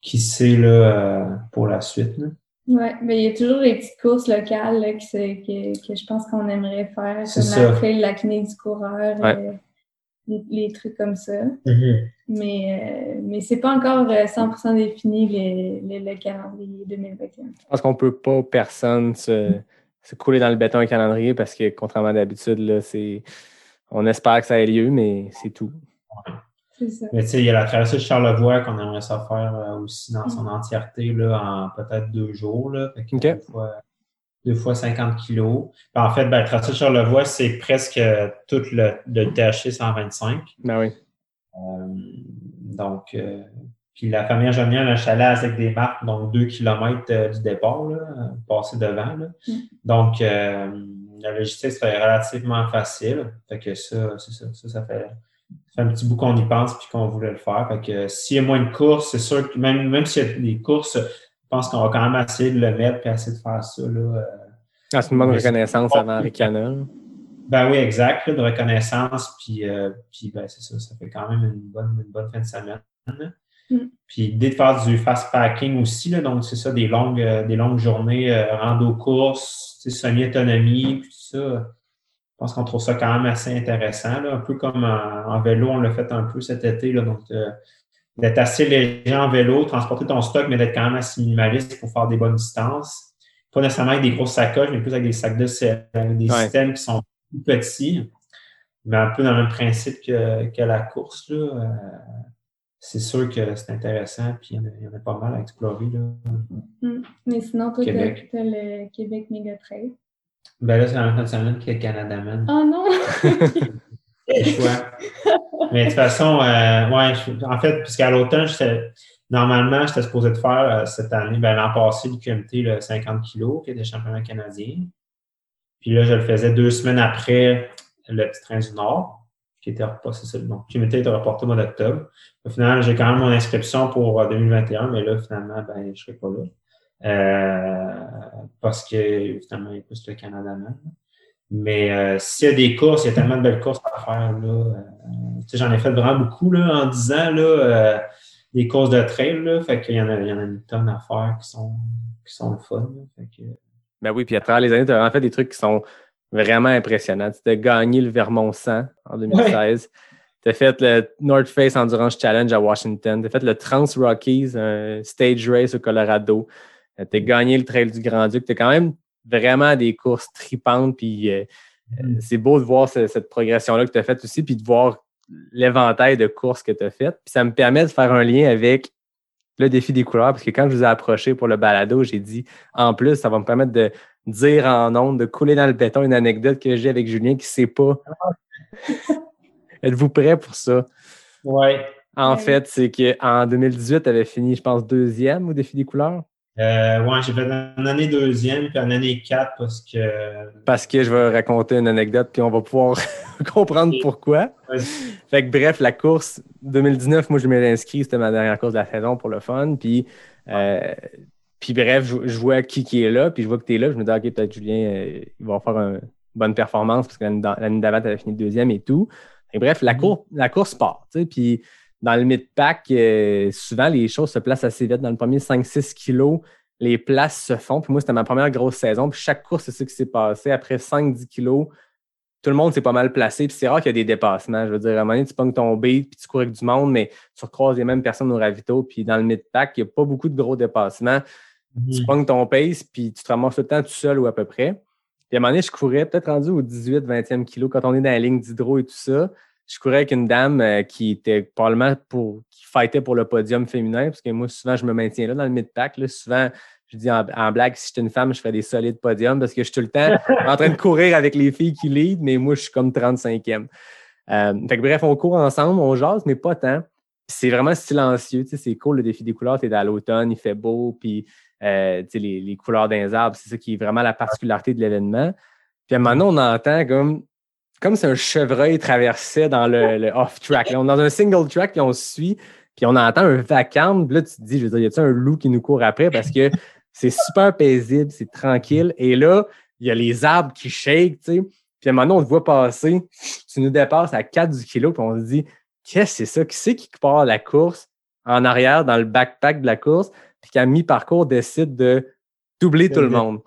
qui sait, là, euh, pour la suite, là. Ouais, mais il y a toujours des petites courses locales là, que, que, que je pense qu'on aimerait faire, C'est comme ça. la trail, du coureur, Ouais. Les, les trucs comme ça. Mais, euh, mais c'est pas encore euh, 100% défini le, le, le calendrier 2021. Je pense qu'on peut pas, personne, se, se couler dans le béton un calendrier parce que, contrairement à d'habitude, là, c'est. On espère que ça ait lieu, mais c'est tout. Ça. Mais tu sais, il y a la traversée de Charlevoix qu'on aimerait ça faire euh, aussi dans son entièreté là, en peut-être deux jours. Là. Fait fois, deux fois 50 kilos. Puis en fait, ben, la traversée de Charlevoix, c'est presque euh, tout le, le THC 125. Ben oui. Euh, donc, euh, puis la famille a un chalet avec des marques, donc deux kilomètres euh, du départ, là, passer devant. Là. Mm. Donc, euh, la logistique serait relativement facile. Fait que ça, c'est ça, ça, ça fait, ça fait un petit bout qu'on y pense puis qu'on voulait le faire. Fait que euh, s'il y a moins de courses, c'est sûr que même, même s'il y a des courses, pense qu'on va quand même essayer de le mettre puis essayer de faire ça. Là, euh, Ah, c'est une bonne reconnaissance avant Ricana. ben oui, exact, là, de reconnaissance, puis, euh, puis ben, c'est ça, ça fait quand même une bonne, une bonne fin de semaine. Mm. Puis l'idée de faire du fast packing aussi, là, donc c'est ça, des longues, euh, des longues journées, euh, rando course, semi-autonomie, puis tout ça. Je pense qu'on trouve ça quand même assez intéressant, là, un peu comme en, en vélo, on l'a fait un peu cet été, là, donc euh, d'être assez léger en vélo, transporter ton stock, mais d'être quand même assez minimaliste pour faire des bonnes distances. Pas nécessairement avec des grosses sacoches, mais plus avec des sacs de sel, avec des Ouais. systèmes qui sont plus petits, mais un peu dans le même principe que, que la course. Là. Euh, c'est sûr que c'est intéressant, puis il y, en a, il y en a pas mal à explorer. Là. Mm. Mais sinon, toi, t'as Québec. t'as le Québec Méga Trail. Ben là, c'est la même fin de semaine que Canada Man. Oh non! Mais de toute façon, euh, ouais, en fait, puisqu'à l'automne, normalement, j'étais supposé de faire euh, cette année, ben, l'an passé, le QMT, le 50 kg, qui était championnat canadien. Puis là, je le faisais deux semaines après le petit train du Nord, qui était c'est ça, donc QMT était reporté au mois d'octobre. Au final, j'ai quand même mon inscription pour euh, 2021, mais là, finalement, ben, je ne serai pas là. Euh, parce que finalement, il plus le Canada Man. Mais euh, s'il y a des courses, il y a tellement de belles courses à faire. Là, euh, j'en ai fait vraiment beaucoup là, en 10 ans, là, euh, des courses de trail. Là, fait qu'il y en a, il y en a une tonne à faire qui sont, qui sont le fun. là. fait que, Ben oui, puis à travers les années, tu as vraiment fait des trucs qui sont vraiment impressionnants. Tu as gagné le Vermont 100 en 2016. Tu as fait le North Face Endurance Challenge à Washington. Tu as fait le Trans Rockies, un stage race au Colorado. Tu as gagné le Trail du Grand-Duc. Tu as quand même vraiment des courses tripantes. Puis euh, euh, c'est beau de voir ce- cette progression-là que tu as faite aussi, puis de voir l'éventail de courses que tu as faites. Puis ça me permet de faire un lien avec le défi des couleurs, parce que quand je vous ai approché pour le balado, j'ai dit en plus, ça va me permettre de dire en ondes, de couler dans le béton une anecdote que j'ai avec Julien qui ne sait pas. Êtes-vous prêt pour ça? ouais. En Ouais. fait, c'est qu'en 2018, tu avais fini, je pense, deuxième au défi des couleurs. Euh, ouais, j'ai fait une année deuxième, puis une année quatre parce que. Parce que je vais raconter une anecdote, puis on va pouvoir comprendre pourquoi. Fait que bref, la course 2019, moi je m'étais inscrit, c'était ma dernière course de la saison pour le fun. Puis, euh, puis bref, je, je vois qui qui est là, puis je vois que tu es là. Je me dis, OK, peut-être Julien, euh, il va faire une bonne performance parce que l'année d'a- l'année d'avant, tu avais fini deuxième et tout. Et bref, la, cour- la course part. tu sais, Puis dans le mid-pack, euh, souvent les choses se placent assez vite. Dans le premier 5-6 kilos, les places se font. Puis moi, c'était ma première grosse saison. Puis chaque course, c'est ça qui s'est passé. Après 5-10 kilos, tout le monde s'est pas mal placé. Puis c'est rare qu'il y a des dépassements. Je veux dire, à un moment donné, tu pognes ton beat, puis tu cours avec du monde, mais tu recroises les mêmes personnes au ravito. Puis dans le mid-pack, il n'y a pas beaucoup de gros dépassements. Tu Mhm. pognes ton pace, puis tu te ramasses tout le temps tout seul ou à peu près. Puis à un moment donné, je courais peut-être rendu au 18, 20e kilo quand on est dans la ligne d'hydro et tout ça. Je courais avec une dame euh, qui était probablement pour, qui fightait pour le podium féminin, parce que moi, souvent, je me maintiens là dans le mid-pack. là. Souvent, je dis en, en blague, si j'étais une femme, je ferais des solides podiums parce que je suis tout le temps en train de courir avec les filles qui lead, mais moi, je suis comme 35e. Euh, fait que bref, on court ensemble, on jase, mais pas tant. C'est vraiment silencieux. C'est cool le défi des couleurs. Tu es à l'automne, il fait beau, puis euh, les, les couleurs d'un arbres, c'est ça qui est vraiment la particularité de l'événement. Puis à un moment donné, on entend comme, comme si un chevreuil traversait dans le, le off-track. On est dans un single track, puis on suit, puis on entend un vacarme. Puis là, tu te dis, je veux dire, y a-t-il un loup qui nous court après? Parce que c'est super paisible, c'est tranquille. Et là, il y a les arbres qui shake, tu sais. Puis à un moment donné, on te voit passer, tu nous dépasses à 4 du kilo, puis on se dit, qu'est-ce que c'est ça? Qui c'est qui part la course en arrière dans le backpack de la course, puis qu'à mi-parcours décide de doubler tout le monde?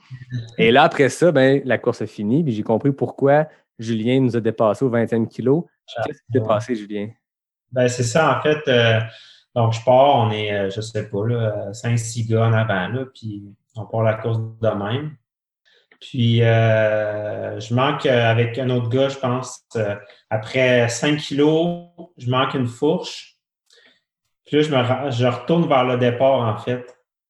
Et là, après ça, ben, la course a fini, puis j'ai compris pourquoi Julien nous a dépassé au 20e kilo. Qu'est-ce qui s'est passé, Julien? Ben, c'est ça, en fait. euh, donc, je pars, on est, euh, je sais pas, là, 5-6 gars en avant, là, puis on part la course de même. Puis, euh, je manque avec un autre gars, je pense, euh, après 5 kilos, je manque une fourche. Puis là, je, me, je retourne vers le départ, en fait.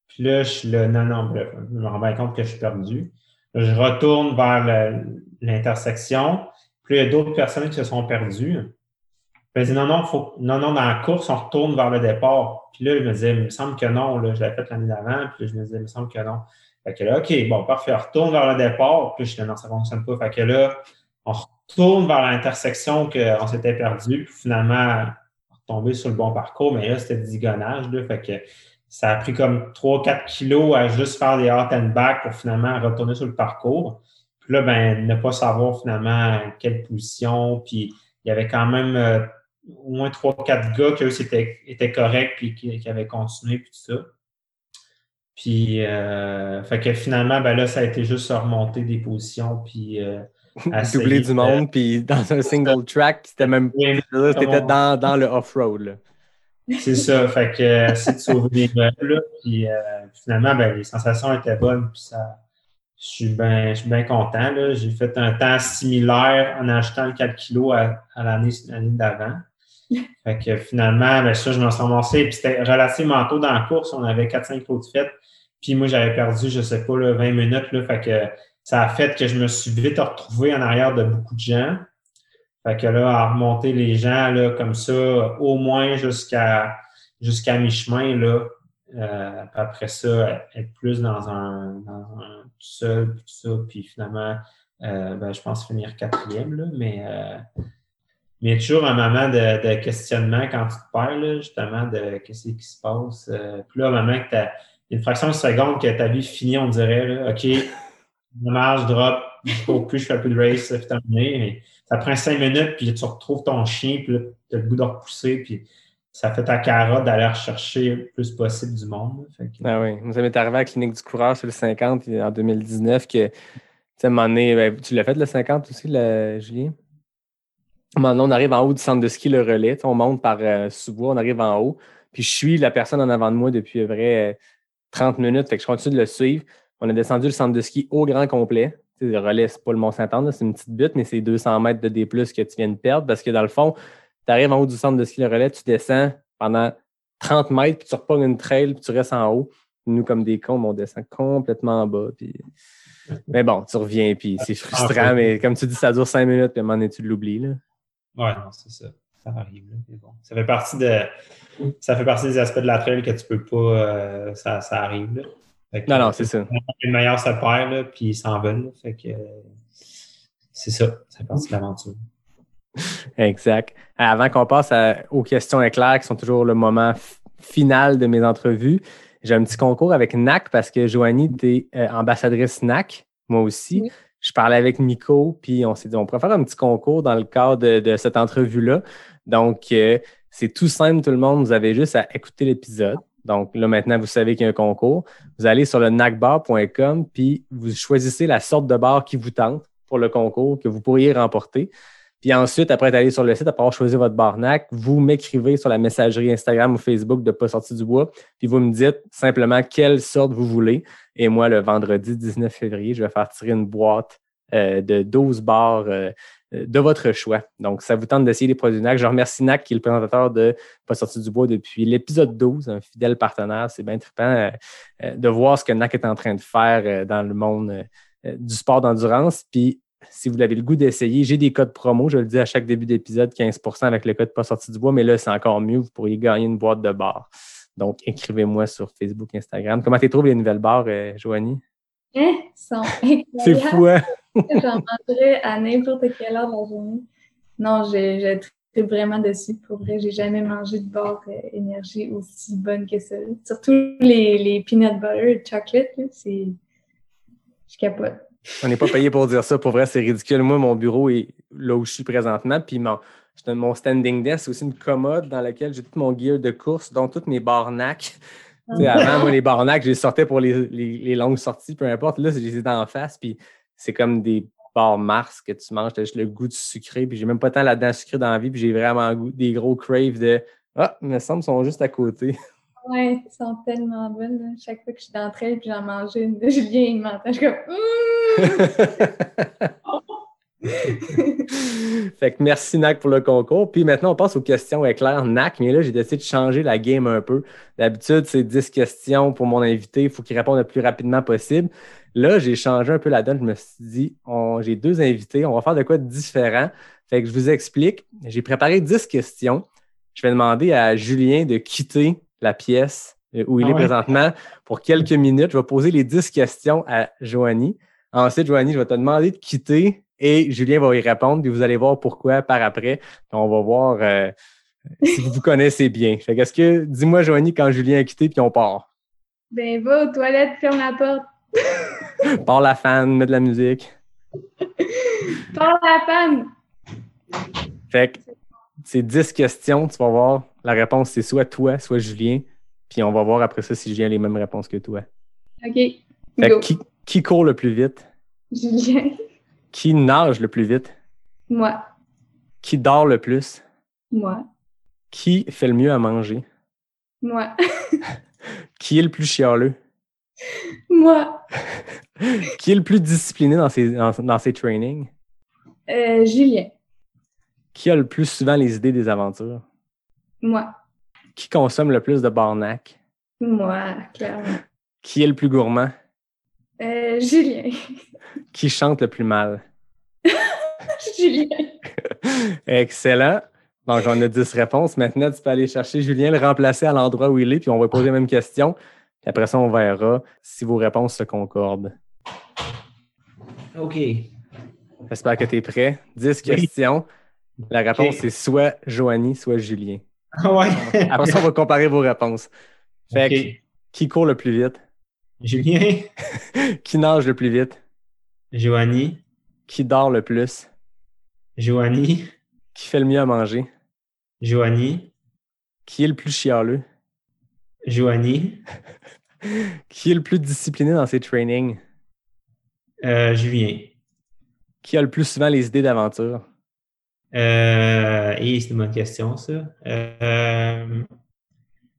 Puis là, je suis là, non, non, je me rends bien compte que je suis perdu. Je retourne vers le- l'intersection. Puis il y a d'autres personnes qui se sont perdues. Puis elle dit non, non, faut, non, non, dans la course, on retourne vers le départ. Puis là, je me disais, il me semble que non, là, je l'avais fait l'année d'avant, puis là, je me disais, il me semble que non. Fait que là, OK, bon, parfait, on retourne vers le départ, puis je disais, non, ça ne fonctionne pas. Fait que là, on retourne vers l'intersection qu'on s'était perdu, puis finalement, tomber sur le bon parcours, mais là, c'était digonage, là, fait que ça a pris comme 3-4 kilos à juste faire des hot and back pour finalement retourner sur le parcours. Puis là, ben, ne pas savoir finalement quelle position, puis il y avait quand même euh, au moins 3-4 gars qui, eux, c'était- étaient corrects, puis qui, qui avaient continué, puis tout ça. Puis, euh, fait que finalement, ben là, ça a été juste remonter des positions, puis euh, Doubler du de- monde, puis dans un single track, c'était même Oui, C'était dans, dans le off-road. C'est ça, fait que essayer de sauver des meubles, puis euh, finalement, ben, les sensations étaient bonnes, puis ça, je suis bien bien content. J'ai fait un temps similaire en achetant le 4 kilos à, à l'année d'avant. Fait que finalement, ben, ça, je m'en suis ramassé, puis c'était relativement tôt dans la course, on avait 4-5 kilos de fête, puis moi, j'avais perdu, je sais pas, là, 20 minutes, là, fait que ça a fait que je me suis vite retrouvé en arrière de beaucoup de gens. Fait que là, à remonter les gens là, comme ça, au moins jusqu'à jusqu'à mi-chemin, là. Euh, après ça, être plus dans un, dans un tout seul, tout ça, puis finalement, euh, ben, je pense finir quatrième, là, mais, euh, mais toujours un moment de, de questionnement quand tu te perds, là, justement, de qu'est-ce qui se passe. Euh, puis là, un moment que t'as une fraction de seconde que ta vie finit, on dirait, là, OK, dommage, drop, cours plus, je fais plus de race, c'est terminé. Mais ça prend cinq minutes, puis tu retrouves ton chien, puis tu as le goût de repousser, puis ça fait ta carotte d'aller rechercher le plus possible du monde. Fait Ah oui. Ça m'est arrivé à la clinique du coureur sur le 50 en 2019 que, tu sais, un ben, tu l'as fait le 50 aussi, le, Julien? Un donné, on arrive en haut du centre de ski, le relais. On monte par euh, sous-bois, on arrive en haut. Puis je suis la personne en avant de moi depuis à vrai euh, 30 minutes. Fait que je continue de le suivre. On a descendu le centre de ski au grand complet. Le relais, c'est pas le Mont-Saint-Anne, c'est une petite butte, mais c'est 200 mètres de D+, que tu viens de perdre parce que dans le fond, tu arrives en haut du centre de ski le relais, tu descends pendant 30 mètres, puis tu repognes une trail, puis tu restes en haut. Nous, comme des cons, on descend complètement en bas. Puis... Mais bon, tu reviens, puis c'est frustrant, mais comme tu dis, ça dure 5 minutes, puis à un moment donné, tu l'oublies. là. Ouais, non, c'est ça. Ça arrive. là, bon. Ça fait partie de. Ça fait partie des aspects de la trail que tu peux pas. euh, ça, ça arrive. Là. Que, Non, non, c'est ça. Le meilleur se perd, là, puis ils s'en veulent. là. Fait que euh, c'est ça. Ça de l'aventure. Exact. Avant qu'on passe à- aux questions éclairs, qui sont toujours le moment final de mes entrevues, j'ai un petit concours avec NAC parce que Joanie, tu es ambassadrice NAC, moi aussi. Oui. Je parlais avec Nico, puis on s'est dit, on pourrait faire un petit concours dans le cadre de, de cette entrevue-là. Donc, euh, c'est tout simple, tout le monde. Vous avez juste à écouter l'épisode. Donc, là, maintenant, vous savez qu'il y a un concours. Vous allez sur le nacbar.com, puis vous choisissez la sorte de bar qui vous tente. pour le concours que vous pourriez remporter. Puis ensuite, après être allé sur le site, après avoir choisi votre barnac, vous m'écrivez sur la messagerie Instagram ou Facebook de Pas sorti du bois, puis vous me dites simplement quelle sorte vous voulez. Et moi, le vendredi 19 février, je vais faire tirer une boîte euh, de 12 bars euh, de votre choix. Donc, ça vous tente d'essayer les produits NAC. Je remercie NAC, qui est le présentateur de Pas sorti du bois depuis l'épisode 12, un fidèle partenaire. C'est bien trippant euh, euh, de voir ce que NAC est en train de faire euh, dans le monde euh, du sport d'endurance. Puis, si vous avez le goût d'essayer, j'ai des codes promo. Je le dis à chaque début d'épisode, 15% avec le code Pas sorti du bois. Mais là, c'est encore mieux. Vous pourriez gagner une boîte de bars. Donc, écrivez-moi sur Facebook, Instagram. Comment tu trouves les nouvelles bars, euh, Joanie? Sont C'est fou, hein? J'en mangerais à n'importe quelle heure de la journée. Non, j'ai trippé vraiment dessus. Pour vrai, j'ai jamais mangé de barre euh, énergie aussi bonne que ça. Surtout les, les peanut butter chocolate, là, c'est... Je capote. On n'est pas payé pour dire ça. Pour vrai, c'est ridicule. Moi, mon bureau est là où je suis présentement. Puis mon, je- mon standing desk, c'est aussi une commode dans laquelle j'ai tout mon gear de course, dont toutes mes barnacs. Tu sais, avant, moi, les barnacs, je les sortais pour les, les- les longues sorties, peu importe. Là, je les ai d'en face. Puis c'est comme des bars Mars que tu manges. Tu as juste le goût du sucré. Puis j'ai même pas tant là-dedans sucré dans la vie. Puis j'ai vraiment des gros craves de Ah, il me semble sont juste à côté. Ouais, ils sont tellement bonnes. là. Chaque fois que je suis dans trail puis j'en mangeais une de Julien, il m'entend. Je suis comme fait que merci NAC pour le concours. Puis maintenant, on passe aux questions éclairs NAC. Mais là, j'ai décidé de changer la game un peu. D'habitude, c'est 10 questions pour mon invité. Il faut qu'il réponde le plus rapidement possible. Là, j'ai changé un peu la donne. Je me suis dit, j'ai deux invités. On va faire de quoi de différent. Fait que je vous explique. J'ai préparé 10 questions. Je vais demander à Julien de quitter la pièce euh, où il Ah est ouais? présentement pour quelques minutes. Je vais poser les 10 questions à Joanie. Ensuite, Joanie, je vais te demander de quitter et Julien va y répondre, puis vous allez voir pourquoi par après. Puis on va voir euh, si vous vous connaissez bien. Fait qu'est-ce que, dis-moi, Joanie, quand Julien a quitté, puis on part? Ben, va aux toilettes, ferme la porte. Part la fan, met de la musique. Parle la femme. Fait que c'est 10 questions, tu vas voir. La réponse, c'est soit toi, soit Julien. Puis on va voir après ça si Julien a les mêmes réponses que toi. OK. Fait Go. que qui, qui court le plus vite? Julien. Qui nage le plus vite? Moi. Qui dort le plus? Moi. Qui fait le mieux à manger? Moi. Qui est le plus chialeux? Moi. Qui est le plus discipliné dans ses, dans, dans ses trainings? Euh, Julien. Qui a le plus souvent les idées des aventures? Moi. Qui consomme le plus de barnac? Moi, clairement. Qui est le plus gourmand? Euh, Julien. Qui chante le plus mal? Julien. Excellent. Donc, on a 10 réponses. Maintenant, tu peux aller chercher Julien, le remplacer à l'endroit où il est, puis on va poser la même question. Puis après ça, on verra si vos réponses se concordent. OK. J'espère que tu es prêt. 10 questions. La réponse, Ok. c'est soit Joanie, soit Julien. Ah ouais. Après ça, on va comparer vos réponses. Fait que, qui court le plus vite? Julien, Qui nage le plus vite? Joanie, Qui dort le plus? Joanie, Qui fait le mieux à manger? Joanie, Qui est le plus chialeux? Joanie, Qui est le plus discipliné dans ses trainings? euh, Julien. Qui a le plus souvent les idées d'aventure? Euh, et c'est une bonne question, ça. Euh,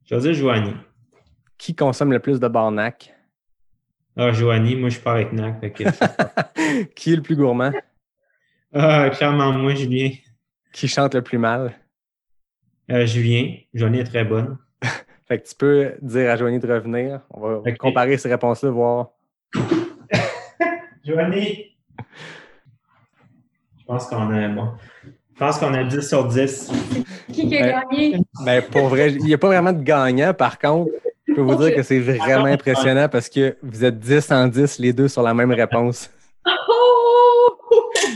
je vais dire Joanie. Qui consomme le plus de barnac? Ah, Joanie, moi, je pars avec NAC. que- Qui est le plus gourmand? Ah, clairement, moi, Julien. Qui chante le plus mal? Euh, Julien. Joanie est très bonne. Fait que tu peux dire à Joanie de revenir. On va comparer ces réponses-là, voir. Joanie! Je pense qu'on a, bon. Je pense qu'on a 10 sur 10. Qui qui a Ouais. gagné? Ben, pour vrai, il n'y a pas vraiment de gagnant. Par contre, je peux vous dire que c'est vraiment impressionnant parce que vous êtes 10 en 10, les deux sur la même réponse. Oh!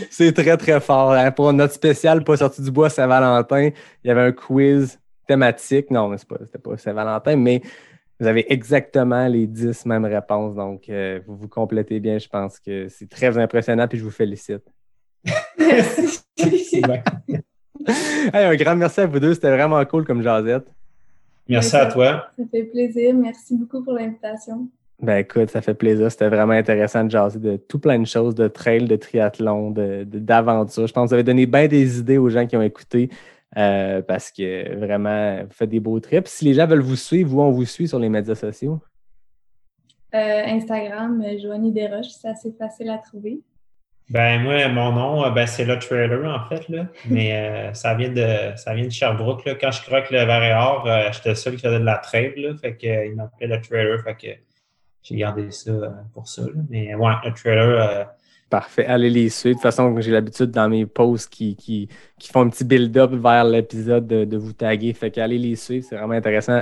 C'est très, très fort. hein. Pour notre spécial Pas sorti du bois Saint-Valentin, il y avait un quiz thématique. Non, mais c'est pas, c'était pas Saint-Valentin, mais vous avez exactement les 10 mêmes réponses. Donc, euh, vous vous complétez bien. Je pense que c'est très impressionnant puis je vous félicite. Merci. Hey, un grand merci à vous deux. C'était vraiment cool comme jasette. Merci à toi. Ça fait plaisir. Merci beaucoup pour l'invitation. Ben écoute, ça fait plaisir. C'était vraiment intéressant de jaser de tout plein de choses, de trail, de triathlon, de- de- d'aventure. Je pense que vous avez donné bien des idées aux gens qui ont écouté euh, parce que vraiment, vous faites des beaux trips. Si les gens veulent vous suivre, où on vous suit sur les médias sociaux? Euh, Instagram, Joanie Desroches, c'est assez facile à trouver. Ben moi, mon nom, euh, ben, c'est le trailer en fait, là. mais euh, ça vient de ça vient de Sherbrooke. Là. Quand je croque le verre et or, euh, j'étais le seul qui faisait de la trail, là, fait que, euh, il m'appelait le trailer, fait que j'ai gardé ça euh, pour ça. là. Mais ouais, le trailer, euh, Parfait. Allez les suivre. De toute façon, j'ai l'habitude dans mes posts qui, qui, qui font un petit build-up vers l'épisode de, de vous taguer. Fait qu'allez les suivre. C'est vraiment intéressant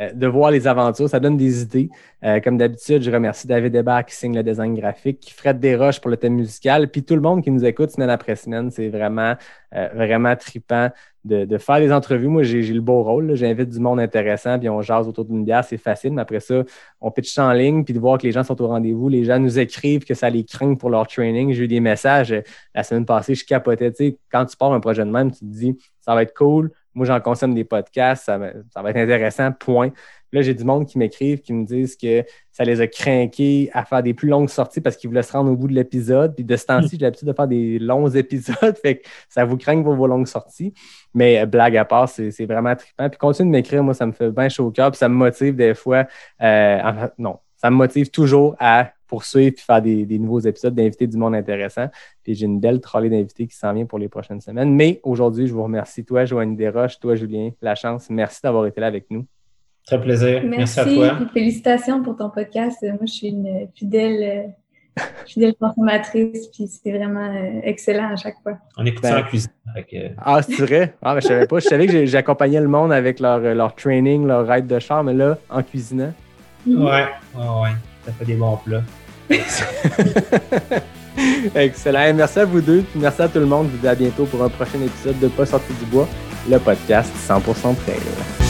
euh, de voir les aventures. Ça donne des idées. Euh, comme d'habitude, je remercie David Hébert qui signe le design graphique, Fred Desroches pour le thème musical, puis tout le monde qui nous écoute semaine après semaine. C'est vraiment, euh, vraiment trippant de, faire des entrevues. Moi, j'ai le beau rôle. J'invite du monde intéressant, puis on jase autour d'une bière. C'est facile. Mais après ça, on pitch en ligne, puis de voir que les gens sont au rendez-vous. Les gens nous écrivent que ça les craint pour leur training. J'ai eu des messages euh, la semaine passée, je capotais. Tu sais, quand tu pars un projet de même, tu te dis, ça va être cool. Moi, j'en consomme des podcasts, ça, va- ça va être intéressant, point. Là, j'ai du monde qui m'écrivent, qui me disent que ça les a craqués à faire des plus longues sorties parce qu'ils voulaient se rendre au bout de l'épisode. Puis de ce temps-ci, j'ai l'habitude de faire des longs épisodes, fait que ça vous craint pour vos longues sorties. Mais euh, blague à part, c'est vraiment trippant. Puis continue de m'écrire, moi, ça me fait bien chaud au cœur, puis ça me motive des fois. euh, en fait, non, ça me motive toujours à poursuivre puis faire des, des nouveaux épisodes, d'inviter du monde intéressant. Puis j'ai une belle trolley d'invités qui s'en vient pour les prochaines semaines. Mais aujourd'hui, je vous remercie, toi, Joanne Desroches, toi, Julien Lachance. Merci d'avoir été là avec nous. Très plaisir. Merci, Merci, à toi. puis félicitations pour ton podcast. Euh, Moi, je suis une fidèle, euh, fidèle consommatrice, puis c'est vraiment euh, excellent à chaque fois. On écoute Ben- ça en cuisine. que- Ah, c'est vrai? Ah, ben, je savais pas. Je savais que j'accompagnais le monde avec leur, leur training, leur ride de char, mais là, en cuisinant. Mhm. Ouais, ouais, ouais. Ça fait des bons plats. Excellent. Merci à vous deux. Puis merci à tout le monde. Je vous dis à bientôt pour un prochain épisode de Pas sorti du bois, le podcast 100% trail.